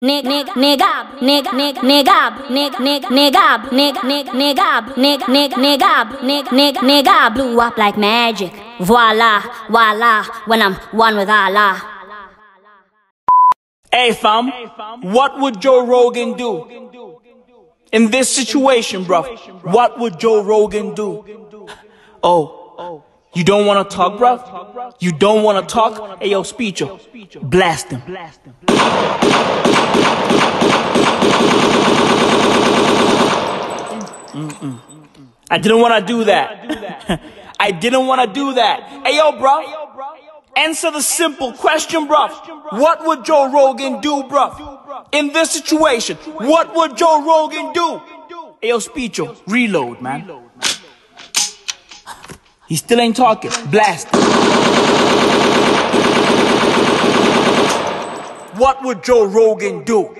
Negab, negab, negab, negab, negab, negab, negab, negab, negab, blew up like magic. Voila, voila, when I'm one with Allah. Hey fam, what would Joe Rogan do? In this situation, bro, what would Joe Rogan do? Oh, you don't want to talk, bro? You don't want to talk? Hey, yo, speecho, blast him. Mm-mm. I didn't want to do that. I didn't want to do that. Hey, yo, bro. Answer the simple question, bro. What would Joe Rogan do, bro? In this situation, what would Joe Rogan do? Hey, yo, Speecho, reload, man. He still ain't talking. Blast. What would Joe Rogan do?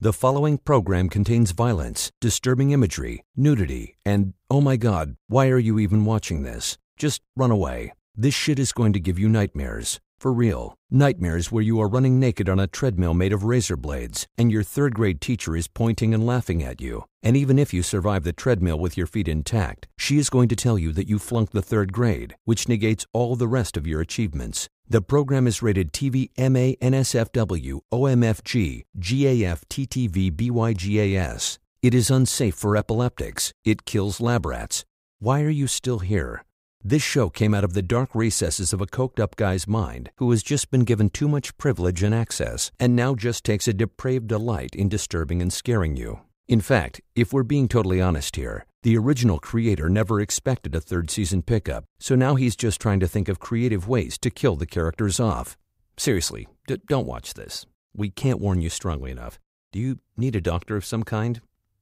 The following program contains violence, disturbing imagery, nudity, and oh my god, why are you even watching this? Just run away. This shit is going to give you nightmares. For real. Nightmares where you are running naked on a treadmill made of razor blades, and your third grade teacher is pointing and laughing at you. And even if you survive the treadmill with your feet intact, she is going to tell you that you flunked the third grade, which negates all the rest of your achievements. The program is rated TV MA NSFW OMFG GAF TTV BYGAS. It is unsafe for epileptics. It kills lab rats. Why are you still here? This show came out of the dark recesses of a coked up guy's mind who has just been given too much privilege and access and now just takes a depraved delight in disturbing and scaring you. In fact, if we're being totally honest here, the original creator never expected a third season pickup, so now he's just trying to think of creative ways to kill the characters off. Seriously, d- don't watch this. We can't warn you strongly enough. Do you need a doctor of some kind?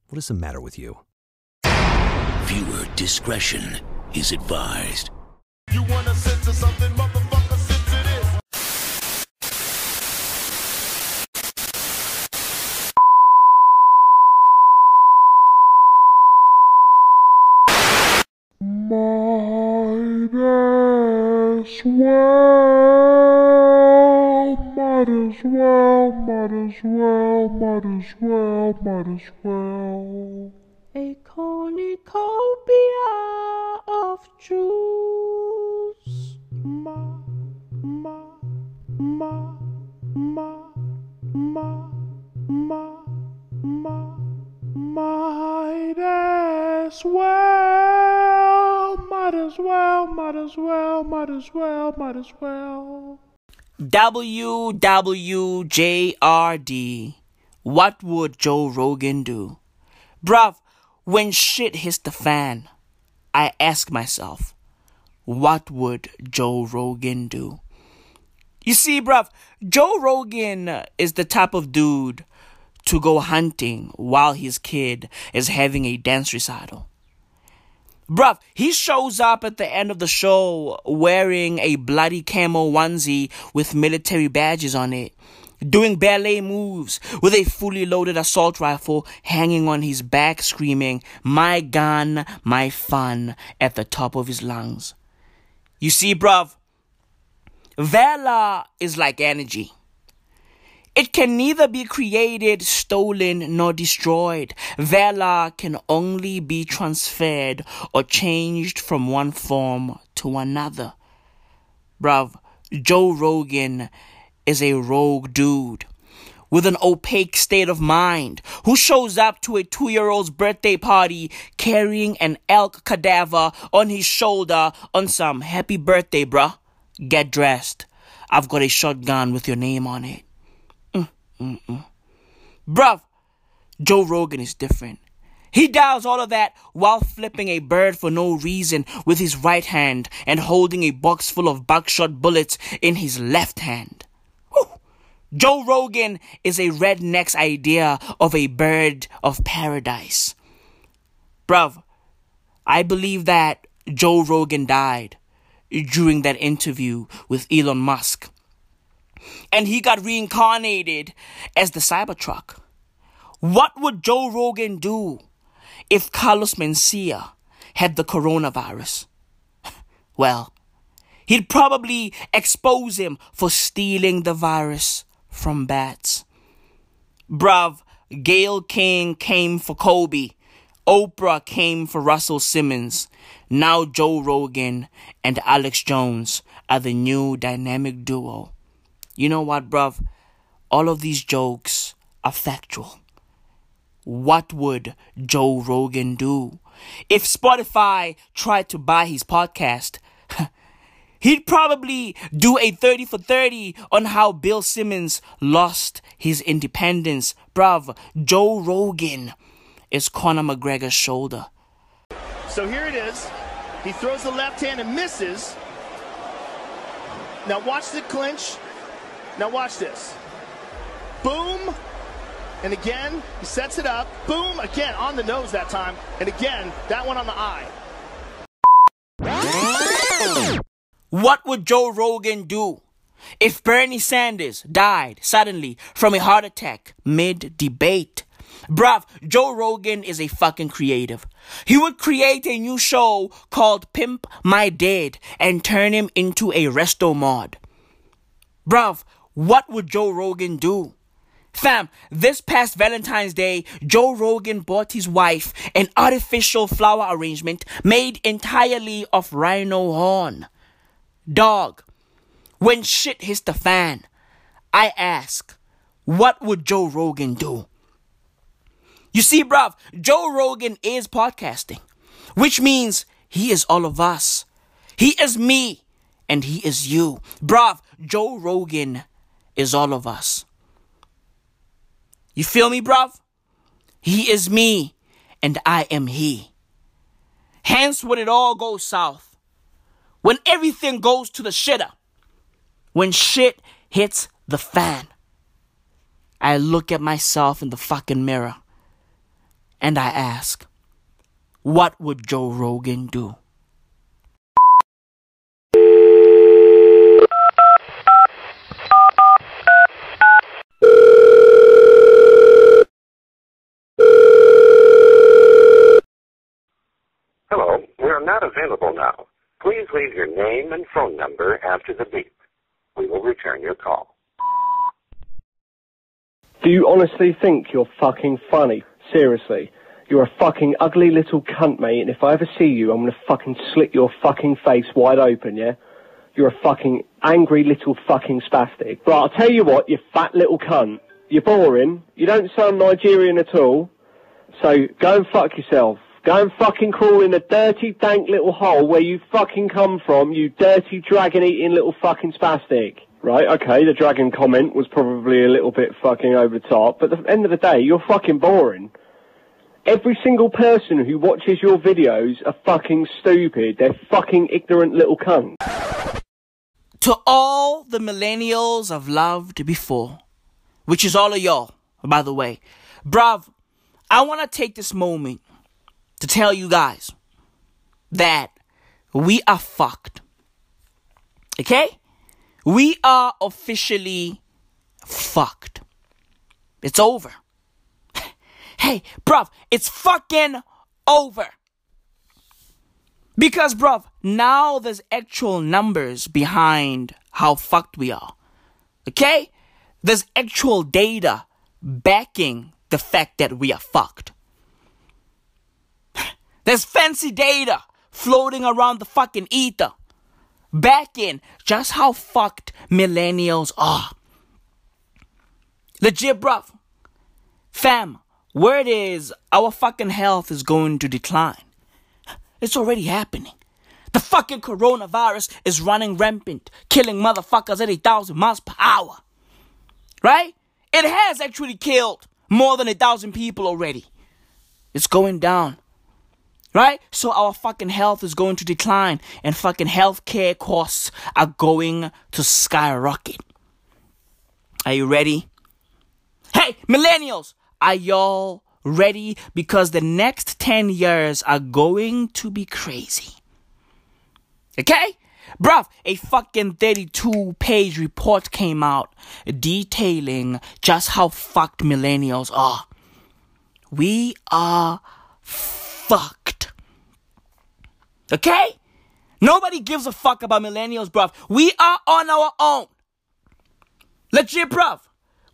What is the matter with you? Viewer discretion is advised. You wanna censor something, motherfucker, censor this. Might as well, might as well, might as well, might as well, might as well. Might as well, might as well. WWJRD. What would Joe Rogan do? Bruv, when shit hits the fan, I ask myself, what would Joe Rogan do? You see, bruv, Joe Rogan is the type of dude to go hunting while his kid is having a dance recital. Bruv, he shows up at the end of the show wearing a bloody camo onesie with military badges on it, doing ballet moves with a fully loaded assault rifle hanging on his back, screaming, My gun, my fun, at the top of his lungs. You see, bruv, valor is like energy. It can neither be created, stolen, nor destroyed. Valor can only be transferred or changed from one form to another. Bruv, Joe Rogan is a rogue dude with an opaque state of mind who shows up to a two year old's birthday party carrying an elk cadaver on his shoulder on some happy birthday, bruh. Get dressed. I've got a shotgun with your name on it. Bruv, Joe Rogan is different. He does all of that while flipping a bird for no reason with his right hand and holding a box full of buckshot bullets in his left hand. Whew. Joe Rogan is a redneck's idea of a bird of paradise. Bruv, I believe that Joe Rogan died during that interview with Elon Musk and he got reincarnated as the Cybertruck. What would Joe Rogan do if Carlos Mencia had the coronavirus? Well, he'd probably expose him for stealing the virus from bats. Bruv, Gayle King came for Kobe. Oprah came for Russell Simmons. Now Joe Rogan and Alex Jones are the new dynamic duo. You know what, bruv? All of these jokes are factual. What would Joe Rogan do? If Spotify tried to buy his podcast, he'd probably do a 30 for 30 on how Bill Simmons lost his independence. Bruv, Joe Rogan is Conor McGregor's shoulder. So here it is. He throws the left hand and misses. Now watch the clinch. Now watch this. Boom. And again, he sets it up. Boom. Again, on the nose that time. And again, that one on the eye. What would Joe Rogan do if Bernie Sanders died suddenly from a heart attack mid debate? Bruv, Joe Rogan is a fucking creative. He would create a new show called Pimp My Dad and turn him into a resto mod. Bruv, what would Joe Rogan do? Fam, this past Valentine's Day, Joe Rogan bought his wife an artificial flower arrangement made entirely of rhino horn. Dog, when shit hits the fan, I ask, what would Joe Rogan do? You see, bruv, Joe Rogan is podcasting, which means he is all of us. He is me, and he is you. Bruv, Joe Rogan is all of us. You feel me, bruv? He is me, and I am he. Hence, when it all goes south, when everything goes to the shitter, when shit hits the fan, I look at myself in the fucking mirror and I ask, what would Joe Rogan do? Hello, we are not available now. Please leave your name and phone number after the beep. We will return your call. Do you honestly think you're fucking funny? Seriously. You're a fucking ugly little cunt, mate, and if I ever see you, I'm gonna fucking slit your fucking face wide open, yeah? You're a fucking angry little fucking spastic. Right, I'll tell you what, you fat little cunt. You're boring. You don't sound Nigerian at all. So go and fuck yourself. Go and fucking crawl in a dirty, dank little hole where you fucking come from, you dirty, dragon-eating little fucking spastic. Right, okay, the dragon comment was probably a little bit fucking over the top, but at the end of the day, you're fucking boring. Every single person who watches your videos are fucking stupid. They're fucking ignorant little cunts. To all the millennials I've loved before, which is all of y'all, by the way, bruv, I want to take this moment to tell you guys that we are fucked. Okay? We are officially fucked. It's over. hey, bruv, it's fucking over. Because, bruv, now there's actual numbers behind how fucked we are. Okay? There's actual data backing the fact that we are fucked. There's fancy data floating around the fucking ether Back in just how fucked millennials are. Legit, bruv. Fam, word is our fucking health is going to decline. It's already happening. The fucking coronavirus is running rampant, killing motherfuckers at a thousand miles per hour. Right? It has actually killed more than a thousand people already. It's going down. Right? So our fucking health is going to decline and fucking healthcare costs are going to skyrocket. Are you ready? Hey, millennials, are y'all ready? Because the next 10 years are going to be crazy. Okay? Bruv, a fucking 32 page report came out detailing just how fucked millennials are. We are fucked. Okay? Nobody gives a fuck about millennials, bruv. We are on our own. Legit, bruv.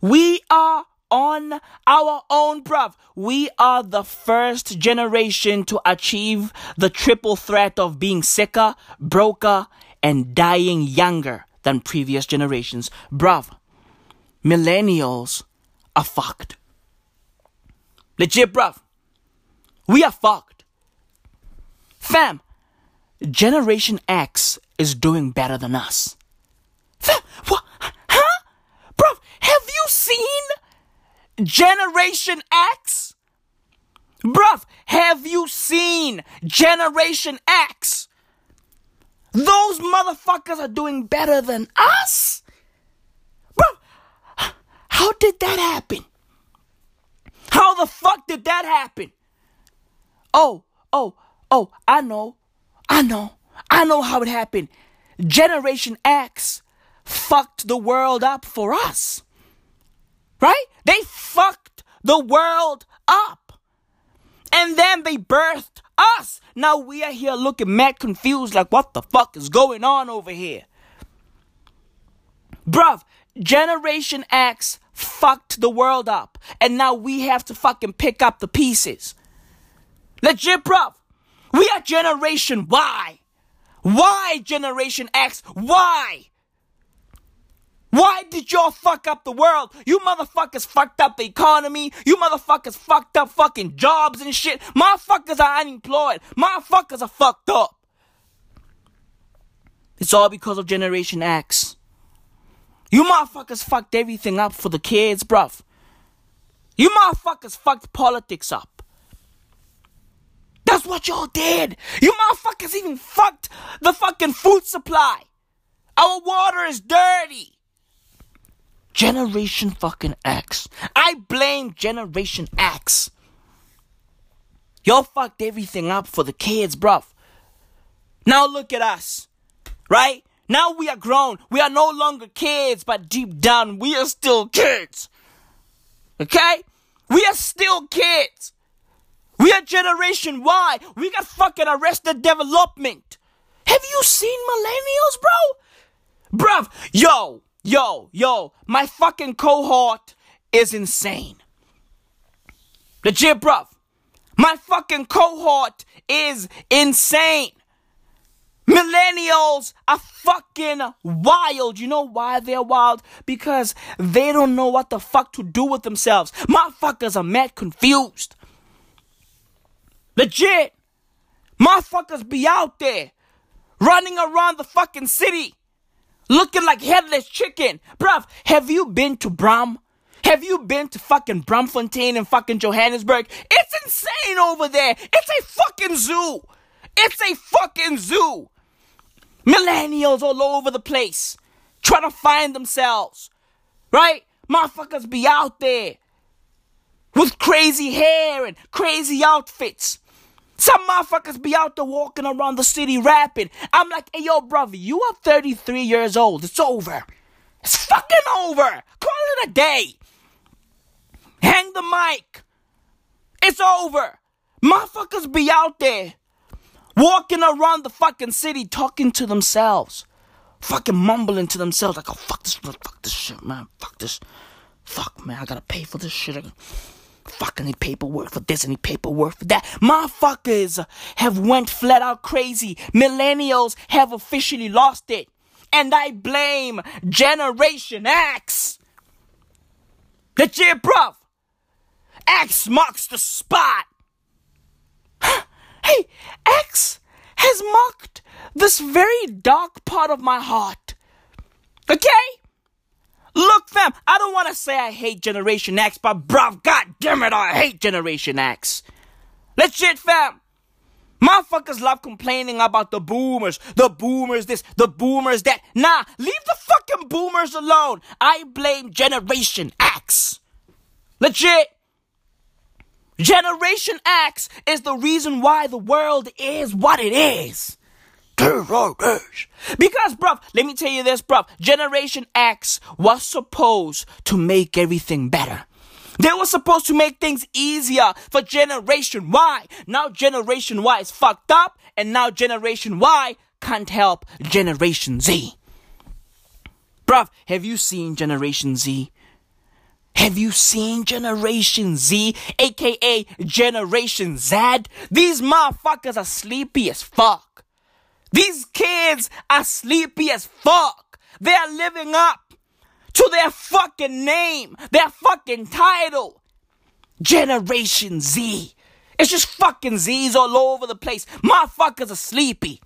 We are on our own, bruv. We are the first generation to achieve the triple threat of being sicker, broker, and dying younger than previous generations. Bruv, millennials are fucked. Legit, bruv. We are fucked. Fam, Generation X is doing better than us. What? Huh? Bruv, have you seen Generation X? Bruv, have you seen Generation X? Those motherfuckers are doing better than us? Bruv, how did that happen? How the fuck did that happen? Oh, oh, oh, I know. I know. I know how it happened. Generation X fucked the world up for us. Right? They fucked the world up. And then they birthed us. Now we are here looking mad confused like what the fuck is going on over here? Bruv, Generation X fucked the world up. And now we have to fucking pick up the pieces. Legit, bruv. We are Generation Y. Why Generation X? Why? Why did y'all fuck up the world? You motherfuckers fucked up the economy. You motherfuckers fucked up fucking jobs and shit. Motherfuckers are unemployed. Motherfuckers are fucked up. It's all because of Generation X. You motherfuckers fucked everything up for the kids, bruv. You motherfuckers fucked politics up. That's what y'all did. You motherfuckers even fucked the fucking food supply. Our water is dirty. Generation fucking X. I blame Generation X. Y'all fucked everything up for the kids, bruv. Now look at us. Right? Now we are grown. We are no longer kids, but deep down we are still kids. Okay? We are still kids. We are Generation Y. We got fucking arrested development. Have you seen millennials, bro? Bruv, yo, yo, yo, my fucking cohort is insane. Legit, bruv. My fucking cohort is insane. Millennials are fucking wild. You know why they're wild? Because they don't know what the fuck to do with themselves. Motherfuckers are mad confused. Legit. Motherfuckers be out there running around the fucking city looking like headless chicken. Bruv, have you been to Braam? Have you been to fucking Braamfontein and fucking Johannesburg? It's insane over there. It's a fucking zoo. It's a fucking zoo. Millennials all over the place trying to find themselves. Right? Motherfuckers be out there with crazy hair and crazy outfits. Some motherfuckers be out there walking around the city rapping. I'm like, hey, yo, brother, you are 33 years old. It's over. It's fucking over. Call it a day. Hang the mic. It's over. Motherfuckers be out there walking around the fucking city talking to themselves. Fucking mumbling to themselves like, oh, fuck this, fuck this shit, man. Fuck this. Fuck, man, I gotta pay for this shit. Fuck, I need paperwork for this, need paperwork for that. Motherfuckers have went flat out crazy. Millennials have officially lost it. And I blame Generation X. Legit, bruv. X marks the spot. hey, X has marked this very dark part of my heart. Okay? Look, fam, I don't want to say I hate Generation X, but bruv, god damn it, I hate Generation X. Legit, fam. Motherfuckers love complaining about the boomers, the boomers this, the boomers that. Nah, leave the fucking boomers alone. I blame Generation X. Legit. Generation X is the reason why the world is what it is. Because, bruv, let me tell you this, bruv. Generation X was supposed to make everything better. They were supposed to make things easier for Generation Y. Now Generation Y is fucked up, and now Generation Y can't help Generation Z. Bruv, have you seen Generation Z? Have you seen Generation Z, aka Generation Z? These motherfuckers are sleepy as fuck. These kids are sleepy as fuck. They are living up to their fucking name, their fucking title. Generation Z. It's just fucking Z's all over the place. Motherfuckers are sleepy.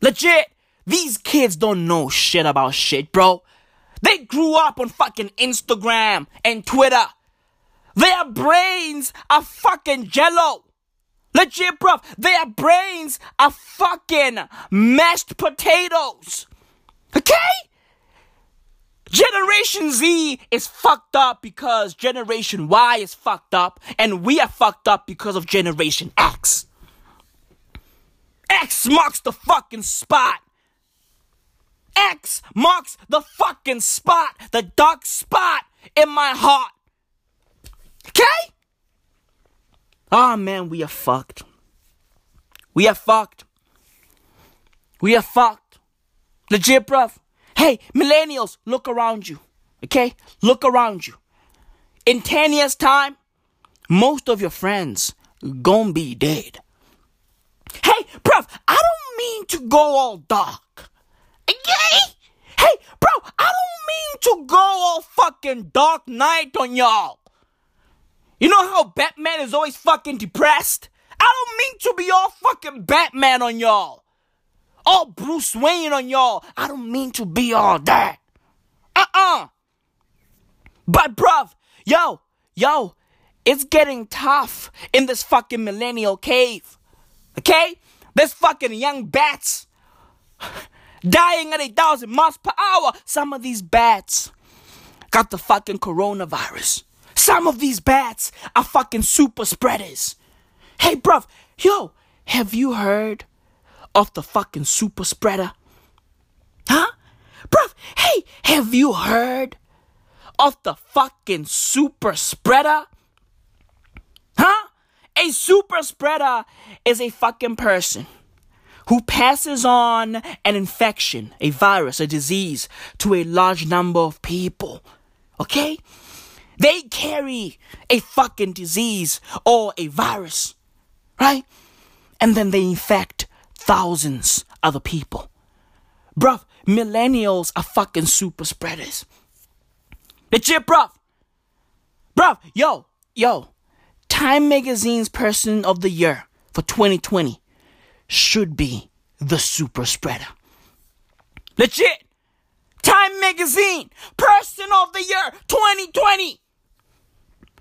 Legit, these kids don't know shit about shit, bro. They grew up on fucking Instagram and Twitter. Their brains are fucking jello. Legit, bro. Their brains are fucking mashed potatoes. Okay? Generation Z is fucked up because Generation Y is fucked up, and we are fucked up because of Generation X. X marks the fucking spot. X marks the fucking spot, the dark spot in my heart. Okay? Oh man, we are fucked. We are fucked. We are fucked. Legit, bruv. Hey, millennials, look around you. Okay? Look around you. In 10 years' time, most of your friends gonna be dead. Hey, bruv, I don't mean to go all dark. Okay? Hey, bro, I don't mean to go all fucking dark knight on y'all. You know how Batman is always fucking depressed? I don't mean to be all fucking Batman on y'all. All Bruce Wayne on y'all. I don't mean to be all that. Uh-uh. But bruv, yo, yo, it's getting tough in this fucking millennial cave. Okay? There's fucking young bats dying at a thousand miles per hour. Some of these bats got the fucking coronavirus. Some of these bats are fucking super spreaders. Hey, bruv, yo, have you heard of the fucking super spreader? Huh? Bruv, hey, have you heard of the fucking super spreader? Huh? A super spreader is a fucking person who passes on an infection, a virus, a disease to a large number of people. Okay? They carry a fucking disease or a virus, right? And then they infect thousands other people. Bruv, millennials are fucking super spreaders. Legit, bruv. Bruv, yo, yo. Time Magazine's Person of the Year for 2020 should be the super spreader. Legit. Time Magazine Person of the Year 2020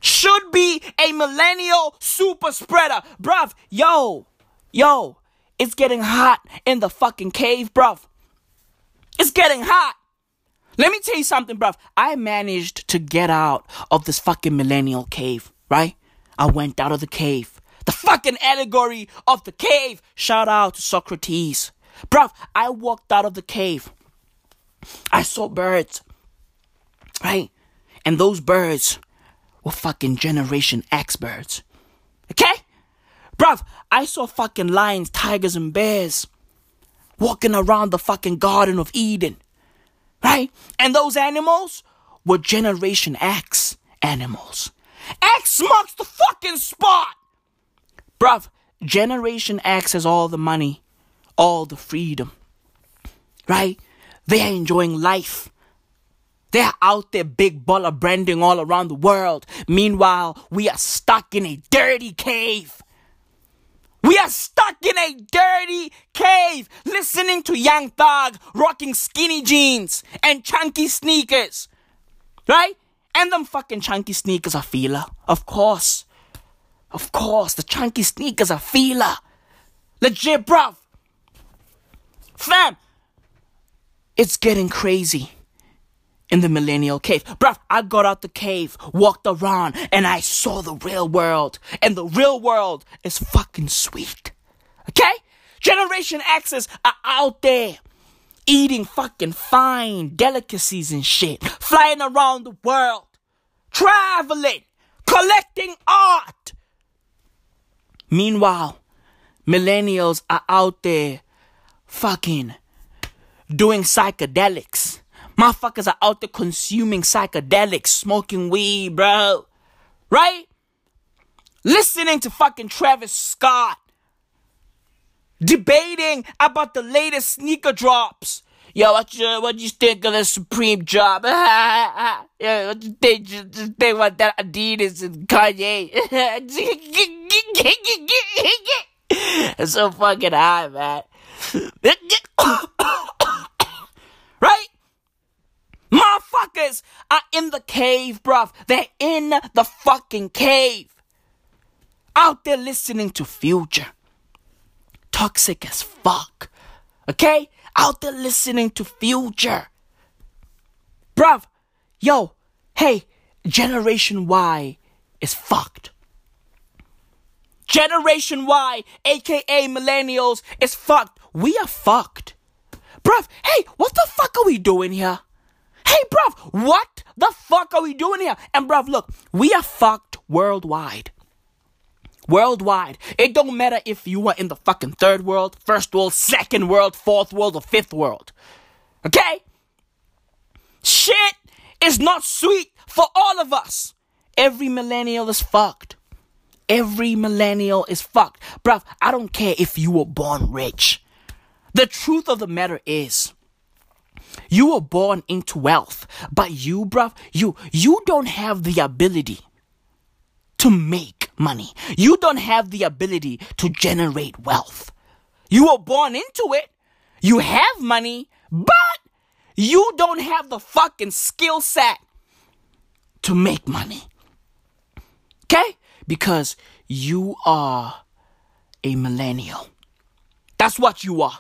should be a millennial super spreader. Bruv, yo, yo, it's getting hot in the fucking cave, bruv. It's getting hot. Let me tell you something, bruv. I managed to get out of this fucking millennial cave, right? I went out of the cave. The fucking allegory of the cave. Shout out to Socrates. Bruv, I walked out of the cave. I saw birds. Right? And those birds were fucking Generation X birds. Okay? Bruv, I saw fucking lions, tigers, and bears walking around the fucking Garden of Eden. Right? And those animals were Generation X animals. X marks the fucking spot! Bruv, Generation X has all the money, all the freedom. Right? They are enjoying life. They're out there big baller branding all around the world. Meanwhile, we are stuck in a dirty cave. We are stuck in a dirty cave listening to Young Thug rocking skinny jeans and chunky sneakers. Right? And them fucking chunky sneakers are Fila. Of course. Of course, the chunky sneakers are Fila. Legit, bruv. Fam, it's getting crazy in the millennial cave. Bruh, I got out the cave, walked around, and I saw the real world. And the real world is fucking sweet. Okay? Generation X's are uh, out there eating fucking fine delicacies and shit, flying around the world, traveling, collecting art. Meanwhile, millennials are out there fucking doing psychedelics, Motherfuckers are out there consuming psychedelics, smoking weed, bro. Right? Listening to fucking Travis Scott. Debating about the latest sneaker drops. Yo, what you what you think of the Supreme drop? yeah, what you think? Just, just think about that Adidas and Kanye. it's so fucking high, man. right? Motherfuckers are in the cave, bruv. They're in the fucking cave. Out there listening to Future. Toxic as fuck. Okay? Out there listening to Future. Bruv, yo, hey, Generation Y is fucked. Generation Y, aka millennials, is fucked. We are fucked. Bruv, hey, what the fuck are we doing here? Hey, bruv, what the fuck are we doing here? And bruv, look, we are fucked worldwide. Worldwide. It don't matter if you are in the fucking third world, first world, second world, fourth world, or fifth world. Okay? Shit is not sweet for all of us. Every millennial is fucked. Every millennial is fucked. Bruv, I don't care if you were born rich. The truth of the matter is, you were born into wealth, but you, bruv, you, you don't have the ability to make money. You don't have the ability to generate wealth. You were born into it. You have money, but you don't have the fucking skill set to make money. Okay? Because you are a millennial. That's what you are.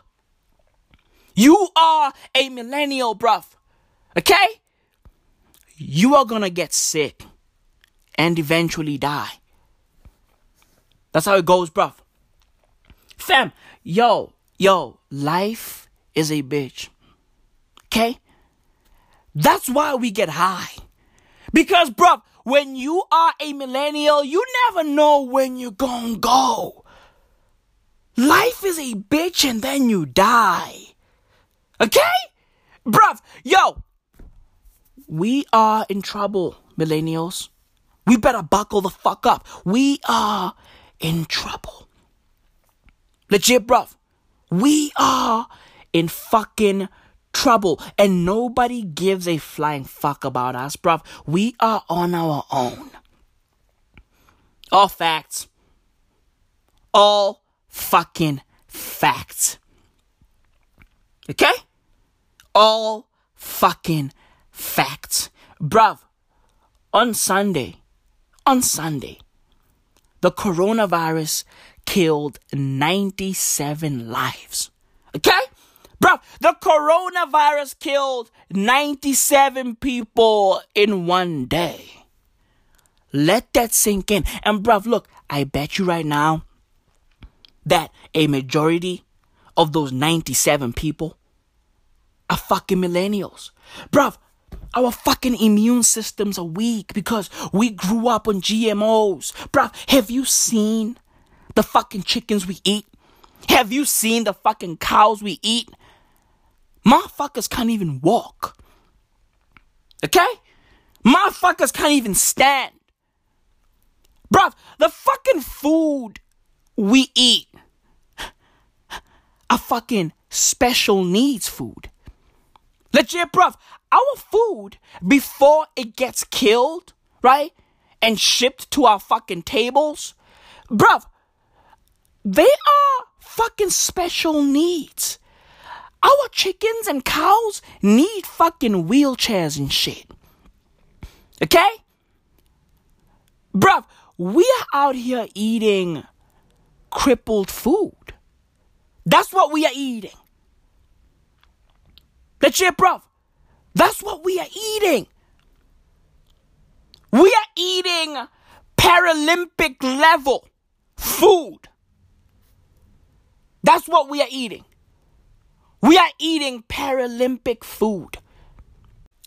You are a millennial, bruv. Okay? You are gonna get sick and eventually die. That's how it goes, bruv. Fam, yo, yo, life is a bitch. Okay? That's why we get high. Because, bruv, when you are a millennial, you never know when you're gonna go. Life is a bitch and then you die. Okay? Bruv, yo, we are in trouble, millennials. We better buckle the fuck up. We are in trouble. Legit, bruv. We are in fucking trouble. And nobody gives a flying fuck about us, bruv. We are on our own. All facts. All fucking facts. Okay? All fucking facts. Bruv, on Sunday, on Sunday, the coronavirus killed 97 lives. Okay? Bro, the coronavirus killed 97 people in one day. Let that sink in. And bruv, look, I bet you right now that a majority of those 97 people are fucking millennials. Bruv, our fucking immune systems are weak because we grew up on GMOs. Bruv, have you seen the fucking chickens we eat? Have you seen the fucking cows we eat? Motherfuckers can't even walk. Okay? Motherfuckers can't even stand. Bruv, the fucking food we eat are fucking special needs food. Legit, bruv, our food before it gets killed, right? And shipped to our fucking tables, bruv, they are fucking special needs. Our chickens and cows need fucking wheelchairs and shit. Okay? Bruv, we are out here eating crippled food. That's what we are eating. Legit, bro. That's what we are eating. We are eating Paralympic level food. That's what we are eating. We are eating Paralympic food.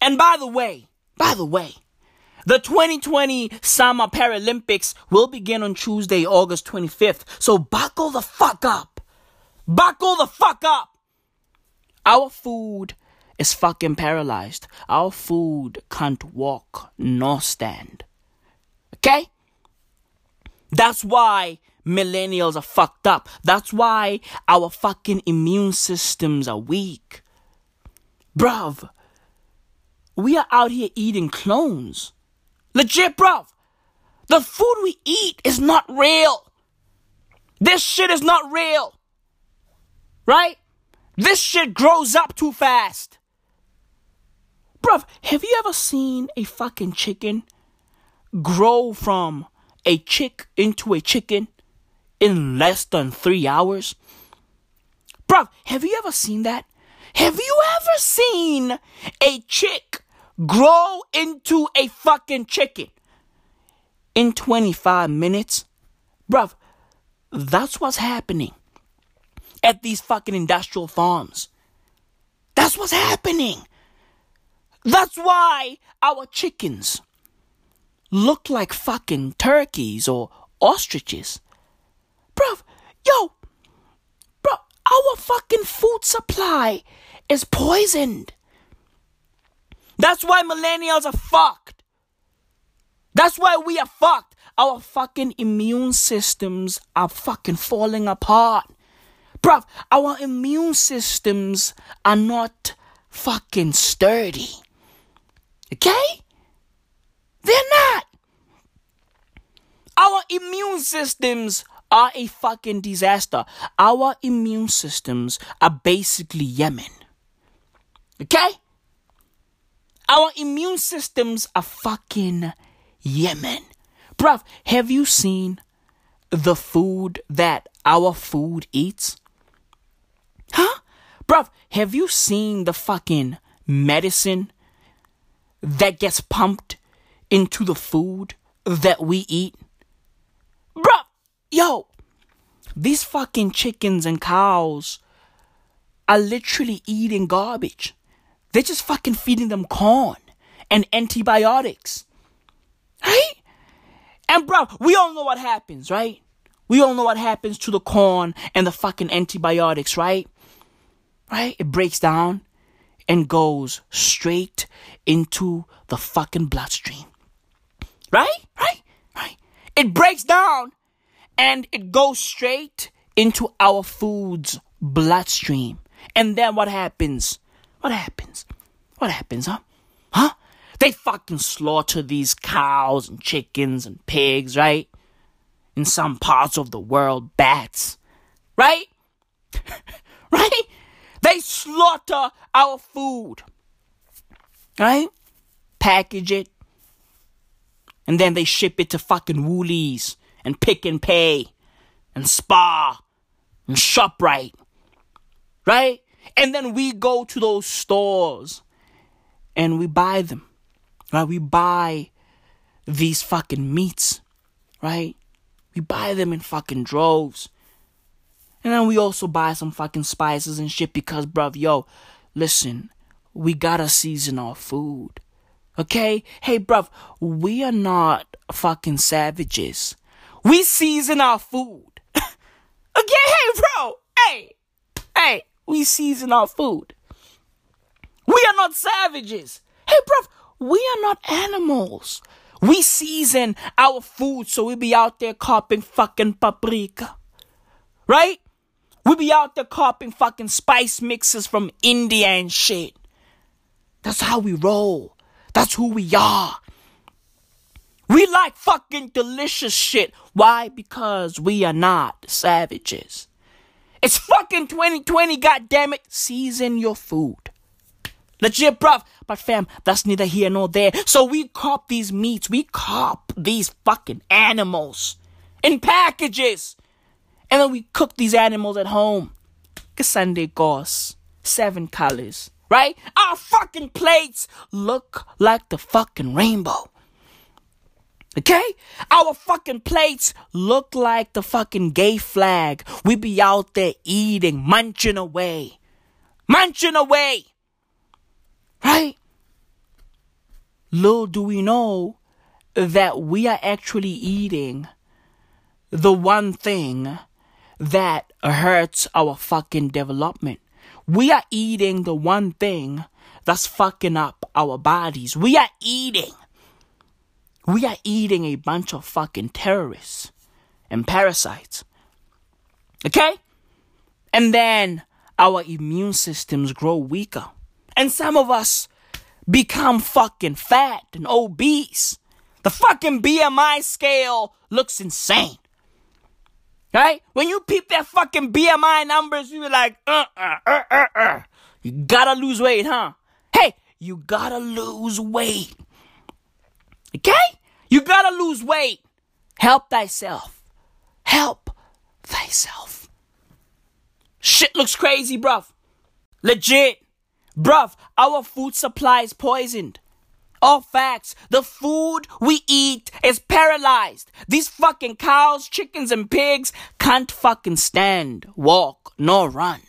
And by the way, by the way, the 2020 Summer Paralympics will begin on Tuesday, August 25th. So buckle the fuck up. Buckle the fuck up. Our food is fucking paralyzed. Our food can't walk nor stand. Okay? That's why millennials are fucked up. That's why our fucking immune systems are weak. Bruv, we are out here eating clones. Legit, bruv. The food we eat is not real. This shit is not real. Right? This shit grows up too fast. Bruv, have you ever seen a fucking chicken grow from a chick into a chicken in less than three hours? Bruv, have you ever seen that? Have you ever seen a chick grow into a fucking chicken in 25 minutes? Bruv, that's what's happening at these fucking industrial farms. That's what's happening. That's why our chickens look like fucking turkeys or ostriches. Bruv, yo, bro, our fucking food supply is poisoned. That's why millennials are fucked. That's why we are fucked. Our fucking immune systems are fucking falling apart. Bruv, our immune systems are not fucking sturdy. Okay? They're not. Our immune systems are a fucking disaster. Our immune systems are basically Yemen. Okay? Our immune systems are fucking Yemen. Bruv, have you seen the food that our food eats? Huh? Bruv, have you seen the fucking medicine that gets pumped into the food that we eat? Bruh, yo, these fucking chickens and cows are literally eating garbage. They're just fucking feeding them corn and antibiotics. Right? And bro, we all know what happens, right? We all know what happens to the corn and the fucking antibiotics, right? Right? It breaks down and goes straight into the fucking bloodstream. Right? Right? Right? It breaks down and it goes straight into our food's bloodstream. And then what happens? What happens? What happens, huh? Huh? They fucking slaughter these cows and chickens and pigs, right? In some parts of the world, bats. Right? right? They slaughter our food. Right? Package it. And then they ship it to fucking Woolies and Pick n Pay and Spar and ShopRite. Right? And then we go to those stores and we buy them. Right? We buy these fucking meats. Right? We buy them in fucking droves. And then we also buy some fucking spices and shit because, bruv, yo, listen, we gotta season our food. Okay? Hey, bruv, we are not fucking savages. We season our food. okay? Hey, bro! Hey! Hey! We season our food. We are not savages. Hey, bruv, we are not animals. We season our food so we be out there copping fucking paprika. Right? We be out there copping fucking spice mixes from India and shit. That's how we roll. That's who we are. We like fucking delicious shit. Why? Because we are not savages. It's fucking 2020, goddammit. Season your food. Legit, bruv. But fam, that's neither here nor there. So we cop these meats. We cop these fucking animals in packages. And then we cook these animals at home. Sunday gauze. Seven colors. Right? Our fucking plates look like the fucking rainbow. Okay? Our fucking plates look like the fucking gay flag. We be out there eating, munching away. Munching away. Right? Little do we know that we are actually eating the one thing that hurts our fucking development. We are eating the one thing that's fucking up our bodies. We are eating. We are eating a bunch of fucking terrorists and parasites. Okay? And then our immune systems grow weaker. And some of us become fucking fat and obese. The fucking BMI scale looks insane. Right? When you peep that fucking BMI numbers, you be like, uh, uh, uh, uh, uh. You gotta lose weight, huh? Hey, you gotta lose weight. Okay? You gotta lose weight. Help thyself. Help thyself. Shit looks crazy, bruv. Legit. Bruv, our food supply is poisoned. All facts. The food we eat is paralyzed. These fucking cows, chickens, and pigs can't fucking stand, walk, nor run.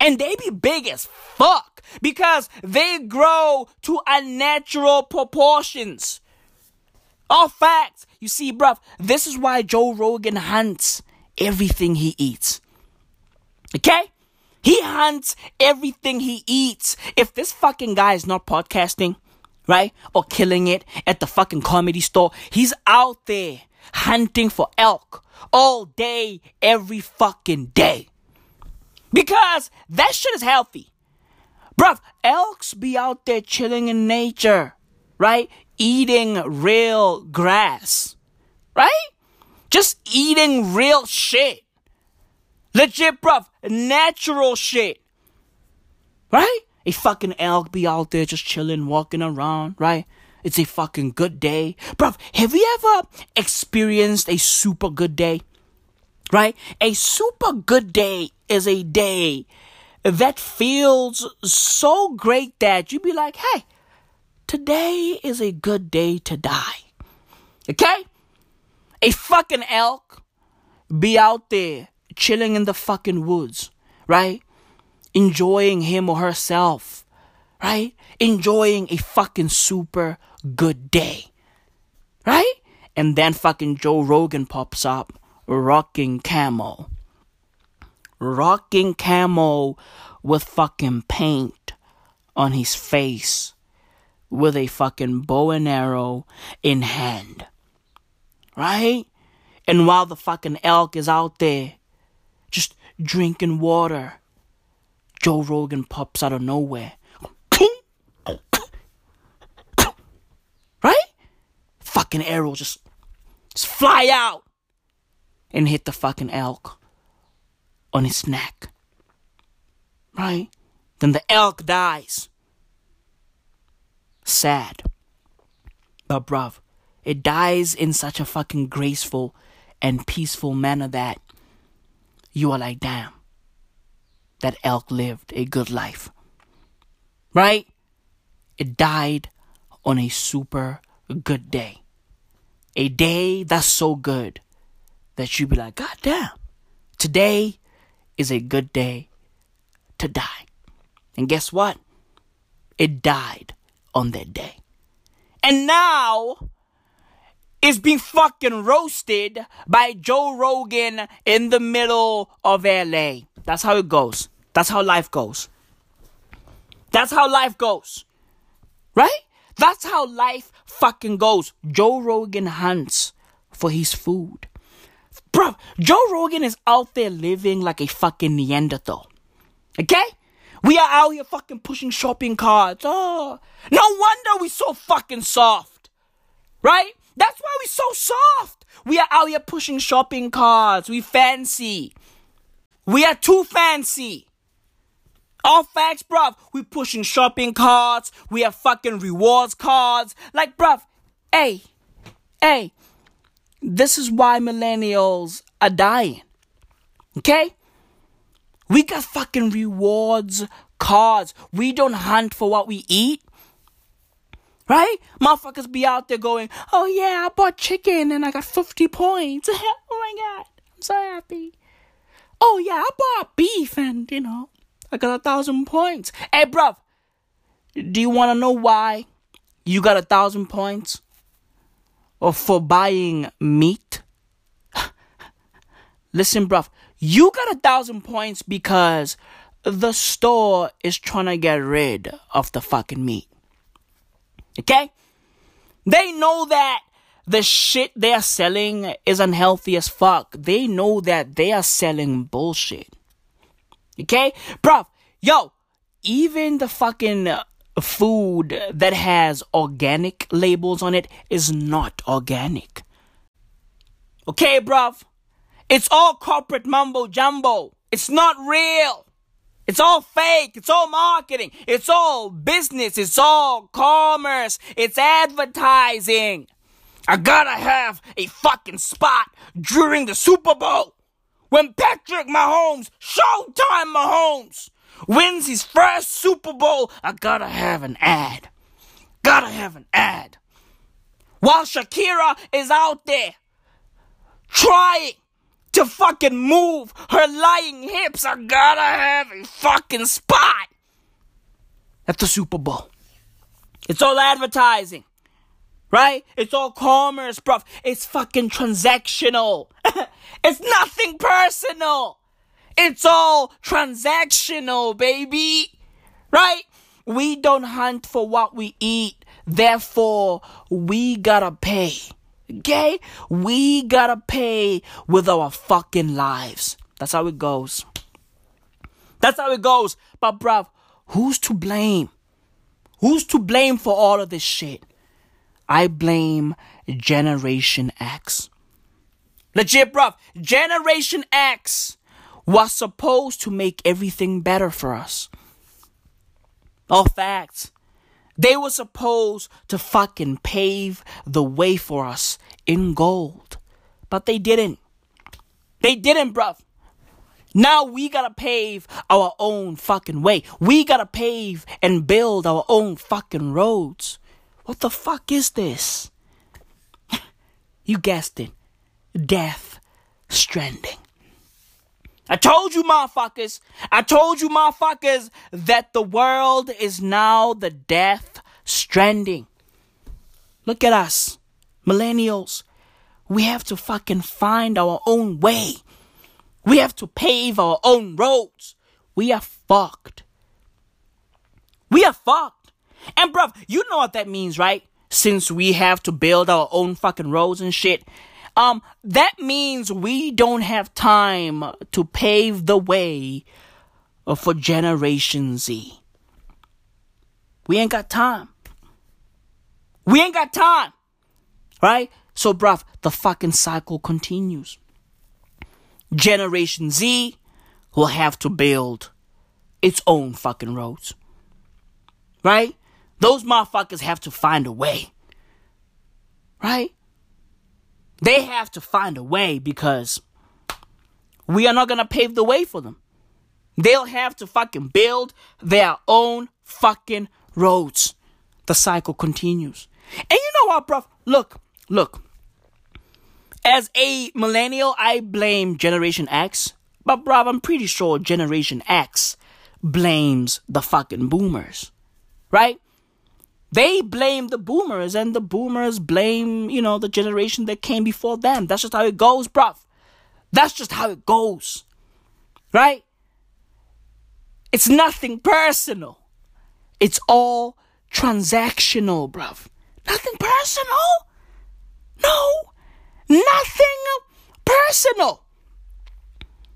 And they be big as fuck because they grow to unnatural proportions. All facts. You see, bruv, this is why Joe Rogan hunts everything he eats. Okay? He hunts everything he eats. If this fucking guy is not podcasting, right? Or killing it at the fucking comedy store, he's out there hunting for elk all day, every fucking day. Because that shit is healthy. Bruv, elks be out there chilling in nature, right? Eating real grass, right? Just eating real shit. Legit, bruv, natural shit. Right? A fucking elk be out there just chilling, walking around, right? It's a fucking good day. Bruv, have you ever experienced a super good day? Right? A super good day is a day that feels so great that you be like, hey, today is a good day to die. Okay? A fucking elk be out there chilling in the fucking woods, right? Enjoying him or herself, right? Enjoying a fucking super good day, right? And then fucking Joe Rogan pops up rocking camo. Rocking camo with fucking paint on his face with a fucking bow and arrow in hand. Right? And while the fucking elk is out there just drinking water, Joe Rogan pops out of nowhere. Right? Fucking arrow just, just fly out and hit the fucking elk on his neck. Right? Then the elk dies. Sad. But bruv, it dies in such a fucking graceful and peaceful manner that you are like, damn, that elk lived a good life. Right? It died on a super good day. A day that's so good that you'd be like, God damn, today is a good day to die. And guess what? It died on that day. And now it's being fucking roasted by Joe Rogan in the middle of LA. That's how it goes. That's how life goes. That's how life goes. Right? That's how life fucking goes. Joe Rogan hunts for his food. Bro, Joe Rogan is out there living like a fucking Neanderthal. Okay? We are out here fucking pushing shopping carts. Oh, no wonder we're so fucking soft. Right? That's why we're so soft. We are out here pushing shopping carts. We fancy. We are too fancy. All facts, bruv. We pushing shopping carts. We have fucking rewards cards. Like, bruv, hey, hey, this is why millennials are dying. Okay? We got fucking rewards cards. We don't hunt for what we eat. Right? Motherfuckers be out there going, oh yeah, I bought chicken and I got 50 points. oh my god, I'm so happy. Oh yeah, I bought beef and, you know, I got a thousand points. Hey, bruv, do you want to know why you got a thousand points? Or for buying meat? Listen, bruv, you got a thousand points because the store is trying to get rid of the fucking meat. Okay? They know that the shit they're selling is unhealthy as fuck. They know that they are selling bullshit. Okay? Bruv, yo, even the fucking uh, food that has organic labels on it is not organic. Okay, bruv? It's all corporate mumbo jumbo. It's not real. It's all fake. It's all marketing. It's all business. It's all commerce. It's advertising. I gotta have a fucking spot during the Super Bowl. When Patrick Mahomes, Showtime Mahomes, wins his first Super Bowl, I gotta have an ad. Gotta have an ad. While Shakira is out there trying to fucking move her lying hips, I gotta have a fucking spot at the Super Bowl. It's all advertising. Right? It's all commerce, bruv. It's fucking transactional. it's nothing personal. It's all transactional, baby. Right? We don't hunt for what we eat. Therefore, we gotta pay. Okay? We gotta pay with our fucking lives. That's how it goes. That's how it goes. But, bruv, who's to blame? Who's to blame for all of this shit? I blame Generation X. Legit, bruv. Generation X was supposed to make everything better for us. All facts. They were supposed to fucking pave the way for us in gold. But they didn't. They didn't, bruv. Now we gotta pave our own fucking way. We gotta pave and build our own fucking roads. What the fuck is this? you guessed it. Death Stranding. I told you, motherfuckers. I told you, motherfuckers, that the world is now the death stranding. Look at us, millennials. We have to fucking find our own way. We have to pave our own roads. We are fucked. We are fucked. And bruv, you know what that means, right? Since we have to build our own fucking roads and shit. Um, that means we don't have time to pave the way for Generation Z. We ain't got time. We ain't got time. Right? So, bruv, the fucking cycle continues. Generation Z will have to build its own fucking roads. Right? Those motherfuckers have to find a way. Right? They have to find a way because we are not gonna pave the way for them. They'll have to fucking build their own fucking roads. The cycle continues. And you know what, bro? Look, look. As a millennial, I blame Generation X. But, bro, I'm pretty sure Generation X blames the fucking boomers. Right? They blame the boomers, and the boomers blame, you know, the generation that came before them. That's just how it goes, bruv. That's just how it goes. Right? It's nothing personal. It's all transactional, bruv. Nothing personal. No. Nothing personal.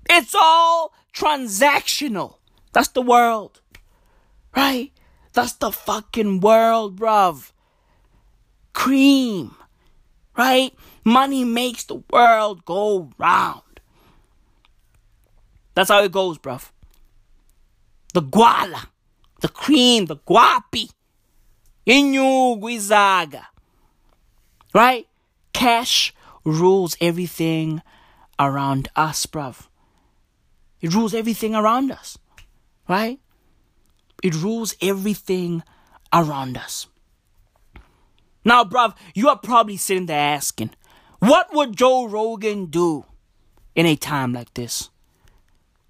It's all transactional. That's the world. Right? That's the fucking world, bruv. Cream. Right? Money makes the world go round. That's how it goes, bruv. The guala. The cream. The guapi. Inyu guizaga. Right? Cash rules everything around us, bruv. It rules everything around us. Right? It rules everything around us. Now, bruv, you are probably sitting there asking, what would Joe Rogan do in a time like this?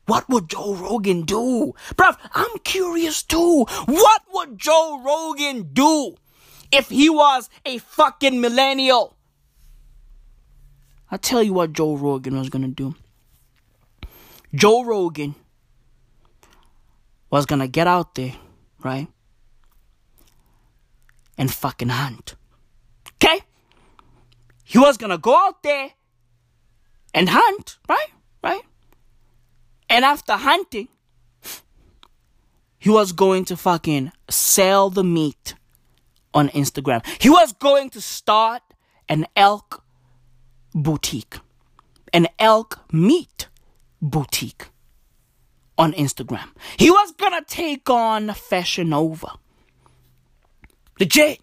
What would Joe Rogan do? Bruv, I'm curious too. What would Joe Rogan do if he was a fucking millennial? I'll tell you what Joe Rogan was gonna do. Joe Rogan was gonna get out there, right? And fucking hunt. Okay? He was gonna go out there and hunt, right? Right? And after hunting, he was going to fucking sell the meat on Instagram. He was going to start an elk boutique, an elk meat boutique on Instagram. He was gonna take on Fashion Nova. Legit.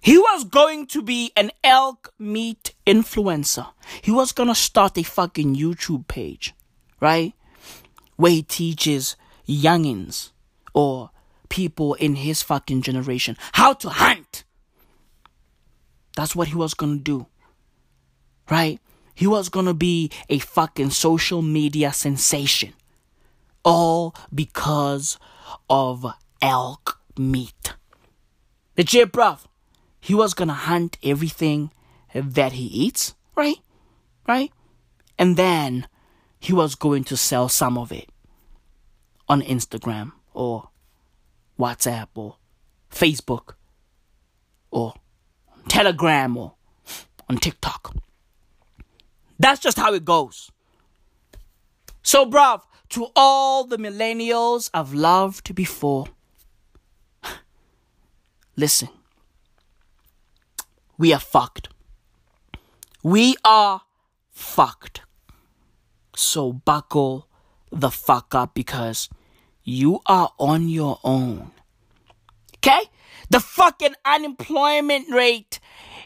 He was going to be an elk meat influencer. He was gonna start a fucking YouTube page, right? Where he teaches youngins or people in his fucking generation how to hunt. That's what he was gonna do, right? He was gonna be a fucking social media sensation. All because of elk meat. The Legit, bruv. He was gonna hunt everything that he eats, right? Right? And then he was going to sell some of it on Instagram or WhatsApp or Facebook or Telegram or on TikTok. That's just how it goes. So, bruv, to all the millennials I've loved before, listen. We are fucked. We are fucked. So buckle the fuck up because you are on your own. Okay? The fucking unemployment rate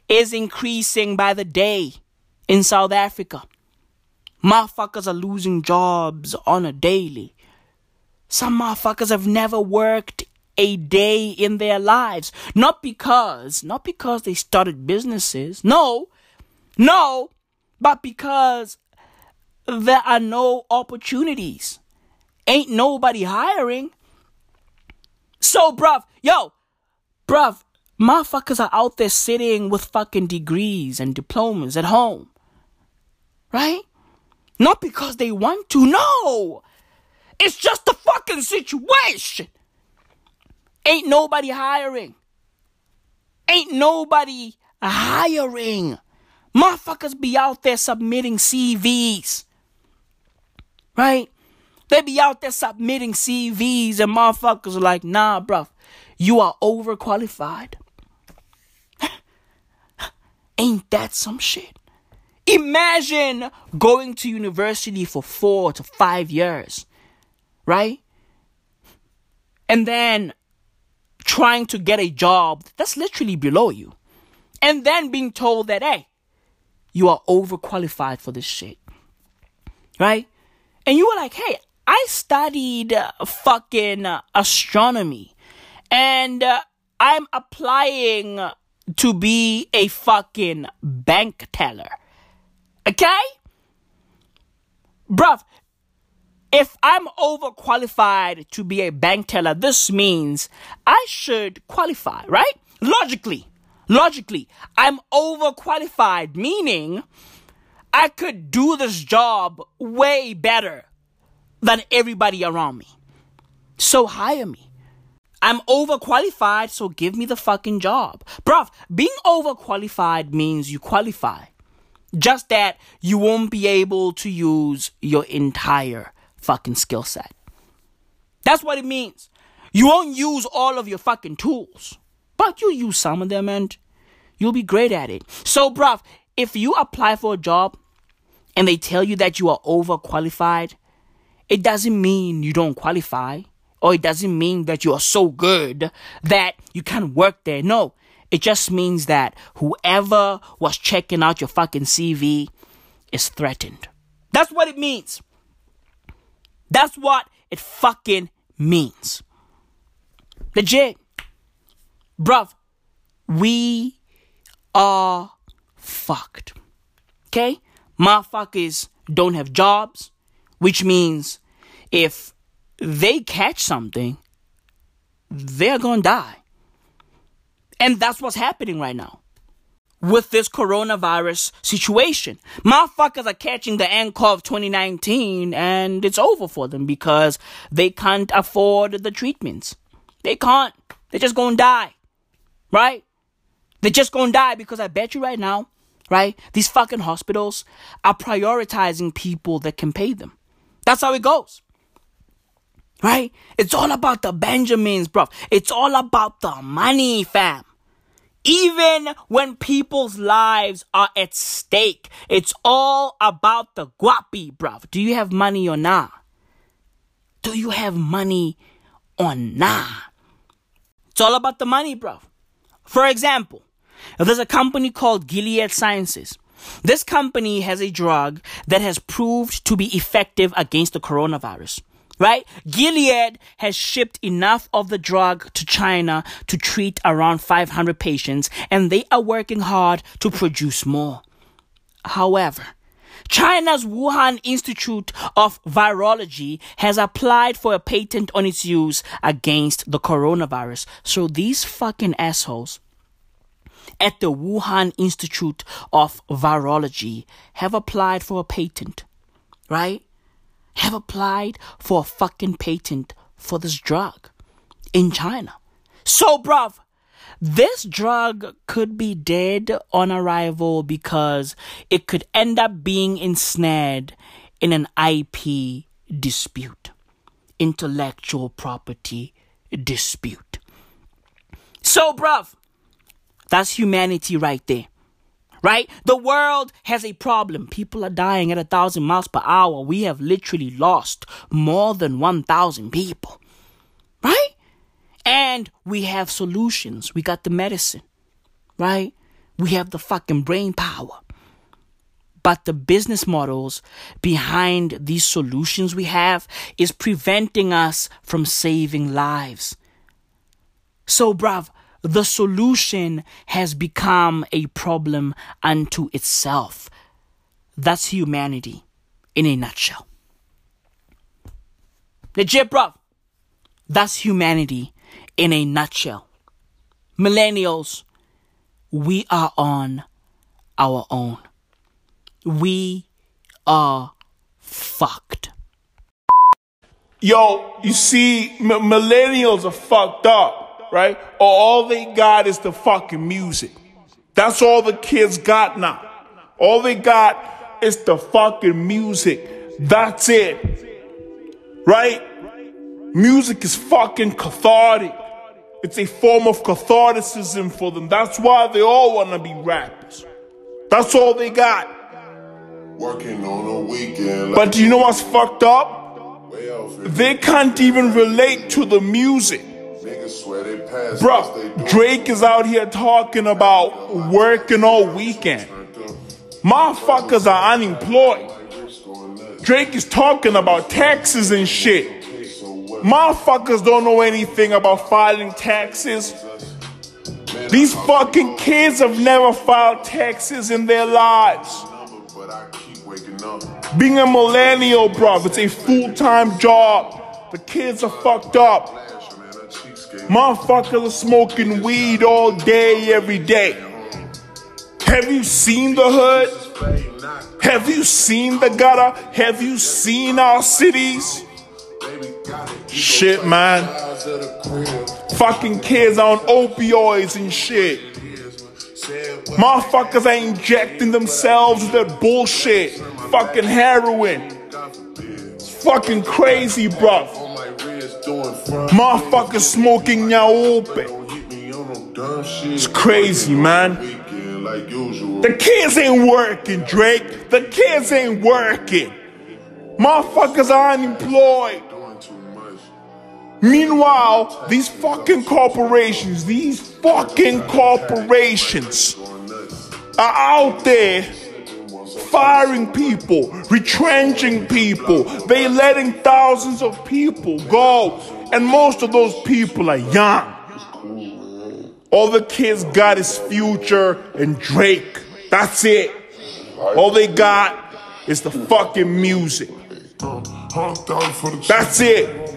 is increasing by the day in South Africa. Motherfuckers are losing jobs on a daily. Some motherfuckers have never worked a day in their lives. Not because, not because they started businesses. No, no, but because there are no opportunities. Ain't nobody hiring. So, bruv, yo, bruv, motherfuckers are out there sitting with fucking degrees and diplomas at home. Right? Not because they want to, no! It's just the fucking situation! Ain't nobody hiring. Ain't nobody hiring. Motherfuckers be out there submitting CVs. Right? They be out there submitting CVs and motherfuckers are like, nah, bruv, you are overqualified. Ain't that some shit? Imagine going to university for four to five years, right? And then trying to get a job that's literally below you. And then being told that, hey, you are overqualified for this shit. Right? And you were like, hey, I studied uh, fucking uh, astronomy and uh, I'm applying to be a fucking bank teller. Okay? Bruv, if I'm overqualified to be a bank teller, this means I should qualify, right? Logically, logically, I'm overqualified, meaning I could do this job way better than everybody around me. So hire me. I'm overqualified, so give me the fucking job. Bruv, being overqualified means you qualify. Just that you won't be able to use your entire fucking skill set. That's what it means. You won't use all of your fucking tools, but you use some of them and you'll be great at it. So, bruv, if you apply for a job and they tell you that you are overqualified, it doesn't mean you don't qualify or it doesn't mean that you are so good that you can't work there. No, it just means that whoever was checking out your fucking CV is threatened. That's what it means. That's what it fucking means. Legit. Bruv, we are fucked. Okay? Motherfuckers don't have jobs, which means if they catch something, they're gonna die. And that's what's happening right now. with this coronavirus situation. Motherfuckers are catching the end call of 2019 and it's over for them because they can't afford the treatments. They can't. They're just gonna die. Right? They're just gonna die because I bet you right now, right? These fucking hospitals are prioritizing people that can pay them. That's how it goes. Right? It's all about the Benjamins, bro. It's all about the money, fam. Even when people's lives are at stake, it's all about the guapi, bruv. Do you have money or nah? Do you have money or nah? It's all about the money, bruv. For example, there's a company called Gilead Sciences. This company has a drug that has proved to be effective against the coronavirus right? Gilead has shipped enough of the drug to China to treat around 500 patients, and they are working hard to produce more. However, China's Wuhan Institute of Virology has applied for a patent on its use against the coronavirus. So these fucking assholes at the Wuhan Institute of Virology have applied for a patent, right? Have applied for a fucking patent for this drug in China. So, bruv, this drug could be dead on arrival because it could end up being ensnared in an IP dispute, intellectual property dispute. So, bruv, that's humanity right there right? The world has a problem. People are dying at a thousand miles per hour. We have literally lost more than 1,000 people, right? And we have solutions. We got the medicine, right? We have the fucking brain power. But the business models behind these solutions we have is preventing us from saving lives. So, bruv, the solution has become a problem unto itself. That's humanity in a nutshell. Legit, bro. That's humanity in a nutshell. Millennials, we are on our own. We are fucked. Yo, you see, m- millennials are fucked up right? Or all they got is the fucking music. That's all the kids got now. All they got is the fucking music. That's it. Right? Music is fucking cathartic. It's a form of catharticism for them. That's why they all want to be rappers. That's all they got. Working on a weekend. But do you know what's fucked up? They can't even relate to the music. Bro, Drake is out here talking about working all weekend. Motherfuckers are unemployed. Drake is talking about taxes and shit. Motherfuckers don't know anything about filing taxes. These fucking kids have never filed taxes in their lives. Being a millennial, bro, it's a full time job. The kids are fucked up. Motherfuckers are smoking weed all day, every day. Have you seen the hood? Have you seen the gutter? Have you seen our cities? Shit, man. Fucking kids on opioids and shit. Motherfuckers are injecting themselves with that bullshit. Fucking heroin. It's fucking crazy, bruv. Motherfuckers smoking nyaope. It's crazy, man. The kids ain't working, Drake. The kids ain't working. Motherfuckers are unemployed. Meanwhile, these fucking corporations, these fucking corporations are out there firing people, retrenching people. They letting thousands of people go. And most of those people are young. All the kids got is Future and Drake. That's it. All they got is the fucking music. That's it.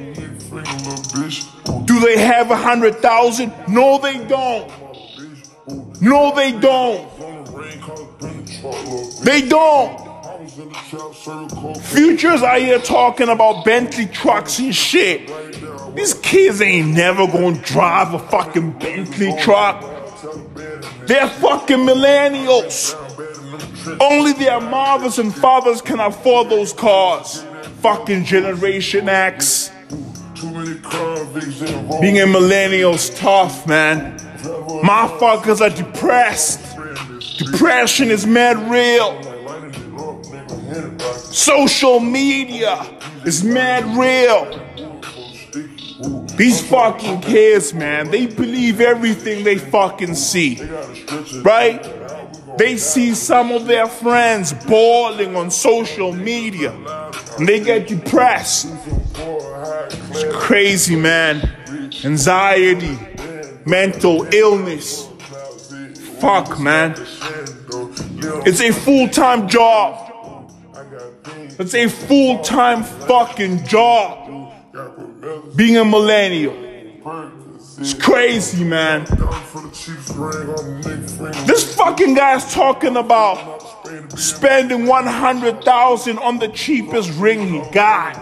Do they have a hundred thousand? No, they don't. No, they don't. They don't. Futures out here talking about Bentley trucks and shit. These kids ain't never gonna drive a fucking Bentley truck. They're fucking millennials. Only their mothers and fathers can afford those cars. Fucking Generation X. Being a millennial's tough, man. Motherfuckers are depressed. Depression is mad real. Social media is mad real. These fucking kids, man, they believe everything they fucking see. Right? They see some of their friends balling on social media and they get depressed. It's crazy, man. Anxiety, mental illness. Fuck, man. It's a full time job. It's a full time fucking job. Being a millennial. It's crazy, man. This fucking guy's talking about spending 100,000 on the cheapest ring he got.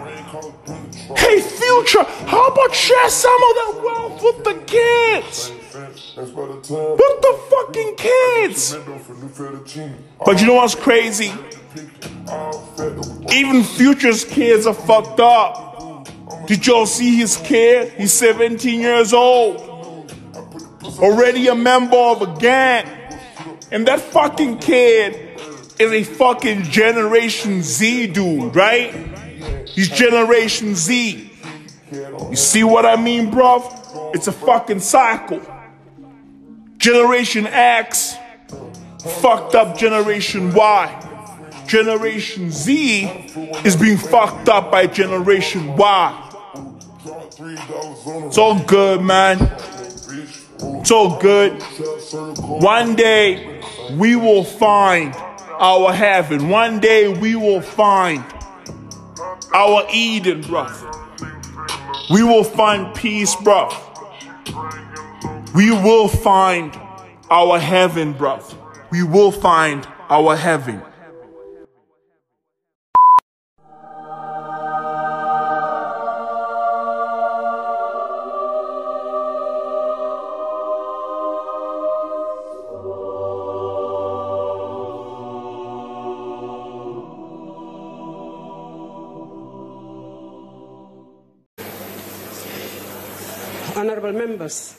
Hey, future, how about share some of that wealth with the kids? With the fucking kids. But you know what's crazy? Even Future's kids are fucked up. Did y'all see his kid? He's 17 years old. Already a member of a gang. And that fucking kid is a fucking Generation Z dude, right? He's Generation Z. You see what I mean, bruv? It's a fucking cycle. Generation X fucked up Generation Y. Generation Z is being fucked up by Generation Y. It's all good, man. It's all good. One day we will find our heaven. One day we will find our Eden, bruv. We will find peace, bruv. We will find our heaven, bruv. We will find our heaven. Members,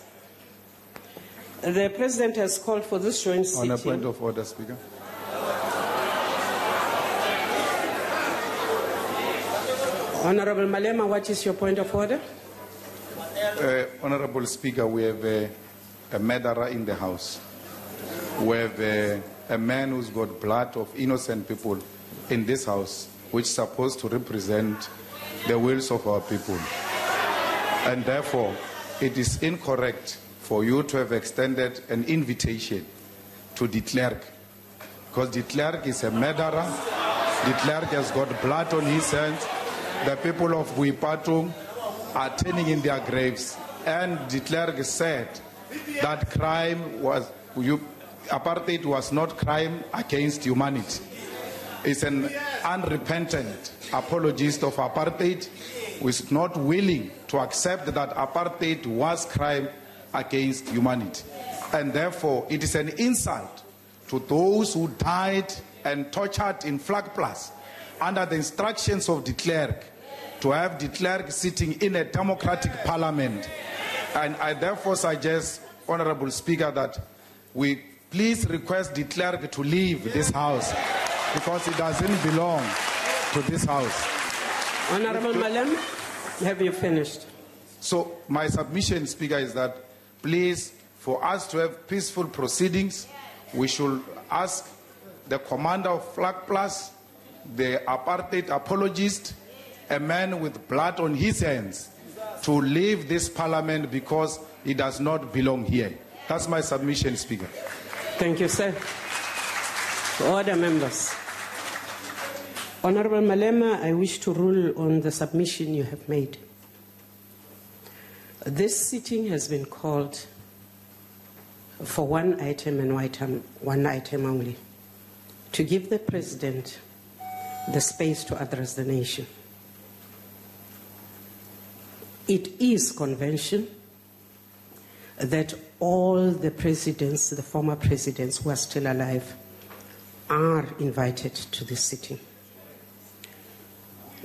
the President has called for this joint sitting. On a point of order, Speaker. Honorable Malema, what is your point of order? Uh, Honorable Speaker, we have a, a murderer in the House. We have a, a man who's got blood of innocent people in this House, which is supposed to represent the wills of our people. And therefore, it is incorrect for you to have extended an invitation to de Klerk. Because de Klerk is a murderer. De Klerk has got blood on his hands. The people of Boipatong are turning in their graves. And de Klerk said that crime was, you, apartheid was not crime against humanity. It's an unrepentant apologist of apartheid is not willing to accept that apartheid was crime against humanity. And therefore, it is an insult to those who died and tortured in Vlakplaas under the instructions of de Klerk to have de Klerk sitting in a democratic parliament. And I therefore suggest, Honorable Speaker, that we please request de Klerk to leave this house because it doesn't belong to this house. Honorable Malem, have you finished? So my submission, Speaker, is that please, for us to have peaceful proceedings, we should ask the commander of Flag Plus, the apartheid apologist, a man with blood on his hands, to leave this parliament because he does not belong here. That's my submission, Speaker. Thank you, sir. Order members. Honorable Malema, I wish to rule on the submission you have made. This sitting has been called for one item and one item, only to give the president the space to address the nation. It is convention that all the presidents, the former presidents who are still alive, are invited to this sitting.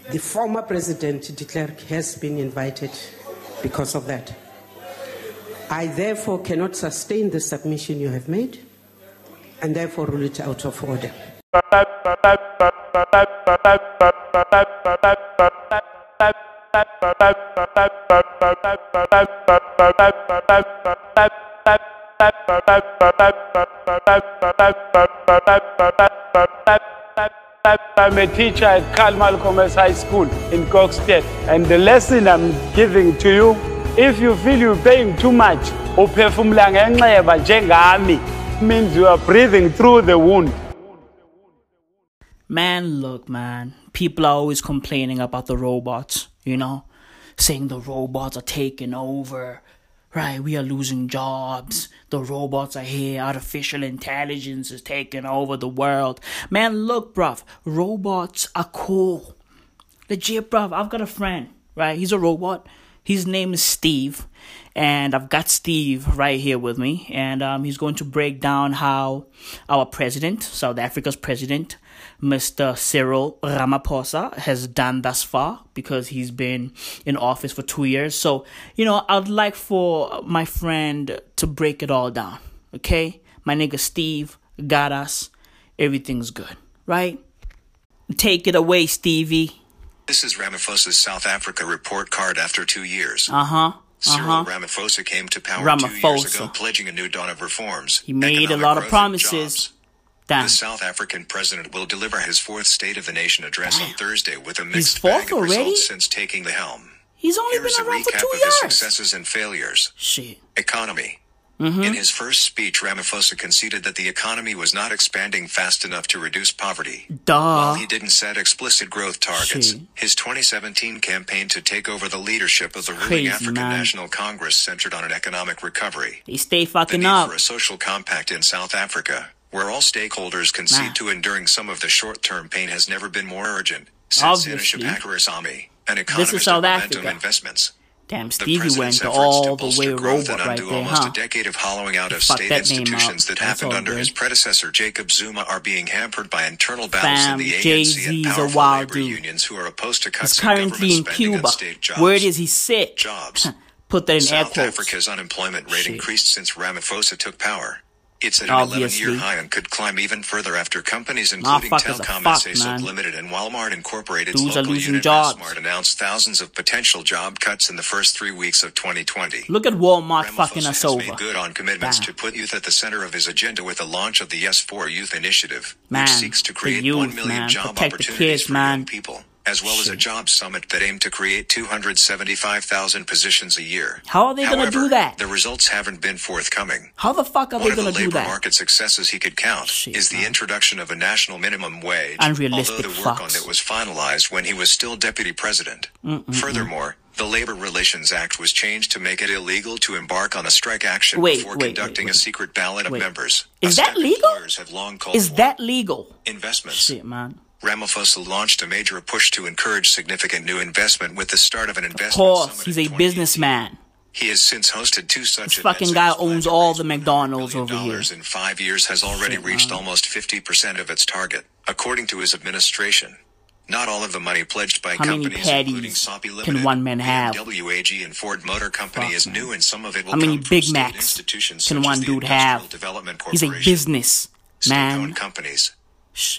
The former president, de Klerk, has been invited because of that. I therefore cannot sustain the submission you have made and therefore rule it out of order. I'm a teacher at Carl Malcolm S High School in Coxstead, and the lesson I'm giving to you, if you feel you're paying too much, means you are breathing through the wound. Man, look, man. People are always complaining about the robots, you know? Saying the robots are taking over. Right, we are losing jobs. The robots are here. Artificial intelligence is taking over the world. Man, look, bruv. Robots are cool. Legit, bruv. I've got a friend, right? He's a robot. His name is Steve. And I've got Steve right here with me. And um, he's going to break down how our president, South Africa's president, Mr. Cyril Ramaphosa has done thus far because he's been in office for two years. So, you know, I'd like for my friend to break it all down. Okay? My nigga Steve got us. Everything's good, right? Take it away, Stevie. This is Ramaphosa's South Africa report card after two years. Uh huh. Cyril Uh huh. Ramaphosa came to power two years ago, Ramaphosa. pledging a new dawn of reforms. He made a lot of promises. jobs. Damn. The South African president will deliver his fourth State of the Nation address on Thursday with a mixed bag of already? results since taking the helm. He's only Here's a been around for recap two of his years. successes and failures. Shit. Economy. Mm-hmm. In his first speech, Ramaphosa conceded that the economy was not expanding fast enough to reduce poverty. Duh. While he didn't set explicit growth targets, Shit. his 2017 campaign to take over the leadership of the ruling crazy, African man. National Congress centered on an economic recovery. They stay fucking The need up. for a social compact in South Africa, where all stakeholders concede Nah. to enduring some of the short-term pain has never been more urgent, Sanisha Obviously. Packirisamy, an This is South Africa. Investments. Damn, The went president's to efforts to all the way robot and right there, almost huh? a decade of hollowing out of Fuck state that institutions that That's happened under good. his predecessor Jacob Zuma are being hampered by internal battles Fam, in the ANC and Jay-Z's a powerful wild labor dude. unions who are opposed to cuts in currently government in spending Cuba. on state jobs. Word is he's sick. Jobs. Put that in South. Africa's unemployment rate Shit. increased since Ramaphosa took power. It's at an 11-year high and could climb even further after companies ah, including Motherfuckers are Telkom fucked, SA. Limited and Walmart Incorporated's Dudes local unit jobs. Massmart announced thousands of potential job cuts in the first three weeks of 2020. Look at Walmart fucking us over. made good on commitments to put youth at the center of his agenda with the launch of the Yes4 Youth Initiative, Man, which seeks to create youth, 1 million man. job Protect opportunities kids, for man. young people, as well as a job summit that aimed to create 275,000 positions a year. How are they gonna do that? The results haven't been forthcoming. How the fuck are One they of the gonna do labor market successes he could count is the introduction of a national minimum wage, Unrealistic although the work on it was finalized when he was still deputy president. Mm-mm-mm. Furthermore, the Labor Relations Act was changed to make it illegal to embark on a strike action Wait, before wait, conducting wait, a secret ballot of Wait. members. Is that legal? have long called Is for. that legal? investments? Shit, man. Ramaphosa launched a major push to encourage significant new investment with the start of an Of investment course, he's a businessman. He has since hosted two such This fucking guy owns all the McDonald's over here. in five years has already reached almost 50% of its target, according to his administration. Not all of the money pledged by How companies, including Sappi can Limited, one man have? WAG, and Ford Motor Company Fuck, is new, and some of it will How many come from Big Macs institutions can one dude have? Development He's a business man. companies.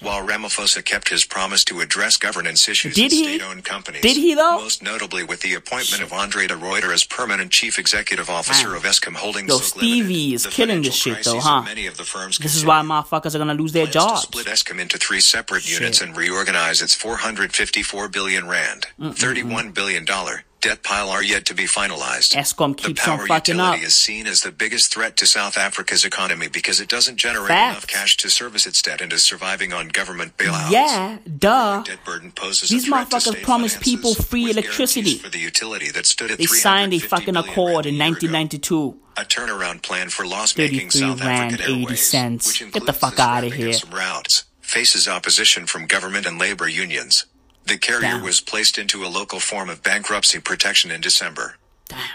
While Ramaphosa kept his promise to address governance issues Did in he? state-owned companies, Did he, though? most notably with the appointment of Andre de Ruyter as permanent chief executive officer Man. of Eskom Holdings Yo, Limited, Stevie is killing this shit though, huh? Many of the firms This is why motherfuckers are gonna lose their jobs. to split Eskom into three separate units and reorganize its 454 billion rand, Mm-mm-mm. 31 billion dollar debt pile are yet to be finalized. Eskom The keeps on power fucking utility up. is seen as the biggest threat to South Africa's economy because it doesn't generate Facts. enough cash to service its debt and is surviving on government bailouts. Yeah, duh. Debt burden poses These motherfuckers promised people free electricity. for the utility that stood at They signed a fucking accord in 1992. a turnaround plan for loss-making 33 South rand, African 80 Airways, cents. which Get the fuck the out of here. routes, faces opposition from government and labor unions. The carrier was placed into a local form of bankruptcy protection in December.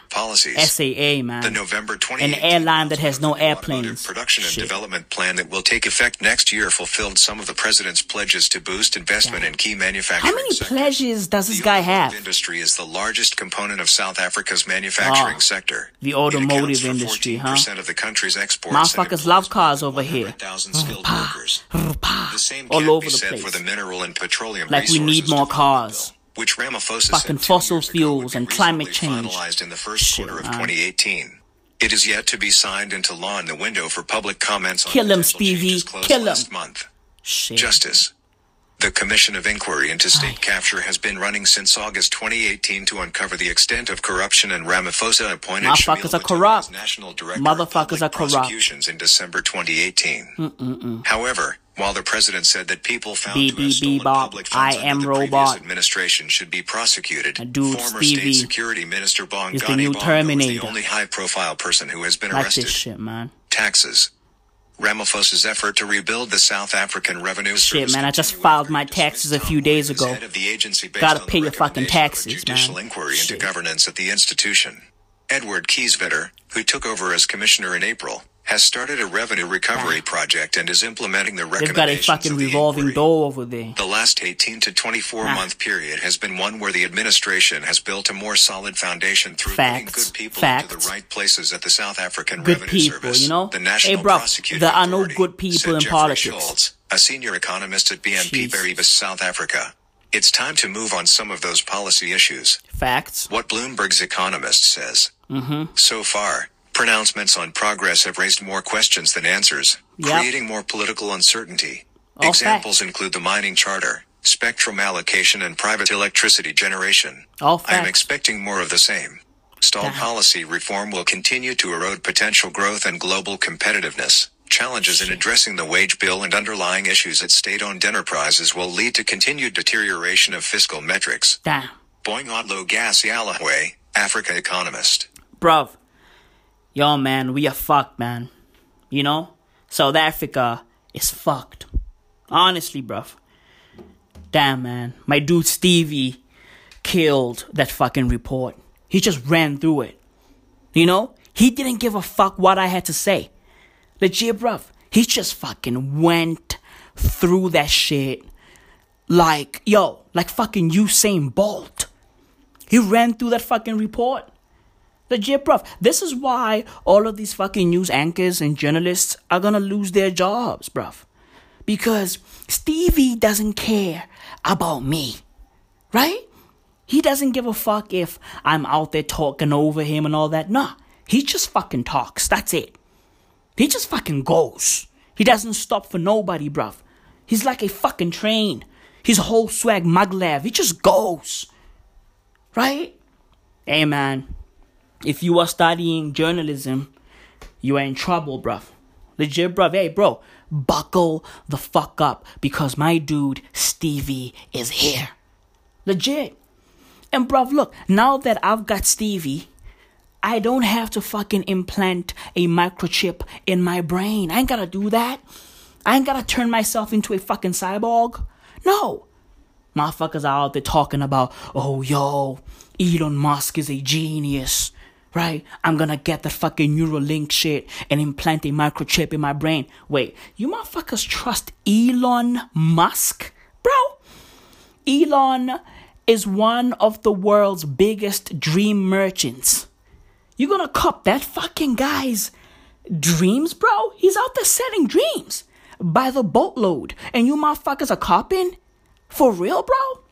Policies. SAA, man. The November 20th. An airline that has no airplanes. production and development plan that will take effect next year fulfilled some of the president's pledges to boost investment in key manufacturing How many sectors. pleasures does this guy have? Industry is the largest component of South Africa's ah. manufacturing Oh, sector. The automotive industry, huh? Percent of the country's exports. Motherfuckers love cars over here. skilled workers. The same All over the place. for the mineral and petroleum Like we need more cars. Which Ramaphosa Fucking said fossil fuels and climate change. finalized in the first quarter of 2018. It is yet to be signed into law in the window for public comments on Kill him, potential Stevie. Kill him. month. Shit. Justice. The Commission of Inquiry into State Capture has been running since August 2018 to uncover the extent of corruption and Ramaphosa appointed Motherfuckers are corrupt. National Director Motherfuckers are corrupt. Prosecutions in December 2018. Mm-mm-mm. However, while the president said that people found Beep, to have stolen bop. public I funds under am the previous administration should be prosecuted, dude, former Stevie, state security minister is the new Bongo is the only high-profile person who has been Like arrested. this shit, man. Taxes. Ramaphosa's effort to rebuild the South African revenue Shit, service man. I just filed my taxes a few days ago. of the agency based Gotta pay your fucking recommendation of a taxes, judicial man. inquiry into governance at the institution. Edward Kieswetter, who took over as commissioner in April, has started a revenue recovery project and is implementing the recommendations. They've got a fucking of the revolving door over there. the last 18 to 24 Ah. month period has been one where the administration has built a more solid foundation through putting good people Facts. into the right places at the South African Good Revenue people, Service. you know? The Hey, National bro, Prosecuting there are no good people in Jeffrey politics. Schultz, a senior economist at BNP Paribas South Africa. It's time to move on some of those policy issues. Facts. What Bloomberg's economist says. Mm-hmm. So far, pronouncements on progress have raised more questions than answers, Yep. creating more political uncertainty. All Examples include the mining charter, spectrum allocation, and private electricity generation. All I am expecting more of the same. Stalled policy reform will continue to erode potential growth and global competitiveness. Challenges in addressing the wage bill and underlying issues at state-owned enterprises will lead to continued deterioration of fiscal metrics. Damn. Boingotlo Gasealahwe, Africa economist. Bruv. Yo, man, we are fucked, man. You know? South Africa is fucked. Honestly, bruv. Damn, man. My dude Stevie killed that fucking report. He just ran through it. You know? He didn't give a fuck what I had to say. Legit, bruv. He just fucking went through that shit like, yo, like fucking Usain Bolt. He ran through that fucking report. Legit, bruv. This is why all of these fucking news anchors and journalists are gonna lose their jobs, bruv. Because Stevie doesn't care about me. Right? He doesn't give a fuck if I'm out there talking over him and all that. Nah. He just fucking talks. That's it. He just fucking goes. He doesn't stop for nobody, bruv. He's like a fucking train. His whole swag maglev. He just goes. Right? Hey man, if you are studying journalism, you are in trouble, bruv. Legit, bruv. Hey, bro, buckle the fuck up because my dude Stevie is here. Legit. And bruv, look, now that I've got Stevie, I don't have to fucking implant a microchip in my brain. I ain't gotta do that. I ain't gotta turn myself into a fucking cyborg. No. Motherfuckers are out there talking about, oh, yo, Elon Musk is a genius, right? I'm gonna get that fucking Neuralink shit and implant a microchip in my brain. Wait, you motherfuckers trust Elon Musk? Bro, Elon is one of the world's biggest dream merchants. You gonna cop that fucking guy's dreams, bro? He's out there selling dreams by the boatload, and you motherfuckers are copping? For real, bro?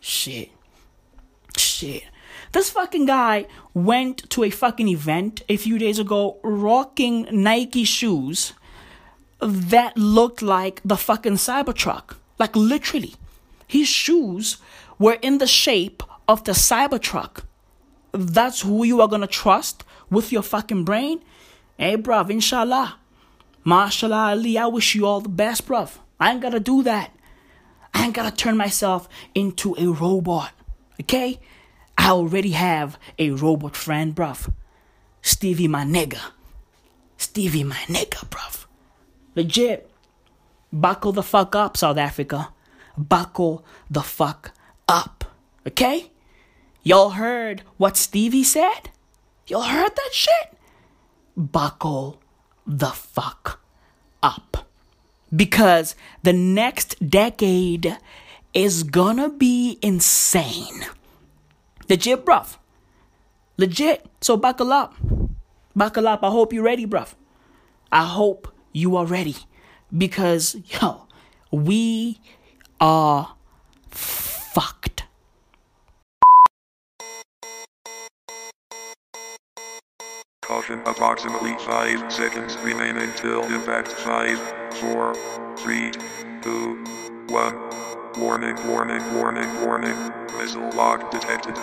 Shit. Shit. This fucking guy went to a fucking event a few days ago rocking Nike shoes that looked like the fucking Cybertruck. Like literally. His shoes were in the shape of the Cybertruck. that's who you are gonna trust with your fucking brain? Hey, bruv, inshallah. Mashallah Ali, I wish you all the best, bruv. I ain't gotta do that. I ain't gotta turn myself into a robot. Okay? I already have a robot friend, bruv. Stevie, my nigga. Stevie, my nigga, bruv. Legit. Buckle the fuck up, South Africa. Buckle the fuck up. Okay? Y'all heard what Stevie said? Y'all heard that shit? Buckle the fuck up. Because the next decade is gonna be insane. Legit, bruv. Legit. So buckle up. Buckle up. I hope you're ready, bruv. I hope you are ready. Because, yo, we are fucked. Caution approximately 5 seconds remain until impact 5, 4, 3, 2, 1. Warning, warning, warning, warning. Missile lock detected.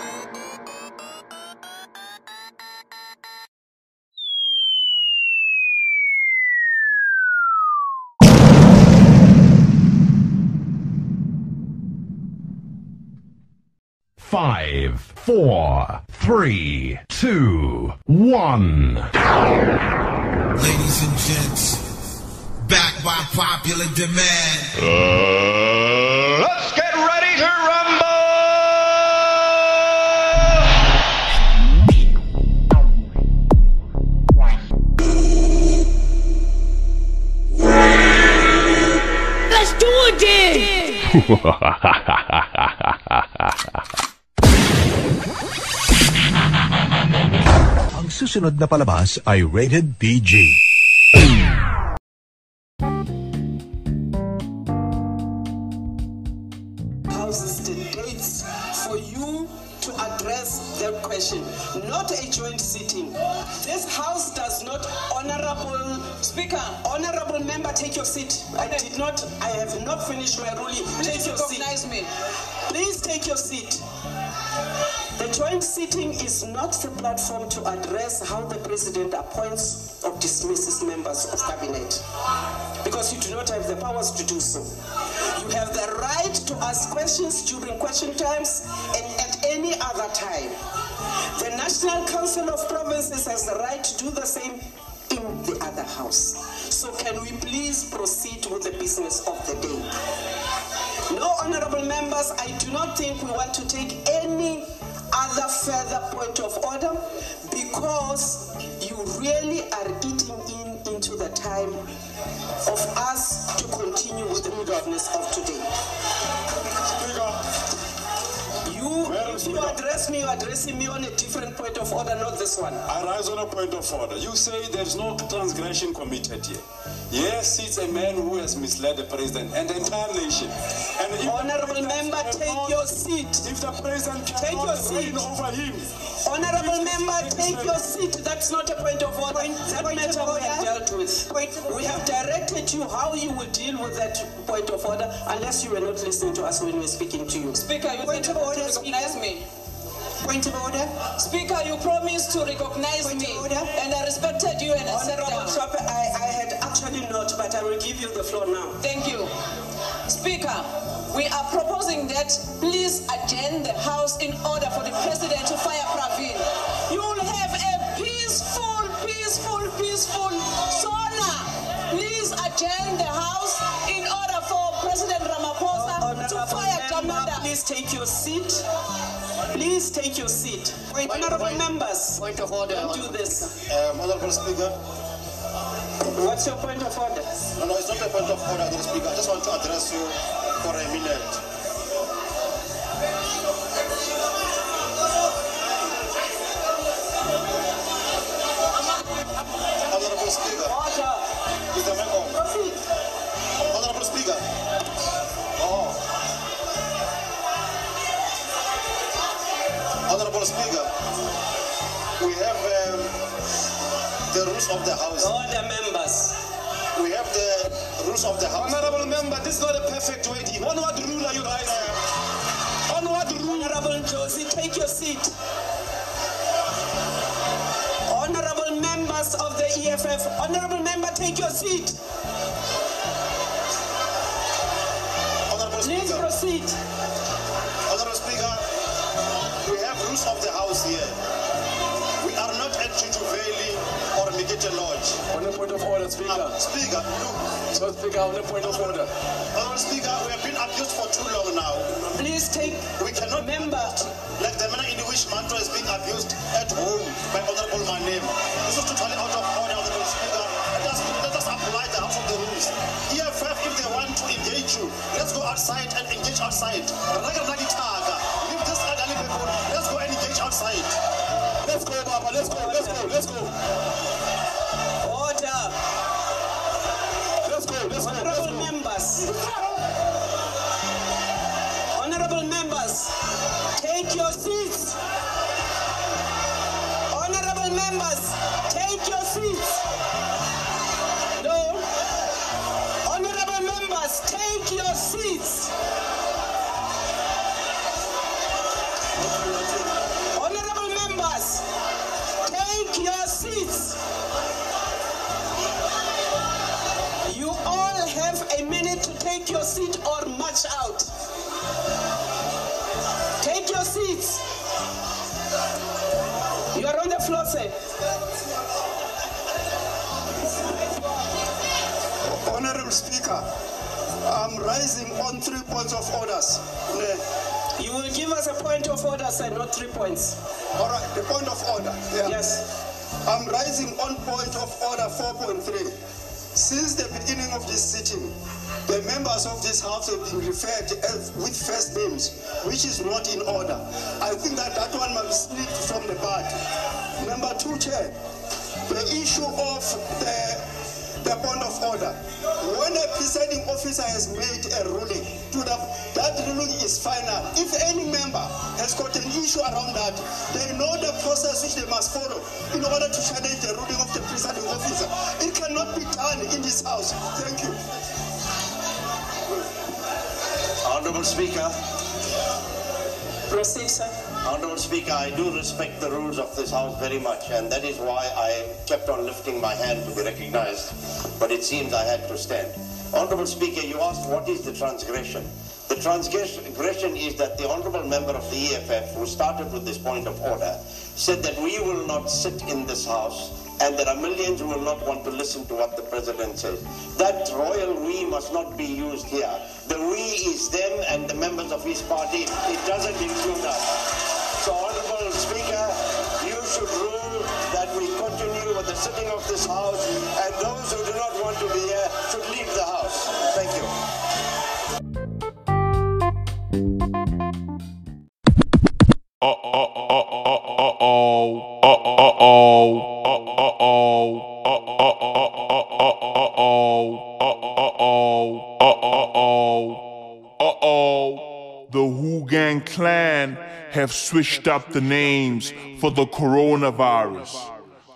Five, four, three, two, one. Ladies and gents, back by popular demand. let's Ang susunod na palabas ay rated PG. Not my ruling. Take your seat. me. Please take your seat. The joint sitting is not the platform to address how the president appoints or dismisses members of cabinet because you do not have the powers to do so. You have the right to ask questions during question times and at any other time. The National Council of Provinces has the right to do the same in the other house. So can we please proceed with the business of the day? No, honorable members, I do not think we want to take any other further point of order because you really are eating in into the time of us to continue with the business of today. You, if you address me, you're addressing me on a different point of order, not this one. I rise on a point of order. You say there's no transgression committed here. Yes, it's a man who has misled the president and the entire nation. And if Honorable member, take your seat. If the president Take your seat. over him, Honorable member, take your seat. That's not a point of order. That matter we have dealt with. We have directed you how you will deal with that point of order unless you were not listening to us when we were speaking to you. Speaker, you point of order, recognize me. Point of order. Speaker, you promised to recognize me, and I respected you and I sat Honorable down. I, I had actually not, but I will give you the floor now. Thank you. Speaker, we are proposing that please adjourn the House in order for the President to fire Pravin. You will have a peaceful, peaceful, peaceful SONA. Please adjourn the House Please take your seat. Please take your seat. Honorable members. Point of order. Don't do this. Um, Honorable Speaker. What's your point of order? No, no, it's not a point of order, Honorable Speaker. I just want to address you for a minute. Of the House. Order, members. We have the rules of the House. Honorable member, this is not a perfect way. to- On what rule are you rising? On what rule? Honorable Josie, take your seat. Honorable members of the EFF, honorable member, take your seat. Please proceed. Honorable Speaker, we have rules of the House here. We are not at Juju Valley or Mikete Lodge. On a point of order, Speaker. speaker, look. So, Speaker, on a point of order. Honorable Speaker, we have been abused for too long now. Please take. We cannot member. Like the manner in which Mantra is being abused at home by Honorable Manem. This is totally out of order, Honorable Speaker. Let us, let us apply the House of the Rules. EFF, if they want to engage you, let's go outside and engage outside. Raga Ragi Taga. Leave this elderly people. Let's go and engage outside. Let's go, Baba. Let's go. Let's go. Let's go. Take your seats. Honorable members, take your seats. No. Honorable members, take your seats. Honorable members, take your seats. You all have a minute to take your seat or march out. Honorable Speaker, I'm rising on three points of orders. You will give us a point of order, sir, not three points. All right, the point of order. Yeah. Yes. I'm rising on point of order 4.3. Since the beginning of this sitting, the members of this house have been referred as with first names, which is not in order. I think that that one must be split from the part. Number two, Chair, the issue of the, the point of order. When a presiding officer has made a ruling, to the, that ruling is final. If any member has got an issue around that, they know the process which they must follow in order to challenge the ruling of the presiding officer. It cannot be done in this house. Thank you. Honorable Speaker. Proceed, sir. Honorable Speaker, I do respect the rules of this House very much, and that is why I kept on lifting my hand to be recognized, but it seems I had to stand. Honorable Speaker, you asked what is the transgression. The transgression is that the honorable member of the EFF, who started with this point of order, said that we will not sit in this House and there are millions who will not want to listen to what the president says. That royal we must not be used here. The we is them and the members of his party. It doesn't include us. So, Honorable Speaker, you should rule that we continue with the sitting of this House, and those who do not want to be here should leave the House. Thank you. Uh uh uh uh uh uh oh uh uh uh oh uh uh oh uh uh uh uh uh oh uh uh oh uh uh oh uh oh the Wu clan have switched up the names for the coronavirus.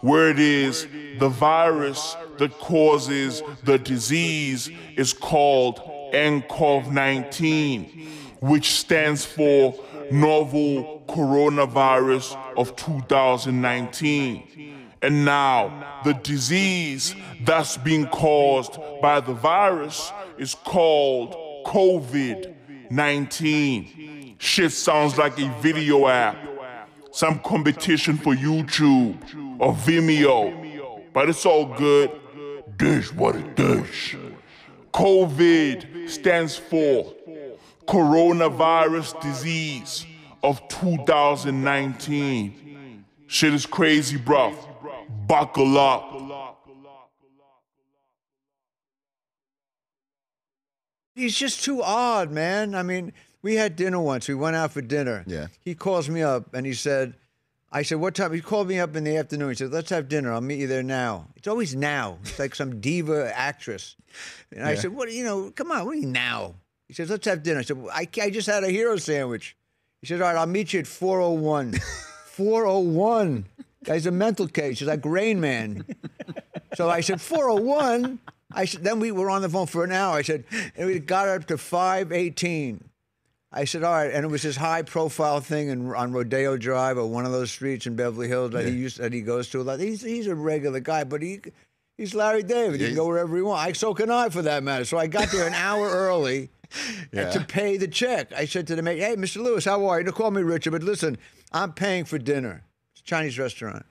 Where it is the virus that causes the disease is called nCoV 19, which stands for novel coronavirus of 2019. And now, the disease that's being caused by the virus is called COVID 19. Shit sounds like a video app, some competition for YouTube or Vimeo, but it's all good. Dish what it does. COVID stands for coronavirus disease of 2019. Shit is crazy, bruv. Buckle up. He's just too odd, man. I mean, we had dinner once. We went out for dinner. Yeah. He calls me up and he said, I said, what time? He called me up in the afternoon. He said, let's have dinner. I'll meet you there now. It's always now. It's like some diva actress. And I said, what, you know, come on, what do you now? He says, let's have dinner. I said, I, I just had a hero sandwich. He says, all right, I'll meet you at 401. 401. Guy's a mental case. He's like Rain Man. So I said, 401. I said, then we were on the phone for an hour. I said, and we got up to 518. I said, all right, and it was this high profile thing in, on Rodeo Drive or one of those streets in Beverly Hills that he used that he goes to a lot. He's he's a regular guy, but he he's Larry David. He can go wherever he wants. I, so can I, for that matter. So I got there an hour early Yeah. to pay the check. I said to the mate, "Hey, Mr. Lewis, how are you?" Don't call me Richard, but listen, I'm paying for dinner. It's a Chinese restaurant,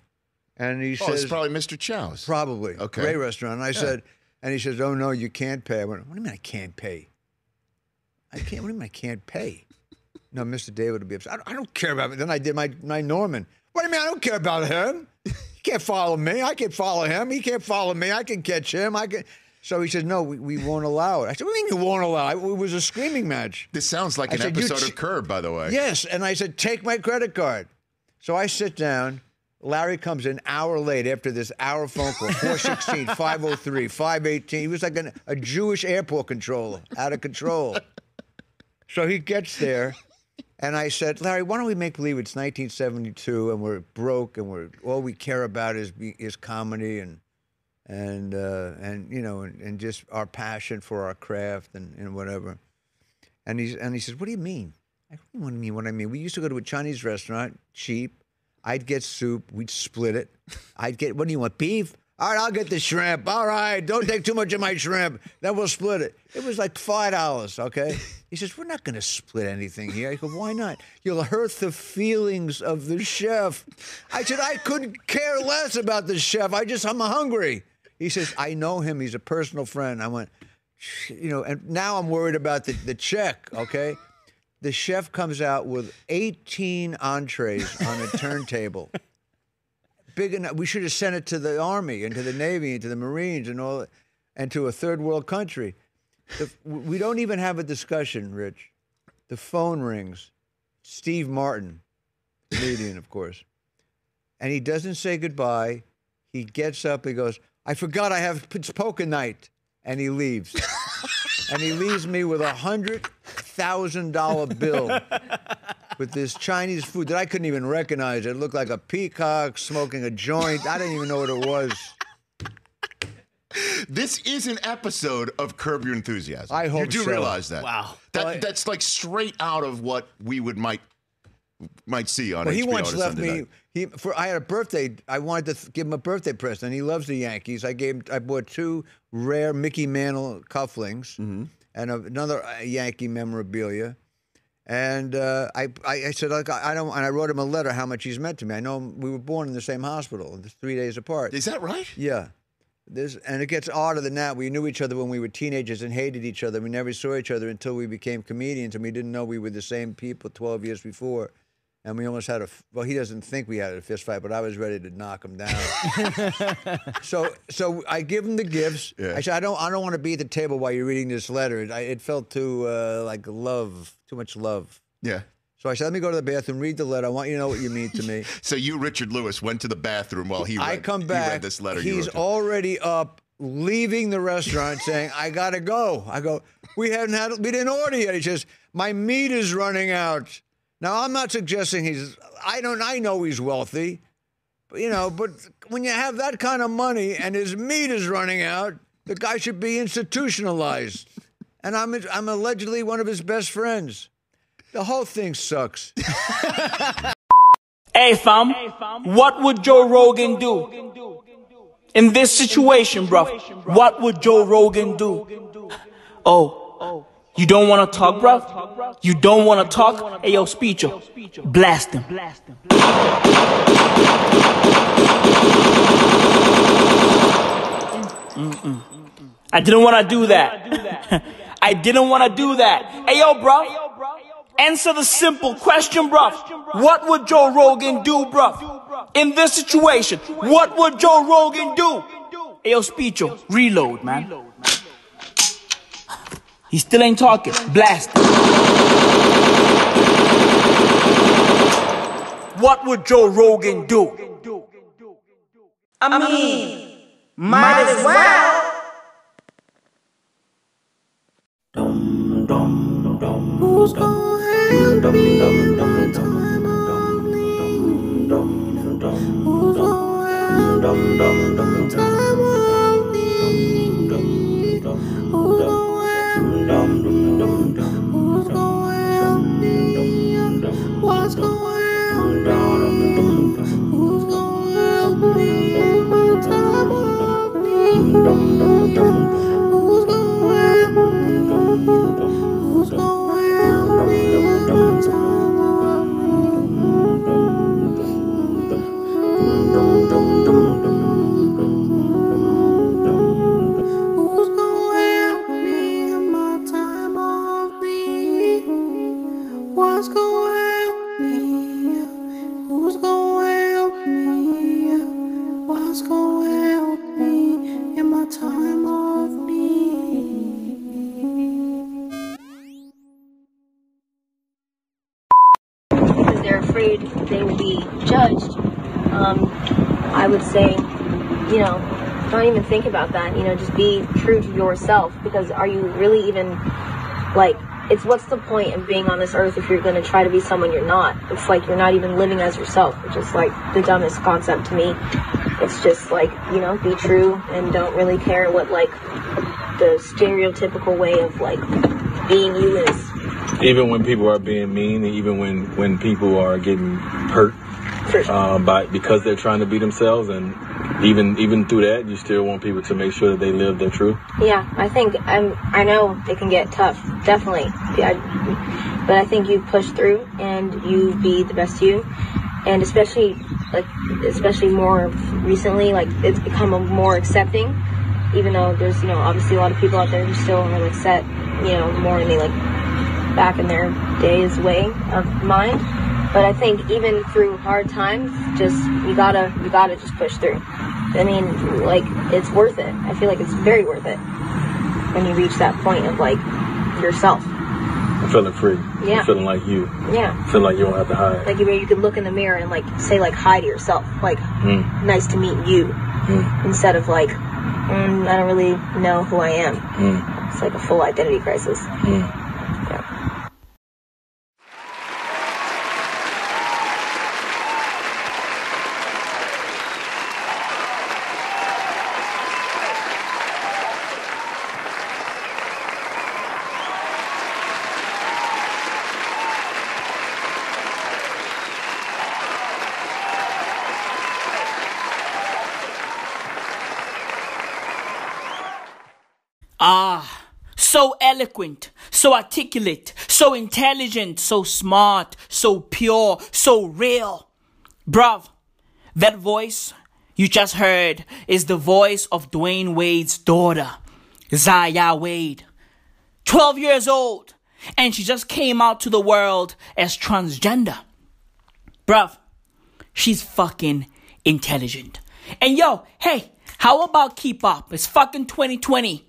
and he said, Oh, says, it's probably Mr. Chow's. Probably. Okay. Great restaurant. And I Yeah. said, and he says, oh, no, you can't pay. I went, what do you mean I can't pay? I can't, what do you mean I can't pay? No, Mr. David would be upset. I don't, I don't care about it. Then I did my, my Norman. What do you mean I don't care about him? He can't follow me. I can follow him. He can't follow me. I can catch him. I can. So he says, no, we, we won't allow it. I said, what do you mean you won't allow it? It was a screaming match. This sounds like I an said, episode of Curb, by the way. Yes. And I said, take my credit card. So I sit down. Larry comes an hour late after this hour phone call 416, 503, 518. He was like an, a Jewish airport controller, out of control. So he gets there, and I said, Larry, why don't we make believe it's 1972 and we're broke and we're all we care about is is comedy and and uh, and you know and, and just our passion for our craft and, and whatever. And he's and he says, "What do you mean?" I don't do you mean what I mean. We used to go to a Chinese restaurant, cheap. I'd get soup. We'd split it. I'd get. What do you want? Beef? All right, I'll get the shrimp. All right, don't take too much of my shrimp. Then we'll split it. It was like five dollars. Okay. He says, "We're not going to split anything here." I go, "Why not? You'll hurt the feelings of the chef." I said, "I couldn't care less about the chef. I just I'm hungry." He says, "I know him. He's a personal friend." I went, you know, and now I'm worried about the, the check, okay? The chef comes out with 18 entrees on a turntable. Big enough. We should have sent it to the Army and to the Navy and to the Marines and all, and to a third world country. The, we don't even have a discussion, Rich. The phone rings. Steve Martin, comedian, of course. And he doesn't say goodbye. He gets up. He goes, I forgot I have it's poker night. And he leaves. and he leaves me with a hundred thousand dollar bill with this Chinese food that I couldn't even recognize. It looked like a peacock smoking a joint. I didn't even know what it was. This is an episode of Curb Your Enthusiasm. I hope you do so. realize that. Wow. That, Well, that's like straight out of what we would might might see on Well, he once on left Sunday me. night. He for I had a birthday. I wanted to th- give him a birthday present. He loves the Yankees. I gave. I bought two rare Mickey Mantle cufflinks Mm-hmm. and a- another uh, Yankee memorabilia. And uh, I, I, said, like, I I don't. And I wrote him a letter how much he's meant to me. I know we were born in the same hospital, three days apart. Is that right? Yeah. This and it gets odder than that. We knew each other when we were teenagers and hated each other. We never saw each other until we became comedians, and we didn't know we were the same people 12 years before. And we almost had a well. He doesn't think we had a fist fight, but I was ready to knock him down. so, so I give him the gifts. I said, I don't, I don't want to be at the table while you're reading this letter. It, I, it felt too uh, like love, too much love. Yeah. So I said, let me go to the bathroom, read the letter. I want you to know what you mean to me. So you, Richard Lewis, went to the bathroom while he read, I come he back. read this letter. He's wrote to him. already up, leaving the restaurant, saying, "I gotta go." I go, "We haven't had, we didn't order yet." He says, "My meat is running out." Now I'm not suggesting he's. I don't. I know he's wealthy, but you know. But when you have that kind of money and his meat is running out, the guy should be institutionalized. And I'm I'm allegedly one of his best friends. The whole thing sucks. Hey fam, what would Joe Rogan do? In this situation, bro, what would Joe Rogan do? Oh, you don't want to talk, bruv? You don't want to talk? Hey yo, speecher, blast him. Mm-mm. I didn't want to do that. I didn't want to do that. Hey yo, bruv, answer the simple question, bruv. What would Joe Rogan do, bruv? In this situation, what would Joe Rogan do? Hey, yo, Speecho, reload, man. He still ain't talking. Blast. What would Joe Rogan do? I mean, might as well. Who's gonna help me in my time of need? Who's gonna help me in my time of be true to yourself because are you really even like? It's what's the point of being on this earth if you're going to try to be someone you're not? It's like you're not even living as yourself, which is like the dumbest concept to me. It's just like you know, be true and don't really care what like the stereotypical way of like being you is. even when people are being mean, and even when when people are getting hurt uh, by because they're trying to be themselves, and even even through that, you still want people to make sure that they live their truth. Yeah, I think I'm. I know it can get tough, definitely. Yeah, but I think you push through and you be the best you, and especially like especially more recently, like it's become more accepting. Even though there's you know obviously a lot of people out there who still are like set you know more in the like back in their days way of mind. But I think even through hard times, just you gotta you gotta just push through. I mean, like it's worth it. I feel like it's very worth it when you reach that point of like yourself. Feeling free, Yeah. feeling like you, Yeah. feeling like you don't have to hide. Like where you could look in the mirror and like say like hi to yourself, like Mm. nice to meet you, Mm. instead of like mm, I don't really know who I am. Mm. It's like a full identity crisis. Mm. Ah, so eloquent, so articulate, so intelligent, so smart, so pure, so real. Bruv, that voice you just heard is the voice of Dwyane Wade's daughter, Zaya Wade. 12 years old, and she just came out to the world as transgender. Bruv, she's fucking intelligent. And yo, hey, how about keep up? It's fucking 2020.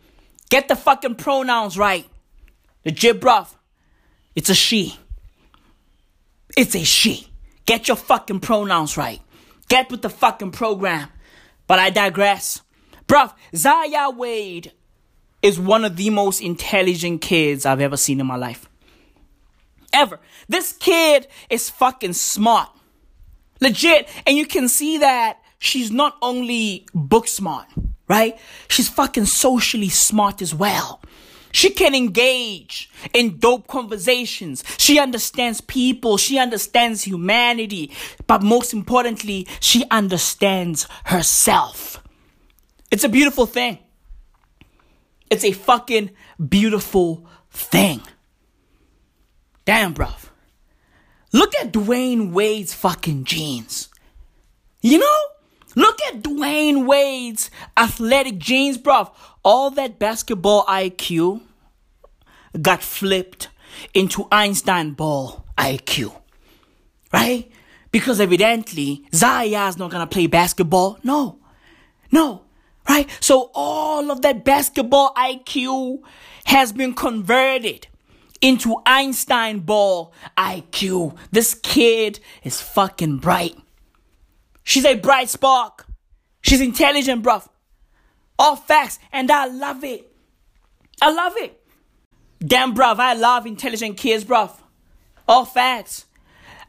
Get the fucking pronouns right. The jib, bruv. It's a she. It's a she. Get your fucking pronouns right. Get with the fucking program. But I digress. Bruv, Zaya Wade is one of the most intelligent kids I've ever seen in my life. Ever. This kid is fucking smart. Legit. And you can see that she's not only book smart, right? She's fucking socially smart as well. She can engage in dope conversations. She understands people. She understands humanity. But most importantly, she understands herself. It's a beautiful thing. It's a fucking beautiful thing. Damn, bruv. Look at Dwyane Wade's fucking jeans. You know? Look at Dwyane Wade's athletic genes, bruv. All that basketball IQ got flipped into Einstein ball IQ. Right? Because evidently, Zaya's not gonna play basketball. No. No. Right? So all of that basketball IQ has been converted into Einstein ball IQ. This kid is fucking bright. She's a bright spark. She's intelligent, bruv. All facts, and I love it. I love it. Damn, bruv, I love intelligent kids, bruv. All facts.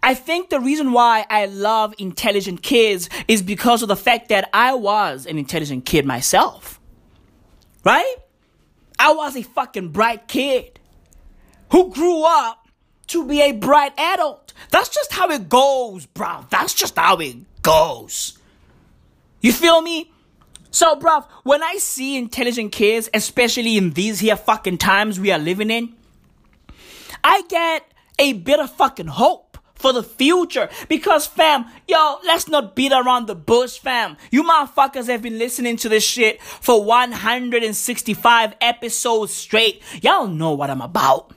I think the reason why I love intelligent kids is because of the fact that I was an intelligent kid myself. Right? I was a fucking bright kid who grew up to be a bright adult. That's just how it goes, bro. That's just how it goes. You feel me? So, bruv, when I see intelligent kids, especially in these here fucking times we are living in, I get a bit of fucking hope for the future. Because, fam, yo, let's not beat around the bush, fam. You motherfuckers have been listening to this shit for 165 episodes straight. Y'all know what I'm about.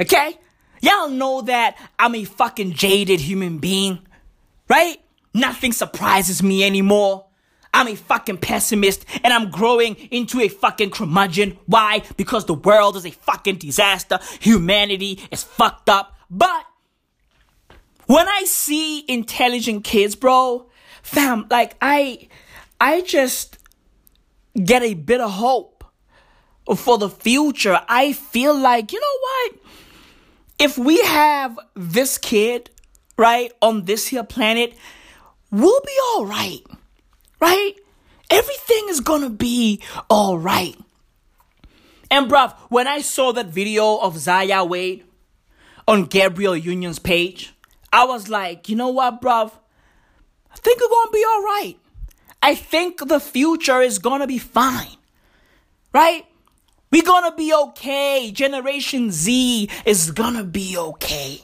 Okay? Y'all know that I'm a fucking jaded human being, right? Nothing surprises me anymore. I'm a fucking pessimist and I'm growing into a fucking curmudgeon. Why? Because the world is a fucking disaster. Humanity is fucked up. But when I see intelligent kids, bro, fam, like I, I just get a bit of hope for the future. I feel like, you know what? If we have this kid, right, on this here planet, we'll be all right right? Everything is gonna be all right. And bruv, when I saw that video of Zaya Wade on Gabrielle Union's page, I was like, you know what, bruv? I think we're gonna be all right. I think the future is gonna be fine, right? We're gonna be okay. Generation Z is gonna be okay.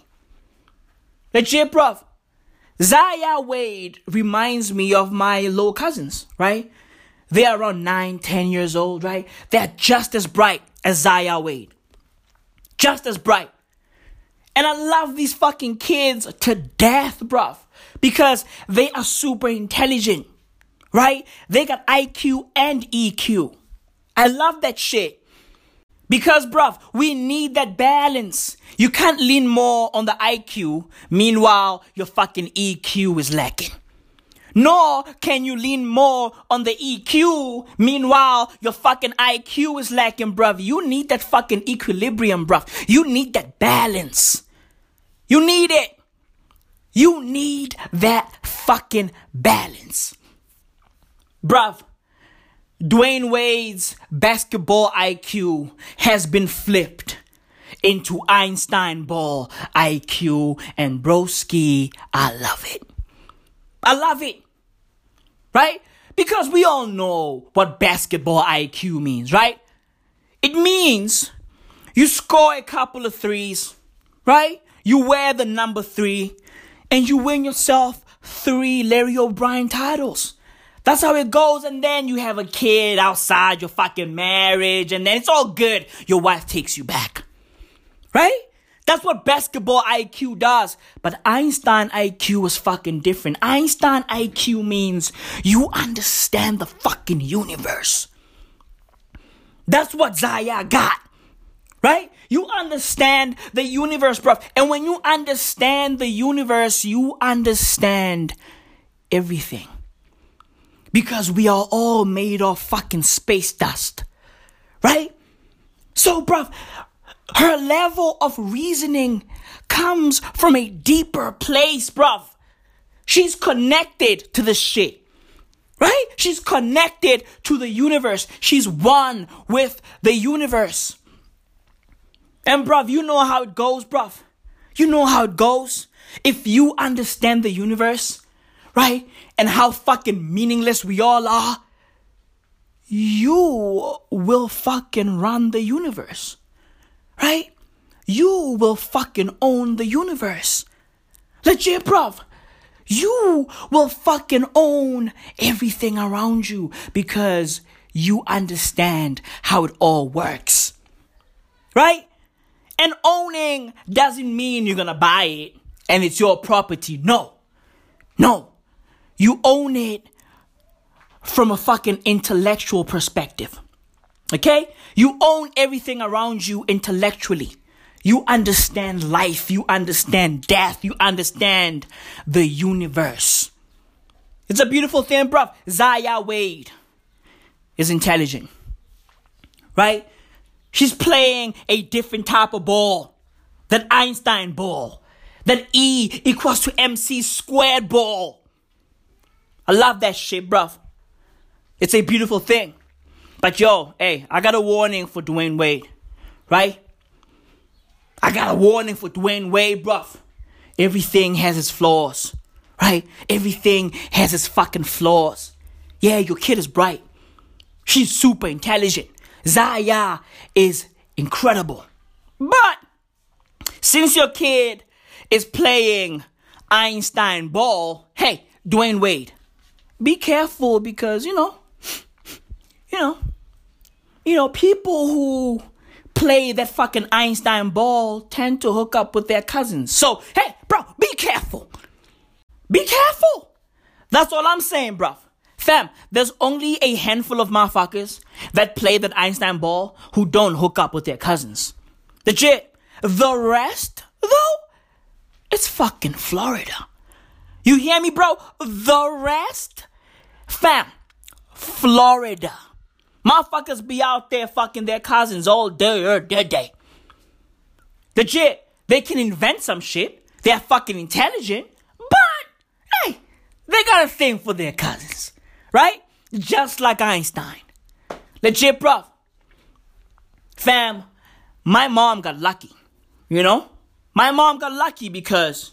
Legit, bruv. Zaya Wade reminds me of my little cousins, right? They are around 9, 10 years old, right? They're just as bright as Zaya Wade. Just as bright. And I love these fucking kids to death, bruv. Because they are super intelligent, right? They got IQ and EQ. I love that shit. Because, bruv, we need that balance. You can't lean more on the IQ, meanwhile, your fucking EQ is lacking. Nor can you lean more on the EQ, meanwhile, your fucking IQ is lacking, bruv. You need that fucking equilibrium, bruv. You need that balance. You need it. You need that fucking balance. Bruv, Dwyane Wade's basketball IQ has been flipped into Einstein ball IQ and broski. I love it. I love it. Right? Because we all know what basketball IQ means, right? It means you score a couple of threes, right? You wear the number three and you win yourself three Larry O'Brien titles. That's how it goes. And then you have a kid outside your fucking marriage, and then it's all good. Your wife takes you back. Right? That's what basketball IQ does. But Einstein IQ is fucking different. Einstein IQ means you understand the fucking universe. That's what Zaya got. Right? You understand the universe, bro. And when you understand the universe, you understand everything. Because we are all made of fucking space dust. Right? So, bruv, her level of reasoning comes from a deeper place, bruv. She's connected to the shit. Right? She's connected to the universe. She's one with the universe. And bruv, you know how it goes, bruv. You know how it goes. If you understand the universe, right? And how fucking meaningless we all are, you will fucking run the universe, right? You will fucking own the universe. Legit, bruv. You will fucking own everything around you because you understand how it all works. Right? And owning doesn't mean you're gonna buy it and it's your property. No. No. You own it from a fucking intellectual perspective. Okay? You own everything around you intellectually. You understand life. You understand death. You understand the universe. It's a beautiful thing, bruv. Zaya Wade is intelligent. Right? She's playing a different type of ball than Einstein ball. Than E equals to MC squared ball. I love that shit, bruv. It's a beautiful thing. But yo, hey, I got a warning for Dwyane Wade, right? I got a warning for Dwyane Wade, bruv. Everything has its flaws, right? Everything has its fucking flaws. Yeah, your kid is bright. She's super intelligent. Zaya is incredible. But since your kid is playing Einstein ball, hey, Dwyane Wade, be careful because, you know, you know, you know, people who play that fucking Einstein ball tend to hook up with their cousins. So, hey, bro, be careful. Be careful. That's all I'm saying, bro. Fam, there's only a handful of motherfuckers that play that Einstein ball who don't hook up with their cousins. Legit. The rest, though, it's fucking Florida. You hear me, bro? The rest, fam, Florida. Motherfuckers be out there fucking their cousins all day, or day, day. Legit, they can invent some shit. They're fucking intelligent, but hey, they got a thing for their cousins, right? Just like Einstein. Legit, bro. Fam, my mom got lucky, you know? My mom got lucky because,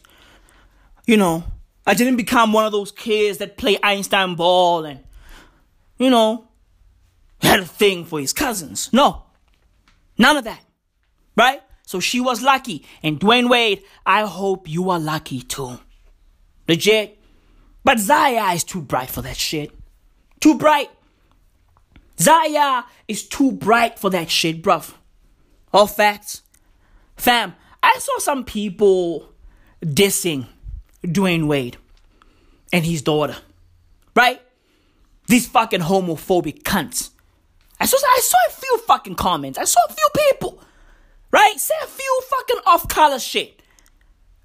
you know, I didn't become one of those kids that play Einstein ball and, you know, had a thing for his cousins. No. None of that. Right? So she was lucky. And Dwyane Wade, I hope you are lucky too. Legit. But Zaya is too bright for that shit. Too bright. Zaya is too bright for that shit, bruv. All facts. Fam, I saw some people dissing Dwyane Wade and his daughter. Right? These fucking homophobic cunts. I saw, I saw a few fucking comments. I saw a few people. Right? Say a few fucking off color shit.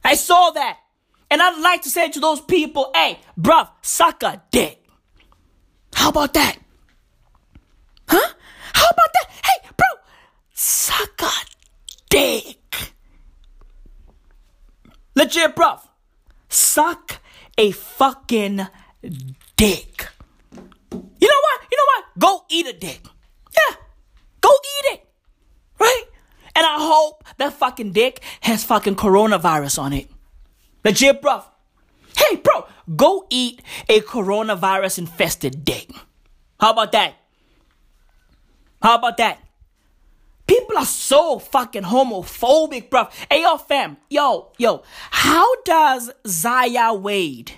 I saw that. And I'd like to say to those people, hey, bruv, suck a dick. How about that? Huh? How about that? Hey, bro, suck a dick. Legit, bruv. Suck a fucking dick. You know what? You know what? Go eat a dick. Yeah. Go eat it. Right? And I hope that fucking dick has fucking coronavirus on it. Legit, bro. Hey, bro, go eat a coronavirus infested dick. How about that? How about that? People are so fucking homophobic, bro. Hey, yo, fam. Yo, yo. How does Zaya Wade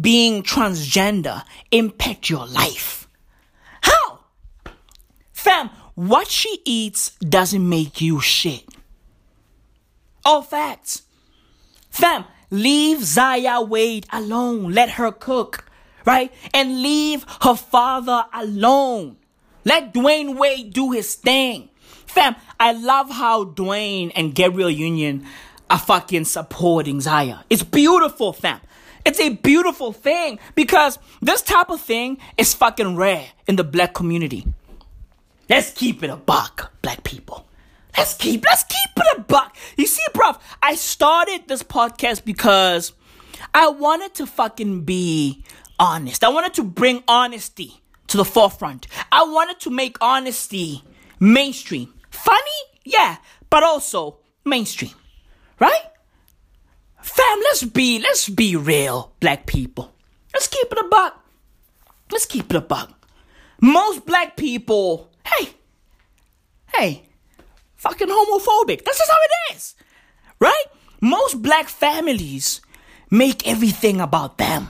being transgender impact your life? How? Fam, what she eats doesn't make you shit. All facts. Fam, leave Zaya Wade alone. Let her cook, right? And leave her father alone. Let Dwyane Wade do his thing. Fam, I love how Dwyane and Gabrielle Union are fucking supporting Zaya. It's beautiful, fam. It's a beautiful thing because this type of thing is fucking rare in the black community. Let's keep it a buck, black people. Let's keep let's keep it a buck. You see, bruv, I started this podcast because I wanted to fucking be honest. I wanted to bring honesty to the forefront. I wanted to make honesty mainstream. Funny? Yeah, but also mainstream. Right? Fam, let's be let's be real, black people. Let's keep it a buck. Let's keep it a buck. Most black people, hey, hey, fucking homophobic. That's just how it is. Right? Most black families make everything about them.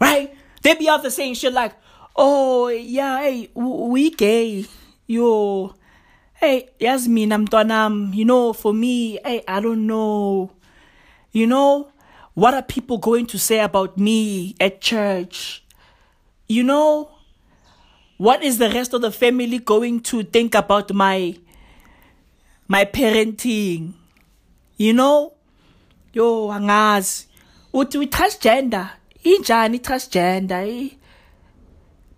Right? They be out there saying shit like, oh, yeah, hey, we gay. Yo, hey, Yasmin, I'm mntwanam. You know, for me, hey, I don't know. You know, what are people going to say about me at church? You know, what is the rest of the family going to think about my my parenting? You know? Yo, angazi. Uthi we transgender. Injani transgender? eh?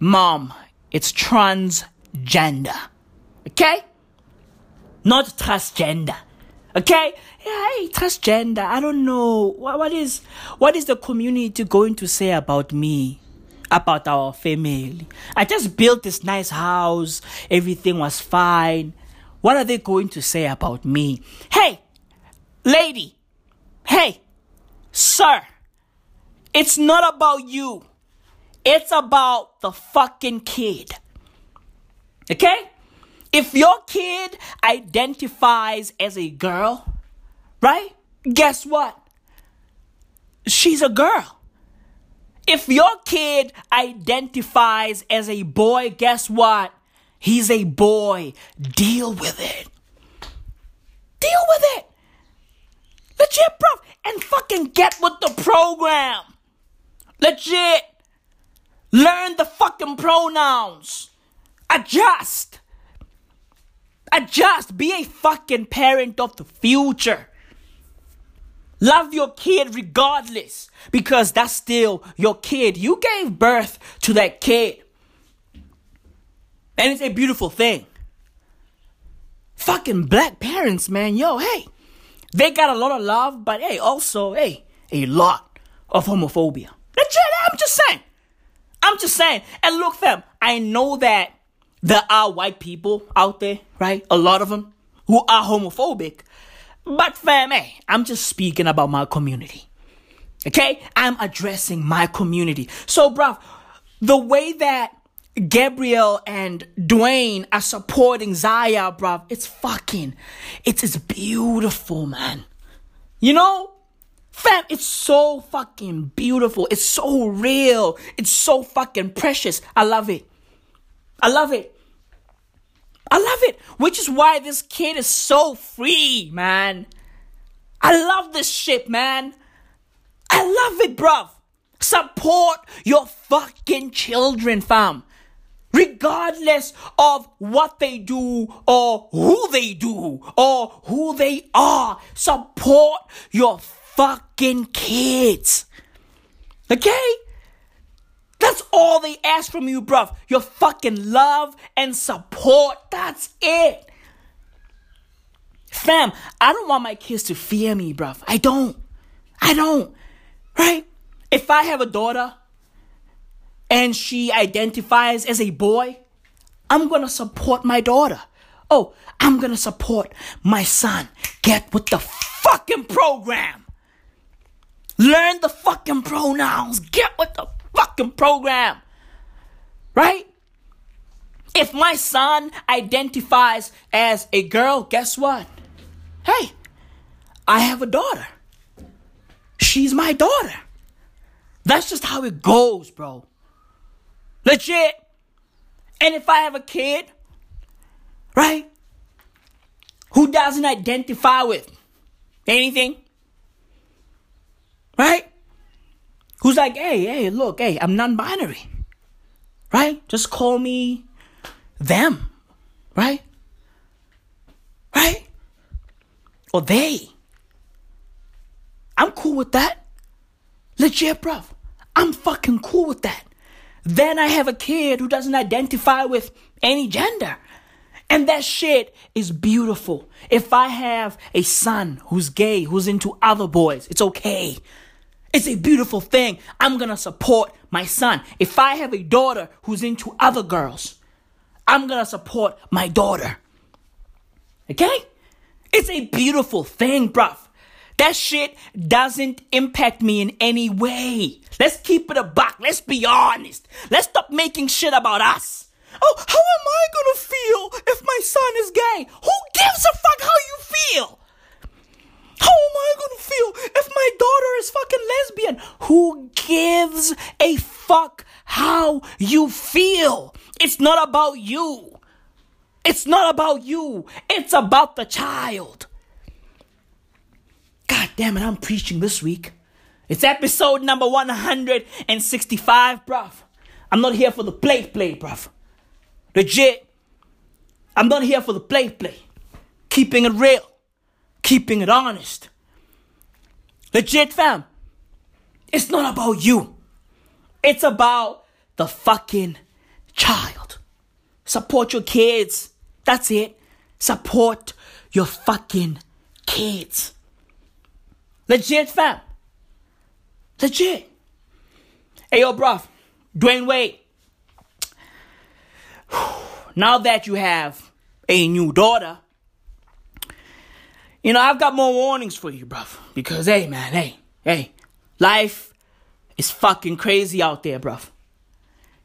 Mom, it's transgender. Okay? Not transgender. Okay? Hey, transgender. I don't know. What, what is what is the community going to say about me? About our family? I just built this nice house. Everything was fine. What are they going to say about me? Hey, lady. Hey, sir. It's not about you. It's about the fucking kid. Okay? If your kid identifies as a girl, right? Guess what? She's a girl. If your kid identifies as a boy, guess what? He's a boy. Deal with it. Deal with it. Legit, bro. And fucking get with the program. Legit. Learn the fucking pronouns. Adjust. Adjust. Be a fucking parent of the future. Love your kid regardless because that's still your kid. You gave birth to that kid. And it's a beautiful thing. Fucking black parents, man. Yo, hey. They got a lot of love, but hey, also, hey, a lot of homophobia. I'm just saying. I'm just saying. And look, fam, I know that there are white people out there, right? A lot of them who are homophobic. But fam, hey, I'm just speaking about my community. Okay? I'm addressing my community. So, bruv, the way that Gabrielle and Dwyane are supporting Zaya, bruv, it's fucking, it's, it's beautiful, man. You know? Fam, it's so fucking beautiful. It's so real. It's so fucking precious. I love it. I love it. I love it. Which is why this kid is so free, man. I love this shit, man. I love it, bruv. Support your fucking children, fam. Regardless of what they do or who they do or who they are, support your fucking kids. Okay? That's all they ask from you, bruv. Your fucking love and support. That's it. Fam, I don't want my kids to fear me, bruv. I don't. I don't. Right? If I have a daughter and she identifies as a boy, I'm gonna support my daughter. Oh, I'm gonna support my son. Get with the fucking program. Learn the fucking pronouns. Get with the fucking program. Right? If my son identifies as a girl, guess what? Hey, I have a daughter. She's my daughter. That's just how it goes, bro. Legit. And if I have a kid, right, who doesn't identify with anything, right? Who's like, hey, hey, look, hey, I'm non binary, right? Just call me them, right? Right? Or they. I'm cool with that. Legit, bruv. I'm fucking cool with that. Then I have a kid who doesn't identify with any gender. And that shit is beautiful. If I have a son who's gay, who's into other boys, it's okay. It's a beautiful thing. I'm gonna support my son. If I have a daughter who's into other girls, I'm gonna support my daughter. Okay? It's a beautiful thing, bruv. That shit doesn't impact me in any way. Let's keep it a buck. Let's be honest. Let's stop making shit about us. Oh, how am I gonna feel if my son is gay? Who gives a fuck how you feel? How am I gonna feel if my daughter is fucking lesbian? Who gives a fuck how you feel? It's not about you. It's not about you. It's about the child. God damn it, I'm preaching this week. It's episode number 165, bruv. I'm not here for the play play, bruv. Legit. I'm not here for the play play. Keeping it real. Keeping it honest. Legit, fam. It's not about you. It's about the fucking child. Support your kids. That's it. Support your fucking kids. Legit, fam. Legit. Hey, yo, bruv. Dwyane Wade. Now that you have a new daughter, you know, I've got more warnings for you, bruv. Because, hey, man, hey, hey, life is fucking crazy out there, bruv.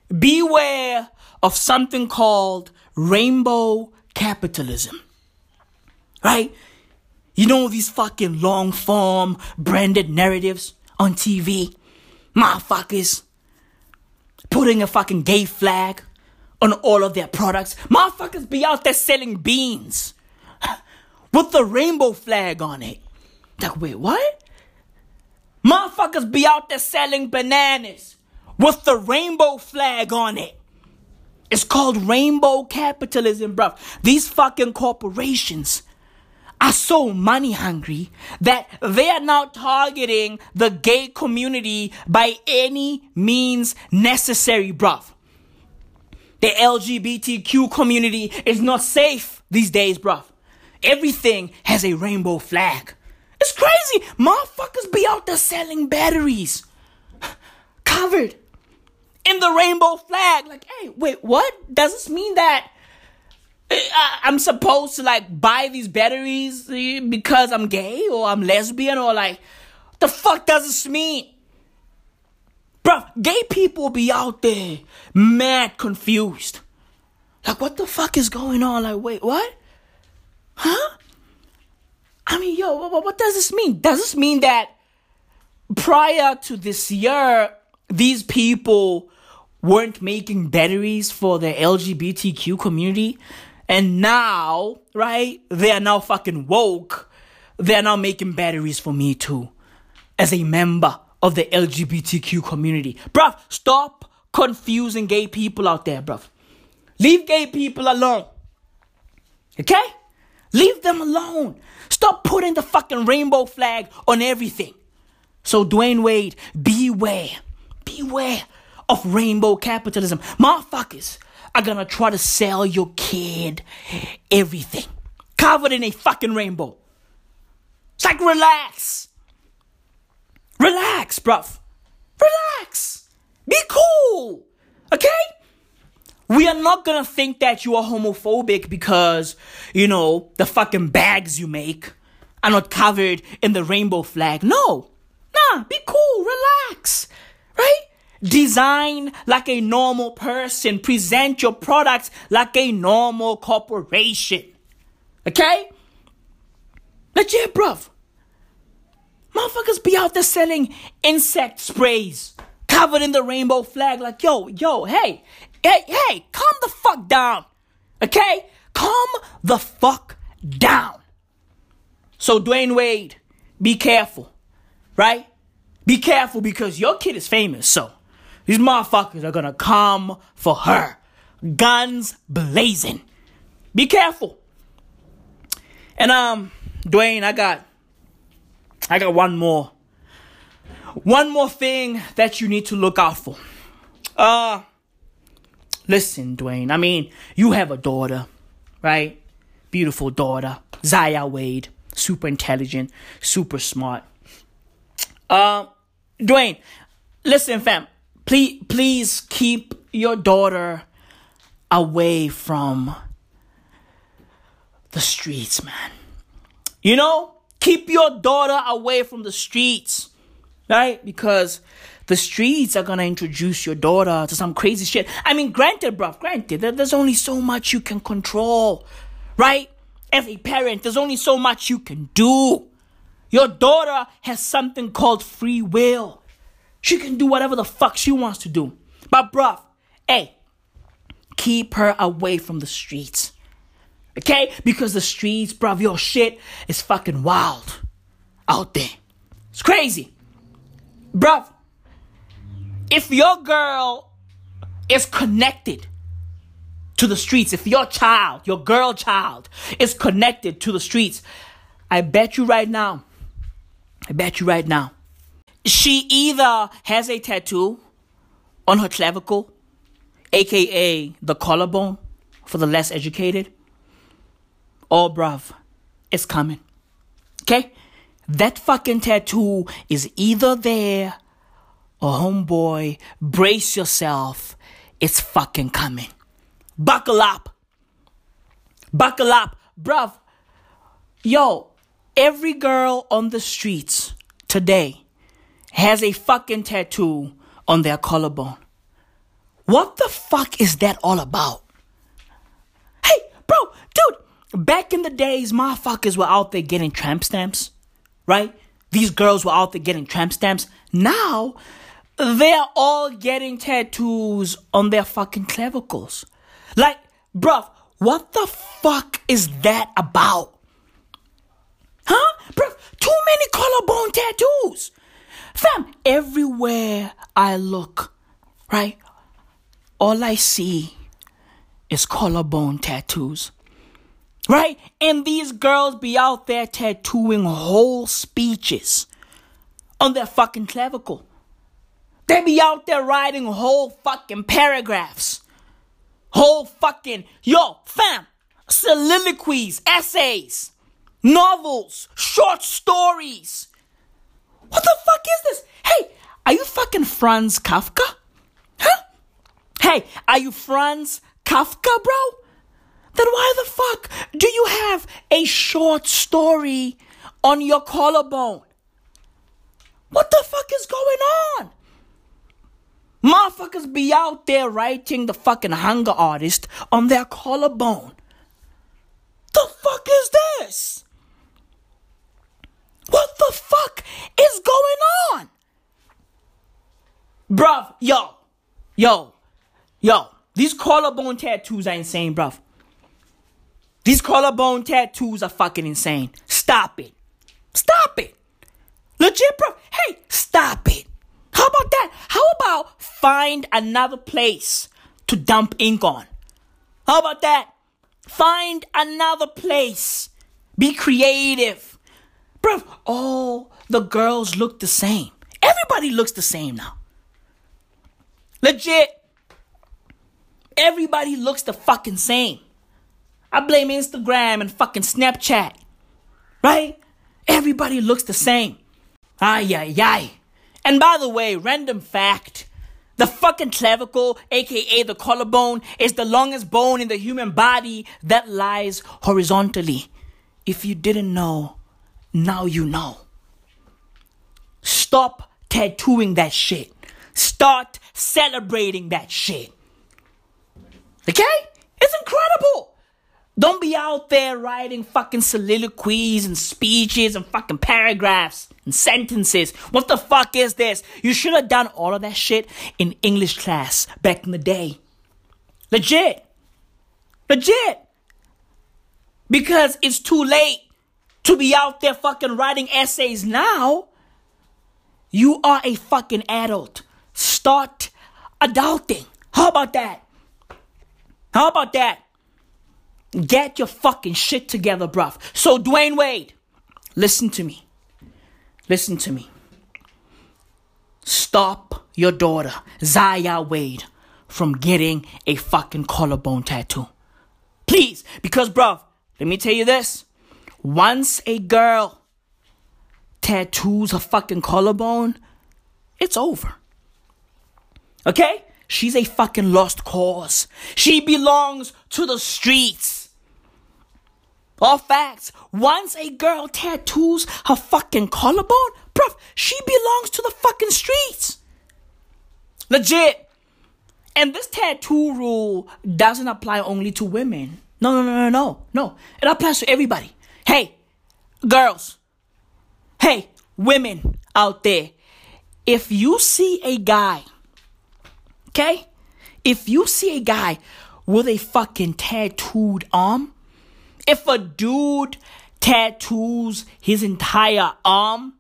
Beware of something called rainbow capitalism. Right? You know these fucking long form branded narratives on TV? Motherfuckers putting a fucking gay flag on all of their products. Motherfuckers be out there selling beans with the rainbow flag on it. Like, wait, what? Motherfuckers be out there selling bananas with the rainbow flag on it. It's called rainbow capitalism, bruv. These fucking corporations are so money hungry that they are now targeting the gay community by any means necessary, bruv. The LGBTQ community is not safe these days, bruv. Everything has a rainbow flag. It's crazy. Motherfuckers be out there selling batteries covered in the rainbow flag. Like, hey, wait, what? Does this mean that I- I'm supposed to like buy these batteries eh, because I'm gay or I'm lesbian or like, the fuck does this mean? Bruh, gay people be out there mad confused. Like, what the fuck is going on? Like, wait, what? Huh? I mean, yo, what, what does this mean? Does this mean that prior to this year, these people weren't making batteries for the LGBTQ community? And now, right, they are now fucking woke. They're now making batteries for me too, as a member of the LGBTQ community. Bruv, stop confusing gay people out there, bruv. Leave gay people alone. Okay? Leave them alone. Stop putting the fucking rainbow flag on everything. So, Dwyane Wade, beware. Beware of rainbow capitalism. Motherfuckers are gonna try to sell your kid everything covered in a fucking rainbow. It's like, relax. Relax, bruv. Relax. Be cool. Okay? We are not gonna think that you are homophobic because, you know, the fucking bags you make are not covered in the rainbow flag. No. Nah, be cool, relax. Right? Design like a normal person. Present your products like a normal corporation. Okay? But yeah, bruv. Motherfuckers be out there selling insect sprays covered in the rainbow flag. Like, yo, yo, hey, hey, hey, calm the fuck down. Okay? Calm the fuck down. So, Dwyane Wade, be careful, right? Be careful because your kid is famous. So, these motherfuckers are gonna come for her. Guns blazing. Be careful. And, um, Dwyane, I got, I got one more. One more thing that you need to look out for. Uh, listen, Dwyane. I mean, you have a daughter, right? Beautiful daughter, Zaya Wade. Super intelligent, super smart. Uh, Dwyane, listen, fam. Please, please keep your daughter away from the streets, man. You know, keep your daughter away from the streets, right? Because the streets are gonna introduce your daughter to some crazy shit. I mean, granted, bruv, granted, there's only so much you can control, right? A parent, there's only so much you can do. Your daughter has something called free will. She can do whatever the fuck she wants to do. But, bruv, hey, keep her away from the streets. Okay? Because the streets, bruv, your shit is fucking wild out there. It's crazy. Bruv, if your girl is connected to the streets, if your child, your girl child, is connected to the streets, I bet you right now, I bet you right now, she either has a tattoo on her clavicle, aka the collarbone for the less educated, or bruv, it's coming. Okay? That fucking tattoo is either there or homeboy, brace yourself. It's fucking coming. Buckle up. Buckle up. Bruv, yo, every girl on the streets today has a fucking tattoo on their collarbone. What the fuck is that all about? Hey, bro, dude, back in the days, motherfuckers were out there getting tramp stamps, right? These girls were out there getting tramp stamps. Now, they're all getting tattoos on their fucking clavicles. Like, bruv, what the fuck is that about? Huh? Bruv, too many collarbone tattoos. Fam, everywhere I look, right, all I see is collarbone tattoos. Right? And these girls be out there tattooing whole speeches on their fucking clavicle. They be out there writing whole fucking paragraphs. Whole fucking, yo, fam, soliloquies, essays, novels, short stories. What the fuck is this? Hey, are you fucking Franz Kafka? Huh? Hey, are you Franz Kafka, bro? Then why the fuck do you have a short story on your collarbone? What the fuck is going on? Motherfuckers be out there writing the fucking hunger artist on their collarbone. The fuck is this? What the fuck is going on? Bruv, yo, yo, yo, these collarbone tattoos are insane, bruv. These collarbone tattoos are fucking insane. Stop it. Stop it. Legit, bro. Hey, stop it. How about that? How about find another place to dump ink on? How about that? Find another place. Be creative. Bro, all the girls look the same. Everybody looks the same now. Legit. Everybody looks the fucking same. I blame Instagram and fucking Snapchat. Right? Everybody looks the same. Ay, ay, ay. And by the way, random fact the fucking clavicle, aka the collarbone, is the longest bone in the human body that lies horizontally. If you didn't know, now you know. Stop tattooing that shit. Start celebrating that shit. Okay? It's incredible. Don't be out there writing fucking soliloquies and speeches and fucking paragraphs and sentences. What the fuck is this? You should have done all of that shit in English class back in the day. Legit. Legit. Because it's too late to be out there fucking writing essays now. You are a fucking adult. Start adulting. How about that? How about that? Get your fucking shit together, bruv. So, Dwyane Wade, listen to me. Listen to me. Stop your daughter, Zaya Wade, from getting a fucking collarbone tattoo. Please, because, bruv, let me tell you this. Once a girl tattoos her fucking collarbone, it's over. Okay? She's a fucking lost cause. She belongs to the streets. All facts. Once a girl tattoos her fucking collarbone, bruv, she belongs to the fucking streets. Legit. And this tattoo rule doesn't apply only to women. No, no, no, no, no. No. It applies to everybody. Hey, girls. Hey, women out there. If you see a guy, okay? If you see a guy with a fucking tattooed arm, if a dude tattoos his entire arm,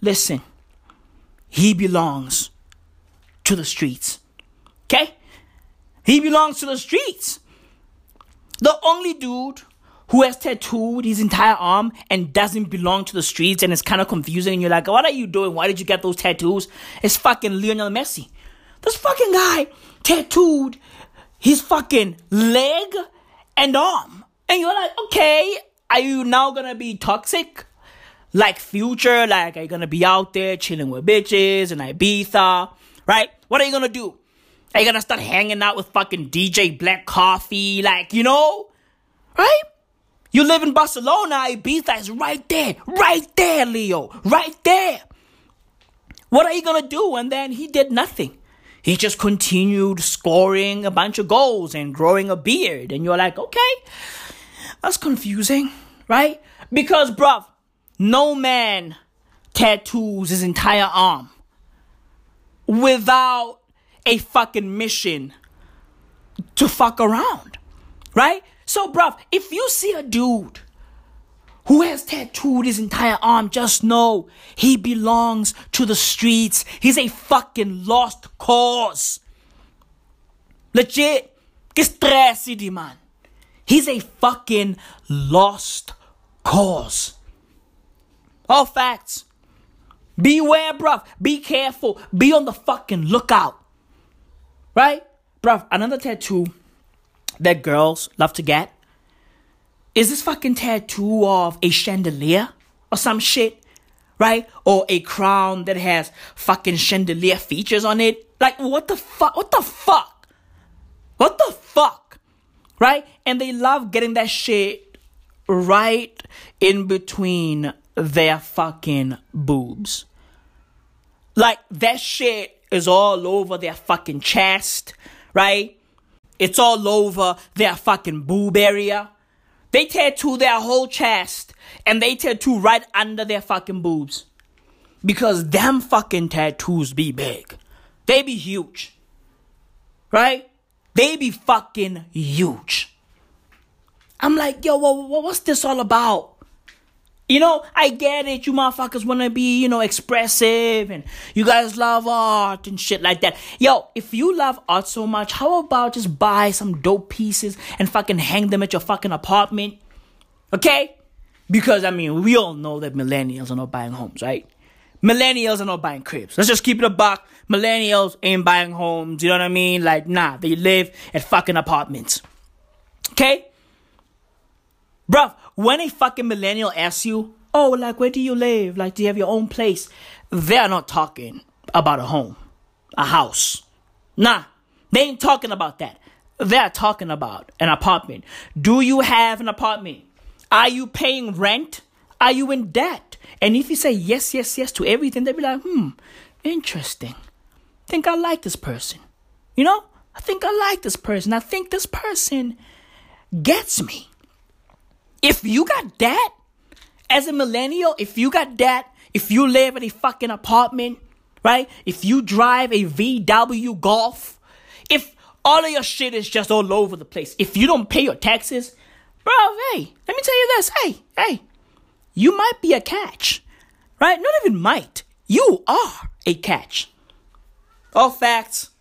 listen, he belongs to the streets. Okay? He belongs to the streets. The only dude who has tattooed his entire arm and doesn't belong to the streets and it's kind of confusing and you're like, what are you doing? Why did you get those tattoos? It's fucking Lionel Messi. This fucking guy tattooed his fucking leg and arm. And you're like, okay, are you now gonna be toxic? Like future, like are you gonna be out there chilling with bitches and Ibiza, right? What are you gonna do? Are you gonna start hanging out with fucking DJ Black Coffee? Like, you know? Right? You live in Barcelona, Ibiza is right there. Right there, Leo. Right there. What are you gonna do? And then he did nothing. He just continued scoring a bunch of goals and growing a beard. And you're like, okay, that's confusing, right? Because, bruv, no man tattoos his entire arm without a fucking mission to fuck around, right? So, bruv, if you see a dude who has tattooed his entire arm, just know he belongs to the streets. He's a fucking lost cause. Legit. Que stress die man. He's a fucking lost cause. All facts. Beware, bruv. Be careful. Be on the fucking lookout. Right? Bruv, another tattoo that girls love to get is this fucking tattoo of a chandelier or some shit, right? Or a crown that has fucking chandelier features on it. Like, what the fuck? What the fuck? What the fuck? Right? And they love getting that shit right in between their fucking boobs. Like, that shit is all over their fucking chest, right? It's all over their fucking boob area. They tattoo their whole chest and they tattoo right under their fucking boobs. Because them fucking tattoos be big. They be huge. Right? They be fucking huge. I'm like, yo, what's this all about? You know, I get it. You motherfuckers want to be, you know, expressive and you guys love art and shit like that. Yo, if you love art so much, how about just buy some dope pieces and fucking hang them at your fucking apartment? Okay? Because, I mean, we all know that millennials are not buying homes, right? Millennials are not buying cribs. Let's just keep it a buck. Millennials ain't buying homes. You know what I mean? Like, nah, they live at fucking apartments. Okay? Bruv, when a fucking millennial asks you, oh, like, where do you live? Like, do you have your own place? They're not talking about a home, a house. Nah, they ain't talking about that. They're talking about an apartment. Do you have an apartment? Are you paying rent? Are you in debt? And if you say yes, yes, yes to everything, they'll be like, hmm, interesting. think I like this person. You know? I think I like this person. I think this person gets me. If you got that, as a millennial, if you got that, if you live in a fucking apartment, right? If you drive a VW Golf, if all of your shit is just all over the place, if you don't pay your taxes, bro, hey, let me tell you this, hey, hey, you might be a catch, right? Not even might, you are a catch. All facts.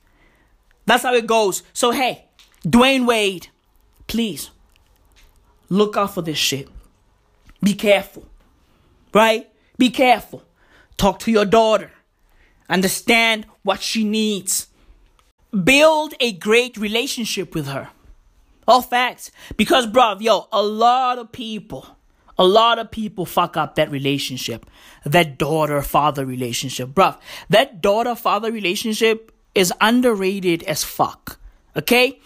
That's how it goes. So, hey, Dwyane Wade, please Look out for this shit. Be careful. Right? Be careful. Talk to your daughter. Understand what she needs. Build a great relationship with her. All facts. Because, bruv, yo, a lot of people, a lot of people fuck up that relationship. That daughter father relationship. Bruv, that daughter father relationship is underrated as fuck. Okay?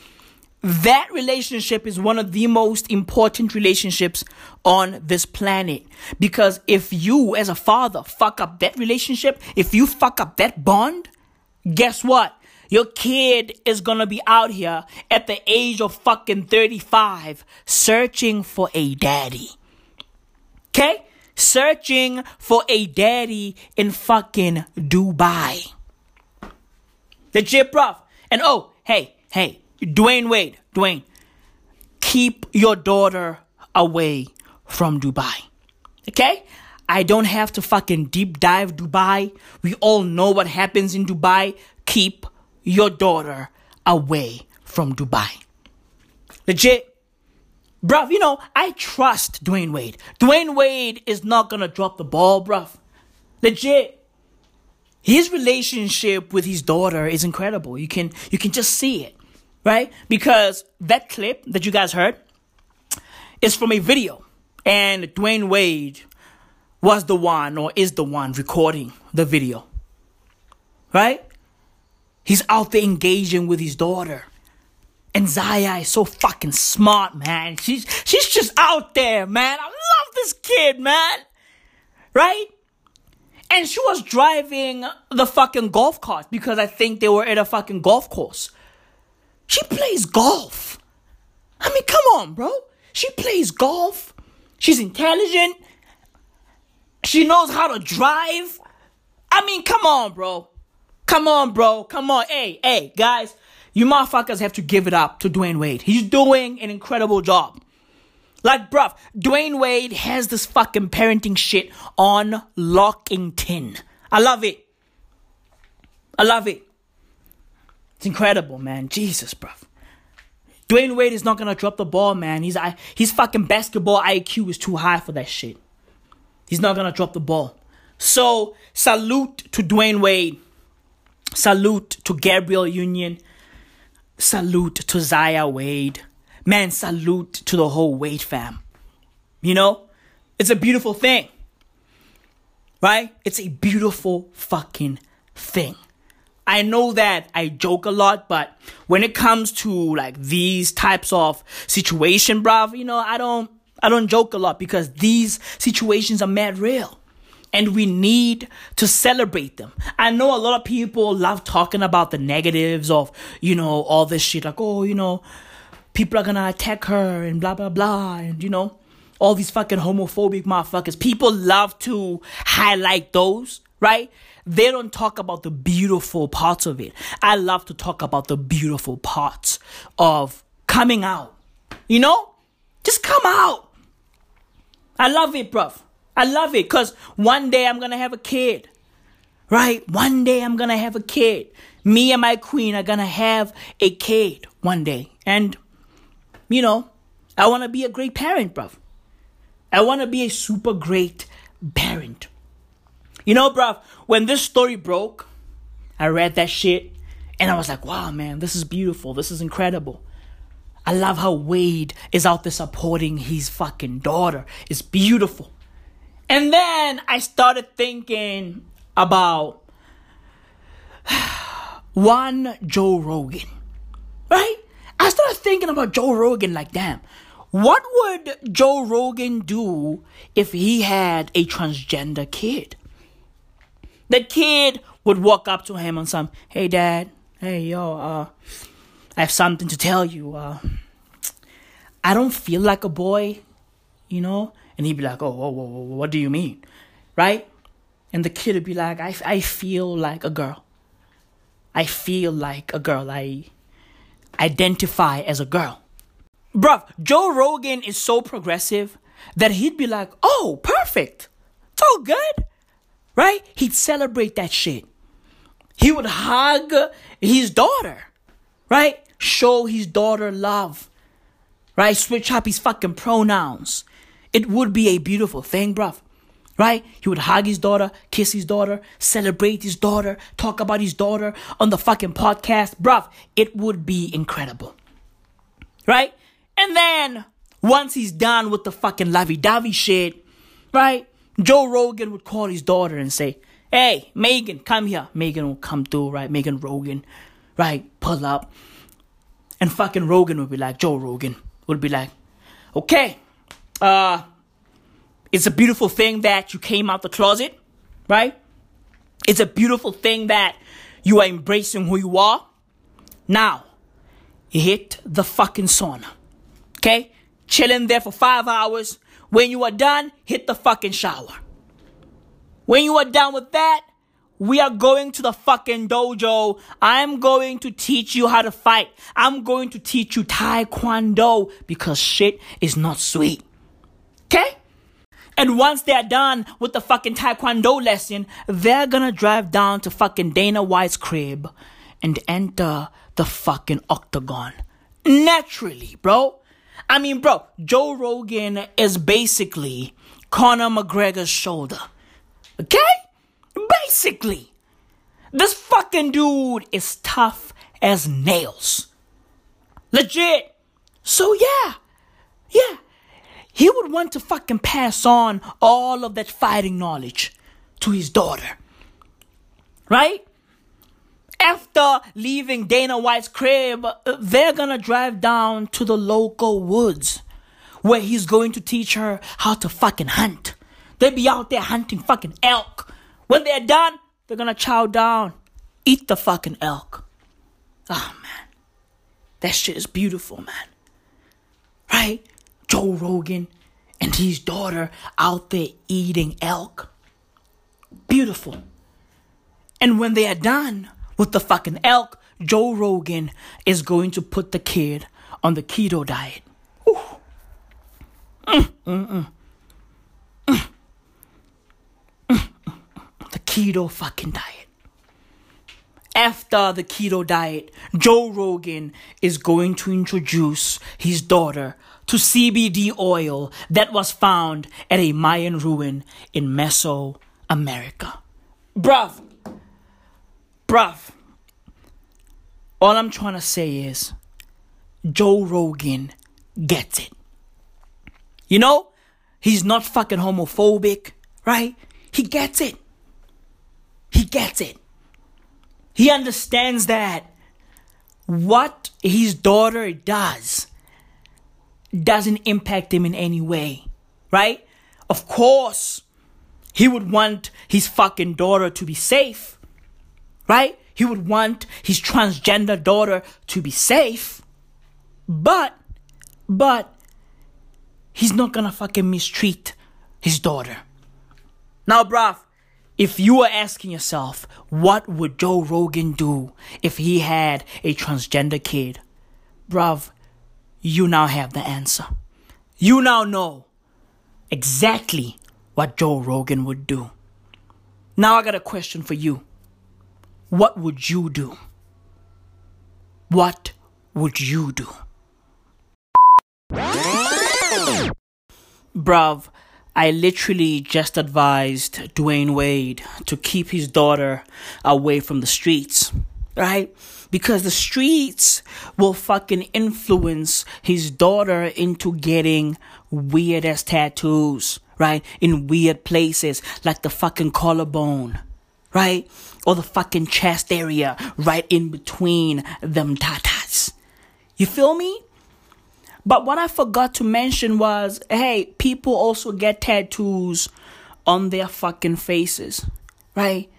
That relationship is one of the most important relationships on this planet. Because if you, as a father, fuck up that relationship, if you fuck up that bond, guess what? Your kid is gonna be out here at the age of fucking 35 searching for a daddy. Okay? Searching for a daddy in fucking Dubai. Legit, bruv. And oh, hey, hey, Dwyane Wade, Dwyane, keep your daughter away from Dubai. Okay? I don't have to fucking deep dive Dubai. We all know what happens in Dubai. Keep your daughter away from Dubai. Legit. Bruv, you know, I trust Dwyane Wade. Dwyane Wade is not gonna drop the ball, bruv. Legit. His relationship with his daughter is incredible. You can you can just see it right? Because that clip that you guys heard is from a video, and Dwyane Wade was the one or is the one recording the video, right? He's out there engaging with his daughter. And Zaya is so fucking smart, man. She's she's just out there, man. I love this kid, man. Right? And she was driving the fucking golf cart because I think they were at a fucking golf course. She plays golf. I mean, come on, bro. She plays golf. She's intelligent. She knows how to drive. I mean, come on, bro. Come on, bro. Come on. Hey, hey, guys. You motherfuckers have to give it up to Dwyane Wade. He's doing an incredible job. Like, bruv, Dwyane Wade has this fucking parenting shit on Lockington. I love it. I love it. It's incredible, man. Jesus, bruv. Dwyane Wade is not gonna drop the ball, man. He's I, his fucking basketball IQ is too high for that shit. He's not gonna drop the ball. So salute to Dwyane Wade. Salute to Gabrielle Union. Salute to Zaya Wade. Man, salute to the whole Wade fam. You know, it's a beautiful thing. Right? It's a beautiful fucking thing. I know that I joke a lot, but when it comes to like these types of situation, bruv, you know, I don't, I don't joke a lot because these situations are mad real. And we need to celebrate them. I know a lot of people love talking about the negatives of, you know, all this shit. Like, oh, you know, people are gonna attack her and blah, blah, blah. And, you know, all these fucking homophobic motherfuckers. People love to highlight those, right? They don't talk about the beautiful parts of it. I love to talk about the beautiful parts of coming out. You know? Just come out. I love it, bruv. I love it because one day I'm going to have a kid. Right? One day I'm going to have a kid. Me and my queen are going to have a kid one day. And, you know, I want to be a great parent, bruv. I want to be a super great parent. You know, bruv, when this story broke, I read that shit and I was like, wow, man, this is beautiful. This is incredible. I love how Wade is out there supporting his fucking daughter. It's beautiful. And then I started thinking about one Joe Rogan, right? I started thinking about Joe Rogan like, damn, what would Joe Rogan do if he had a transgender kid? The kid would walk up to him and some, hey dad, hey yo, uh, I have something to tell you. Uh, I don't feel like a boy, you know? And he'd be like, oh, whoa, whoa, whoa, what do you mean? Right? And the kid would be like, I, I feel like a girl. I feel like a girl. I identify as a girl. Bruv, Joe Rogan is so progressive that he'd be like, oh, perfect. All good. Right? He'd celebrate that shit. He would hug his daughter. Right? Show his daughter love. Right? Switch up his fucking pronouns. It would be a beautiful thing, bruv. Right? He would hug his daughter, kiss his daughter, celebrate his daughter, talk about his daughter on the fucking podcast. Bruv, it would be incredible. Right? And then, once he's done with the fucking lovey dovey shit, right? Joe Rogan would call his daughter and say, Hey, Megan, come here. Megan will come through, right? Megan Rogan, right? Pull up. And fucking Rogan would be like, Joe Rogan would be like, Okay, uh, it's a beautiful thing that you came out the closet, right? It's a beautiful thing that you are embracing who you are. Now, hit the fucking sauna. Okay? Chilling there for five hours. When you are done, hit the fucking shower. When you are done with that, we are going to the fucking dojo. I'm going to teach you how to fight. I'm going to teach you taekwondo because shit is not sweet. Okay? And once they're done with the fucking taekwondo lesson, they're gonna drive down to fucking Dana White's crib and enter the fucking octagon. Naturally, bro. I mean, bro, Joe Rogan is basically Conor McGregor's shoulder. Okay? Basically. This fucking dude is tough as nails. Legit. So yeah. Yeah. He would want to fucking pass on all of that fighting knowledge to his daughter. Right? After leaving Dana White's crib, uh, they're gonna drive down to the local woods where he's going to teach her how to fucking hunt. They'll be out there hunting fucking elk. When they're done, they're gonna chow down, eat the fucking elk. Oh man, that shit is beautiful, man. Right? Joe Rogan and his daughter out there eating elk. Beautiful. And when they are done with the fucking elk, Joe Rogan is going to put the kid on the keto diet. Mm, mm, mm. Mm. Mm. The keto fucking diet. After the keto diet, Joe Rogan is going to introduce his daughter to CBD oil that was found at a Mayan ruin in Mesoamerica. Bruv, bruv, all I'm trying to say is Joe Rogan gets it. You know, he's not fucking homophobic, right? He gets it. He gets it. He understands that what his daughter does doesn't impact him in any way, right? Of course, he would want his fucking daughter to be safe, right? He would want his transgender daughter to be safe, but, but, he's not gonna fucking mistreat his daughter. Now, bruv, if you are asking yourself, what would Joe Rogan do if he had a transgender kid? Bruv, you now have the answer. You now know exactly what Joe Rogan would do. Now I got a question for you. What would you do? What would you do? Bruv, I literally just advised Dwyane Wade to keep his daughter away from the streets, right? Because the streets will fucking influence his daughter into getting weird ass tattoos, right? In weird places, like the fucking collarbone, right? Or the fucking chest area, right in between them tatas. You feel me? But what I forgot to mention was hey, people also get tattoos on their fucking faces, right?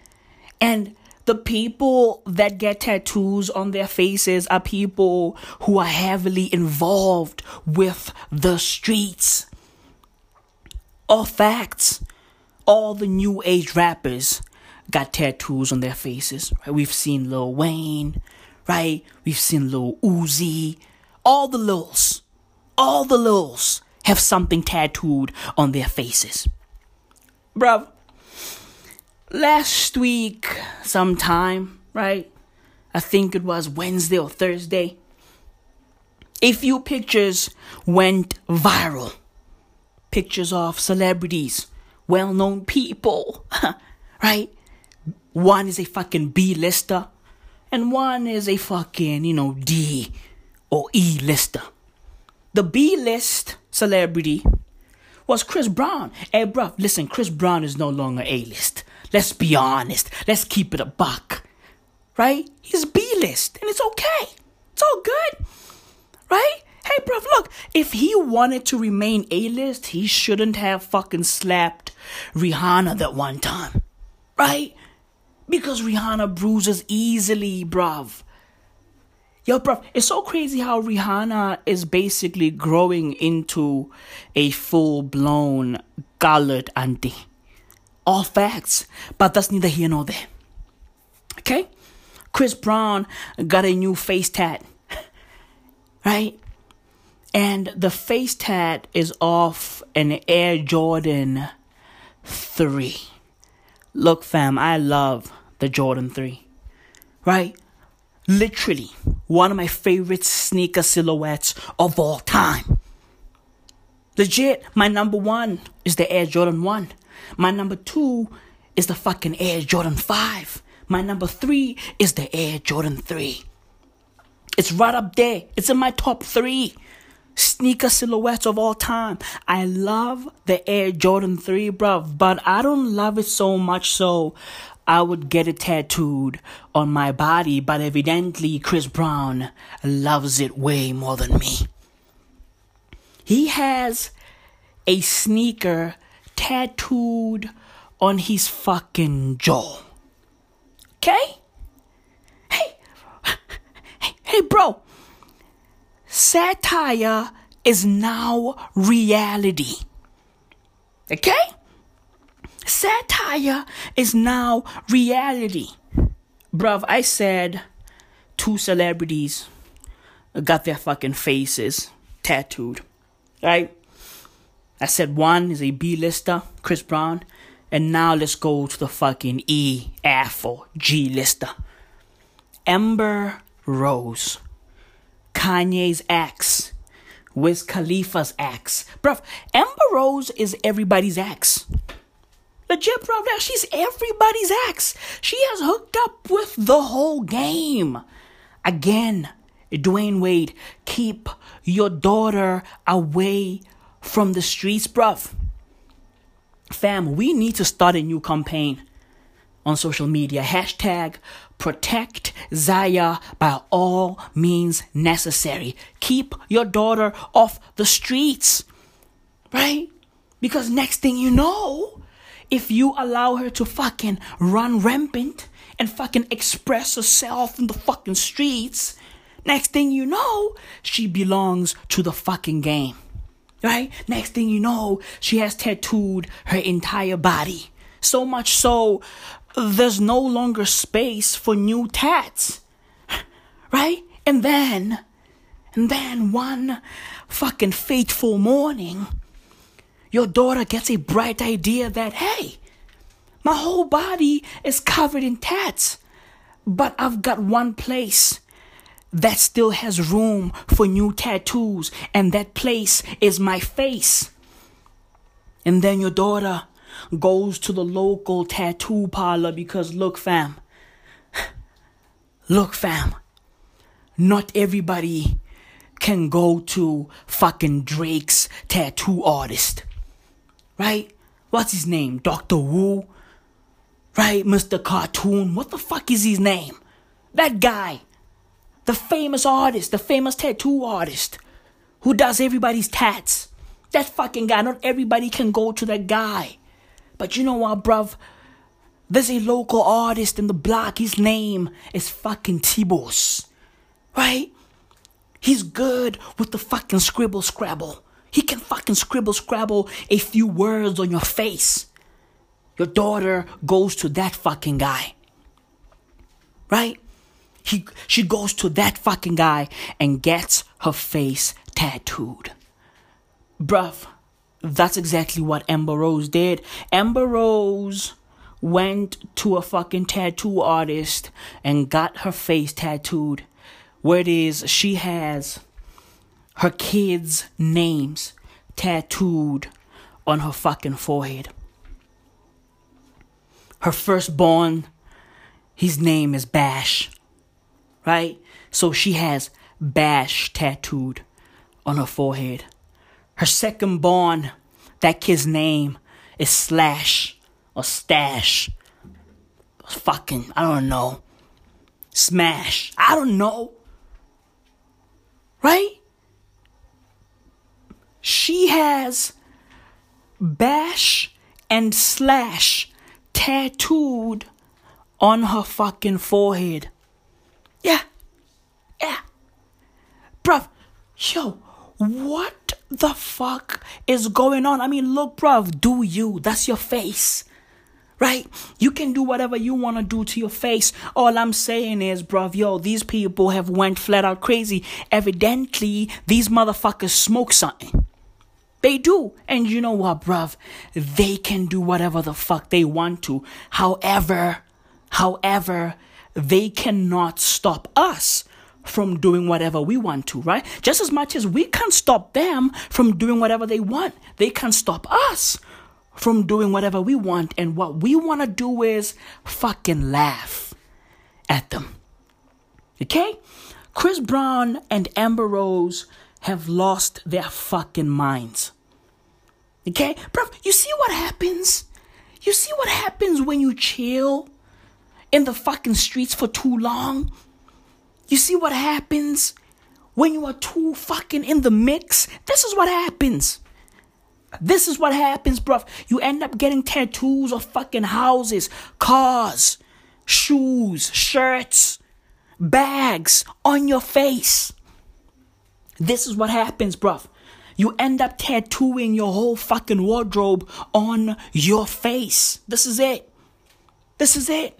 And the people that get tattoos on their faces are people who are heavily involved with the streets. All facts. All the new age rappers got tattoos on their faces. Right? We've seen Lil Wayne, right? We've seen Lil Uzi, all the Lils all the Lils have something tattooed on their faces. Bruv, last week, sometime, right? I think it was Wednesday or Thursday. A few pictures went viral. Pictures of celebrities, well known people, right? One is a fucking B lister, and one is a fucking, you know, D or E lister. The B list celebrity was Chris Brown. Hey, bruv, listen, Chris Brown is no longer A list. Let's be honest. Let's keep it a buck. Right? He's B list, and it's okay. It's all good. Right? Hey, bruv, look, if he wanted to remain A list, he shouldn't have fucking slapped Rihanna that one time. Right? Because Rihanna bruises easily, bruv. Yo, bro, it's so crazy how Rihanna is basically growing into a full blown colored auntie. All facts, but that's neither here nor there. Okay? Chris Brown got a new face tat. Right? And the face tat is off an Air Jordan 3. Look, fam, I love the Jordan 3. Right? Literally, one of my favorite sneaker silhouettes of all time. Legit, my number one is the Air Jordan 1. My number two is the fucking Air Jordan 5. My number three is the Air Jordan 3. It's right up there. It's in my top three sneaker silhouettes of all time. I love the Air Jordan 3, bruv, but I don't love it so much so I would get it tattooed on my body, but evidently Chris Brown loves it way more than me. He has a sneaker tattooed on his fucking jaw. Okay? Hey, hey, hey, bro. Satire is now reality. Okay? Satire is now reality. Bruv, I said two celebrities got their fucking faces tattooed, right? I said one is a B lister, Chris Brown. And now let's go to the fucking E, F, or G lister. Amber Rose. Kanye's ex. Wiz Khalifa's ex. Bruv, Amber Rose is everybody's ex. Legit, bro. Now she's everybody's ex. She has hooked up with the whole game. Again, Dwyane Wade, keep your daughter away from the streets, bruv. Fam, we need to start a new campaign on social media. Hashtag protect Zaya by all means necessary. Keep your daughter off the streets. Right? Because next thing you know, if you allow her to fucking run rampant and fucking express herself in the fucking streets, next thing you know, she belongs to the fucking game. Right? Next thing you know, she has tattooed her entire body. So much so, there's no longer space for new tats. Right? And then, and then one fucking fateful morning, your daughter gets a bright idea that, hey, my whole body is covered in tats, but I've got one place that still has room for new tattoos, and that place is my face. And then your daughter goes to the local tattoo parlor because, look, fam, look, fam, not everybody can go to fucking Drake's tattoo artist, right? What's his name? Dr. Woo, right? Mr. Cartoon, what the fuck is his name? That guy the famous artist, the famous tattoo artist who does everybody's tats. That fucking guy. Not everybody can go to that guy. But you know what, bruv? There's a local artist in the block. His name is fucking Tibos. Right? He's good with the fucking scribble scrabble. He can fucking scribble scrabble a few words on your face. Your daughter goes to that fucking guy. Right? He, she goes to that fucking guy and gets her face tattooed. Bruv, that's exactly what Amber Rose did. Amber Rose went to a fucking tattoo artist and got her face tattooed. Where it is, she has her kids' names tattooed on her fucking forehead. Her firstborn, his name is Bash right? So she has Bash tattooed on her forehead. Her second born, that kid's name is Slash or Stash. Fucking, I don't know. Smash. I don't know. Right? She has Bash and Slash tattooed on her fucking forehead. Yeah. Yeah. Bruv, yo, what the fuck is going on? I mean, look, bruv, do you. That's your face. Right? You can do whatever you want to do to your face. All I'm saying is, bruv, yo, these people have went flat out crazy. Evidently, these motherfuckers smoke something. They do. And you know what, bruv? They can do whatever the fuck they want to. However, however, they cannot stop us from doing whatever we want to, right? Just as much as we can't stop them from doing whatever they want, they can stop us from doing whatever we want. And what we want to do is fucking laugh at them. Okay? Chris Brown and Amber Rose have lost their fucking minds. Okay? Bro, you see what happens? You see what happens when you chill in the fucking streets for too long. You see what happens when you are too fucking in the mix? This is what happens. This is what happens, bruv. You end up getting tattoos of fucking houses, cars, shoes, shirts, bags on your face. This is what happens, bruv. You end up tattooing your whole fucking wardrobe on your face. This is it. This is it.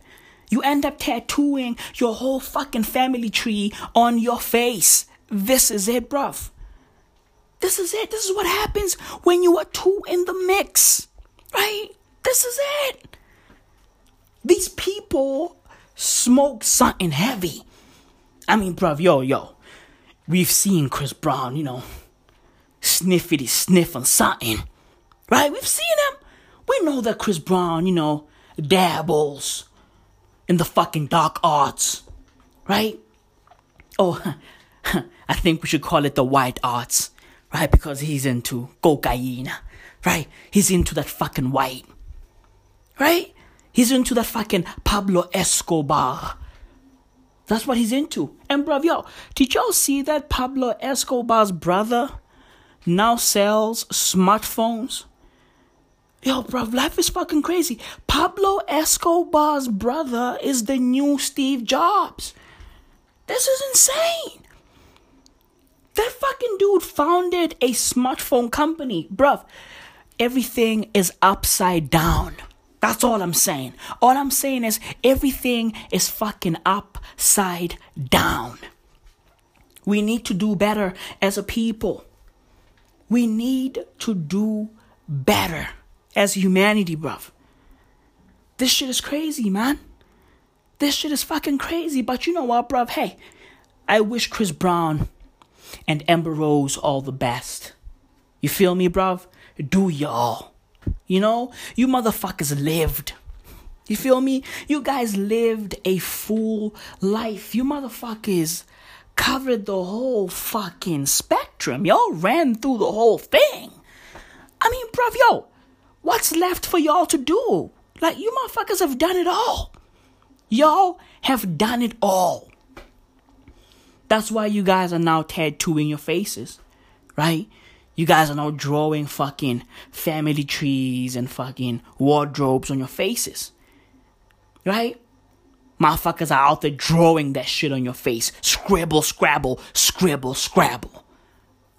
You end up tattooing your whole fucking family tree on your face. This is it, bruv. This is it. This is what happens when you are too in the mix. Right? This is it. These people smoke something heavy. I mean, bruv, yo, yo. We've seen Chris Brown, you know, sniffity sniff on something. Right? We've seen him. We know that Chris Brown, you know, dabbles in the fucking dark arts. Right? Oh, I think we should call it the white arts. Right? Because he's into cocaine. Right? He's into that fucking white. Right? He's into that fucking Pablo Escobar. That's what he's into. And bruv, yo, did y'all see that Pablo Escobar's brother now sells smartphones? Yo, bruv, life is fucking crazy. Pablo Escobar's brother is the new Steve Jobs. This is insane. That fucking dude founded a smartphone company. Bruv, everything is upside down. That's all I'm saying. All I'm saying is everything is fucking upside down. We need to do better as a people. We need to do better as humanity, bruv. This shit is crazy, man. This shit is fucking crazy. But you know what, bruv? Hey, I wish Chris Brown and Amber Rose all the best. You feel me, bruv? Do y'all. You know, you motherfuckers lived. You feel me? You guys lived a full life. You motherfuckers covered the whole fucking spectrum. Y'all ran through the whole thing. I mean, bruv, yo, what's left for y'all to do? Like, you motherfuckers have done it all. Y'all have done it all. That's why you guys are now tattooing your faces, right? You guys are now drawing fucking family trees and fucking wardrobes on your faces. Right? Motherfuckers are out there drawing that shit on your face. Scribble, scrabble, scribble, scrabble.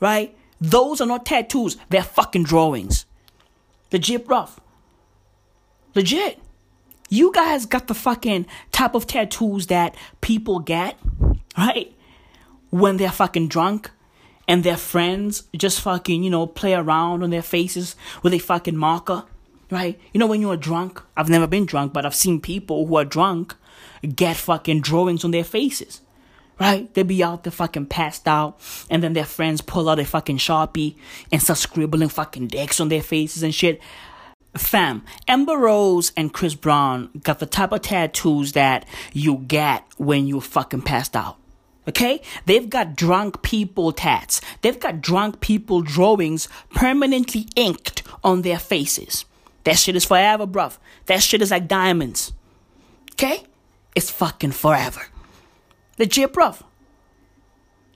Right? Those are not tattoos, they're fucking drawings. Legit rough. Legit. You guys got the fucking type of tattoos that people get, right? When they're fucking drunk and their friends just fucking, you know, play around on their faces with a fucking marker, right? You know, when you're drunk, I've never been drunk, but I've seen people who are drunk get fucking drawings on their faces, right? They be out there fucking passed out, and then their friends pull out a fucking sharpie and start scribbling fucking dicks on their faces and shit. Fam, Amber Rose and Chris Brown got the type of tattoos that you get when you fucking passed out. Okay? They've got drunk people tats. They've got drunk people drawings permanently inked on their faces. That shit is forever, bruv. That shit is like diamonds. Okay? It's fucking forever. Legit, bruv.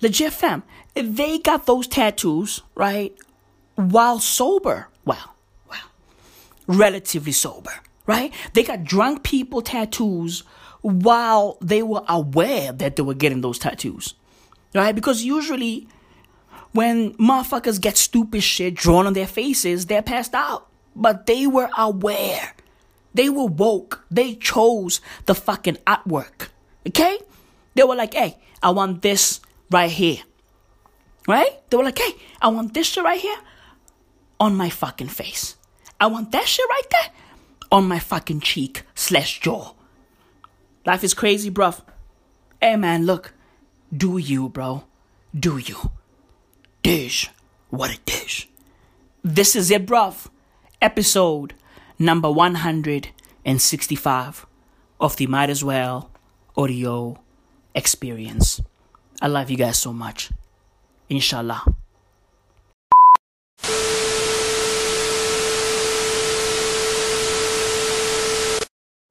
Legit, fam. They got those tattoos, right? While sober. Well, well, relatively sober, right? They got drunk people tattoos while they were aware that they were getting those tattoos. Right? Because usually when motherfuckers get stupid shit drawn on their faces, they're passed out. But they were aware. They were woke. They chose the fucking artwork. Okay? They were like, hey, I want this right here. Right? They were like, hey, I want this shit right here on my fucking face. I want that shit right there on my fucking cheek slash jaw. Life is crazy, bruv. Hey, man, look. Do you, bro. Do you. Dish. What a dish. This is it, bruv. Episode number 165 of the Might As Well audio experience. I love you guys so much. Inshallah.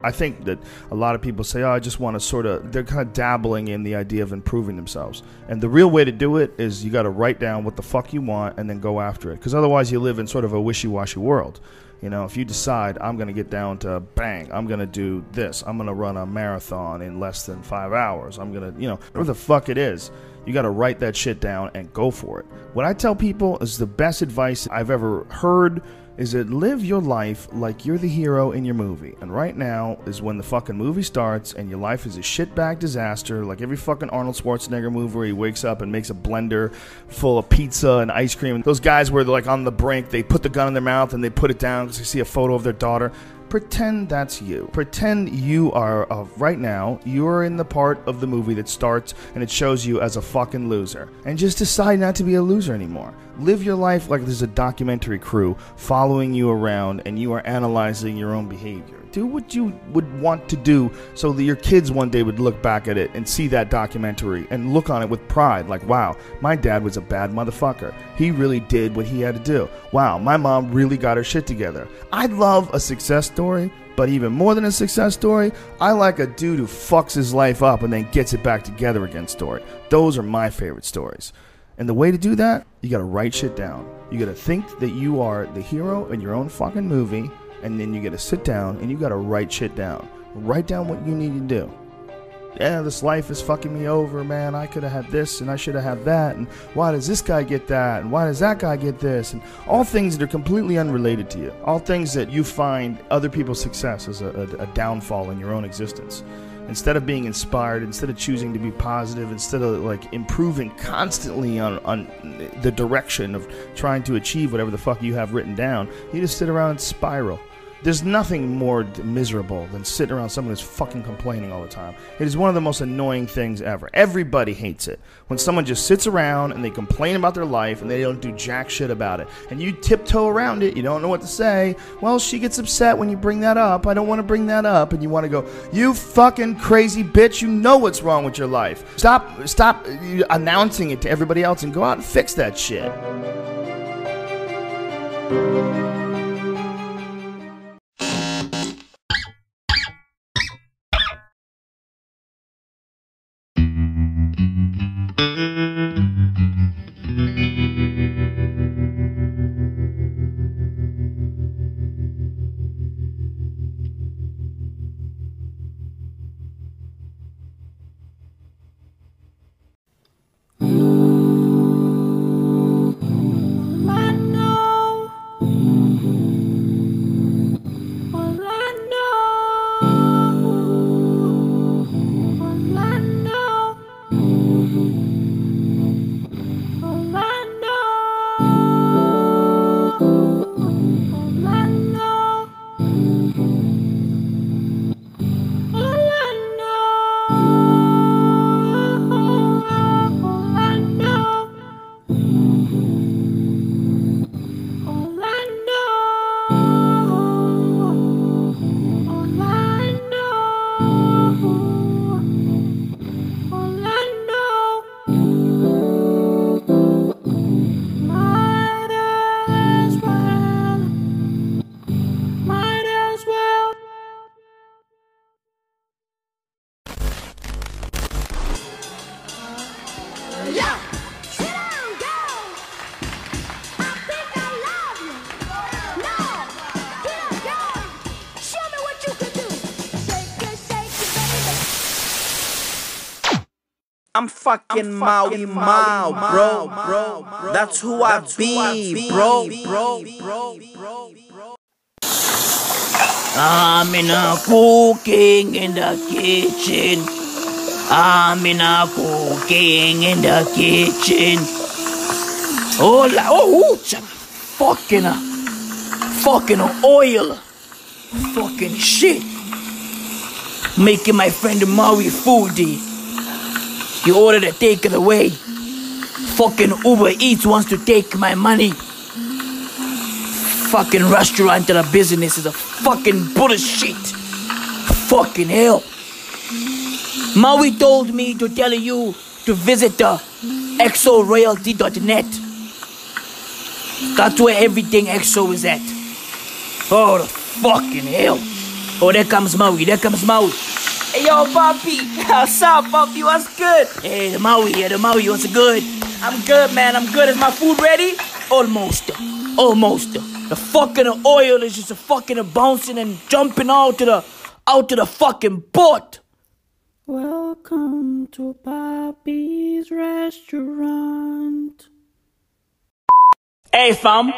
I think that a lot of people say, "Oh, I just want to sort of." They're kind of dabbling in the idea of improving themselves, and the real way to do it is you got to write down what the fuck you want and then go after it. Because otherwise, you live in sort of a wishy-washy world. You know, if you decide I'm going to get down to bang, I'm going to do this, I'm going to run a marathon in less than five hours. I'm going to, you know, whatever the fuck it is, you got to write that shit down and go for it. What I tell people is the best advice I've ever heard, is that live your life like you're the hero in your movie. And right now is when the fucking movie starts and your life is a shitbag disaster, like every fucking Arnold Schwarzenegger movie where he wakes up and makes a blender full of pizza and ice cream. Those guys were like on the brink, they put the gun in their mouth and they put it down because they see a photo of their daughter. Pretend that's you. Pretend you are, uh, right now, you're in the part of the movie that starts and it shows you as a fucking loser. And just decide not to be a loser anymore. Live your life like there's a documentary crew following you around and you are analyzing your own behavior. Do what you would want to do so that your kids one day would look back at it and see that documentary and look on it with pride like, wow, my dad was a bad motherfucker. He really did what he had to do. Wow, my mom really got her shit together. I love a success story, but even more than a success story, I like a dude who fucks his life up and then gets it back together again story. Those are my favorite stories. And the way to do that, you gotta write shit down. You gotta think that you are the hero in your own fucking movie, and then you gotta sit down and you gotta write shit down. Write down what you need to do. Yeah, this life is fucking me over, man. I could have had this and I should have had that. And why does this guy get that? And why does that guy get this? And all things that are completely unrelated to you. All things that you find other people's success as a, a, a downfall in your own existence instead of being inspired, instead of choosing to be positive, instead of like improving constantly on, on the direction of trying to achieve whatever the fuck you have written down, you just sit around and spiral. There's nothing more miserable than sitting around someone who's fucking complaining all the time. It is one of the most annoying things ever. Everybody hates it. When someone just sits around and they complain about their life and they don't do jack shit about it. And you tiptoe around it, you don't know what to say. Well, she gets upset when you bring that up. I don't want to bring that up. And you want to go, you fucking crazy bitch, you know what's wrong with your life. Stop, stop uh, announcing it to everybody else and go out and fix that shit. Fucking Maui Mao, bro, bro, That's who I be, bro, bro, bro, bro. I'm in a cooking in the kitchen. I'm in a cooking in the kitchen. Oh, la, oh, ooh, fucking, uh, fucking oil, fucking shit. Making my friend Maui foodie. You ordered a takeaway. Fucking Uber Eats wants to take my money. Fucking restaurant and a business is a fucking bullshit. Fucking hell. Maui told me to tell you to visit the exoroyalty.net. That's where everything EXO is at. Oh, the fucking hell. Oh, there comes Maui. There comes Maui. Hey, yo, Poppy. What's up, Poppy? What's good? Hey, the Maui here. The Maui. What's good? I'm good, man. I'm good. Is my food ready? Almost. Almost. The fucking oil is just a fucking bouncing and jumping out to the out to the fucking boat. Welcome to Poppy's restaurant. Hey fam,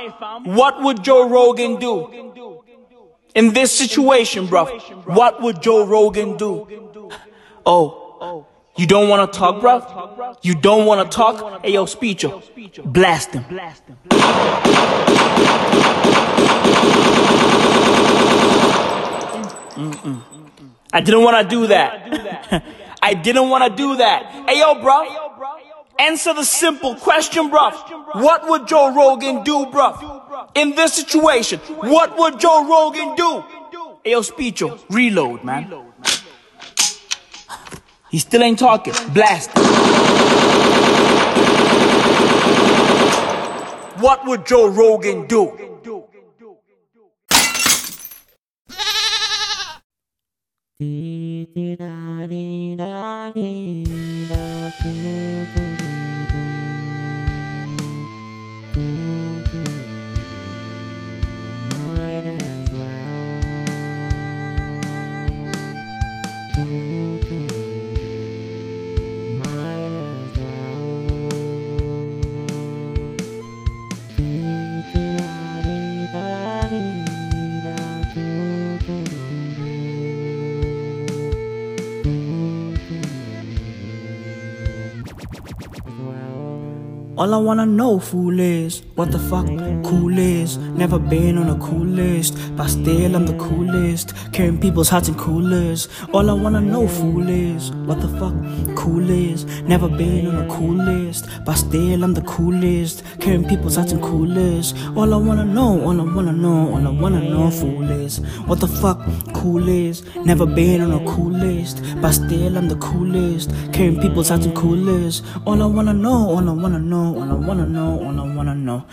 what would Joe Rogan do? In this situation, bruv, what would Joe Rogan do? Oh, you don't want to talk, bruv? You don't want to talk? Hey yo, speecher, blast him. Mm-mm. I didn't want to do that. I didn't want to do that. Hey yo, bro. Answer the simple question, bro. What would Joe Rogan do, bro? In this situation, what would Joe Rogan do? Hey yo, Speecho, reload, man. He still ain't talking. Blast. What would Joe Rogan do? All I wanna know, fool, is what the fuck cool is. Never been on a cool list, but still I'm the coolest. Carrying people's hearts in coolers. All I wanna know, fool, is what the fuck cool is. Never been on a cool list, but still I'm the coolest. Carrying people's hearts in coolers. All I wanna know, all I wanna know, all I wanna know, fool, is what the fuck cool is. Never been on a cool list, but still I'm the coolest. Carrying people's hearts in coolers. All I wanna know, all I wanna know, I wanna know, all I wanna know.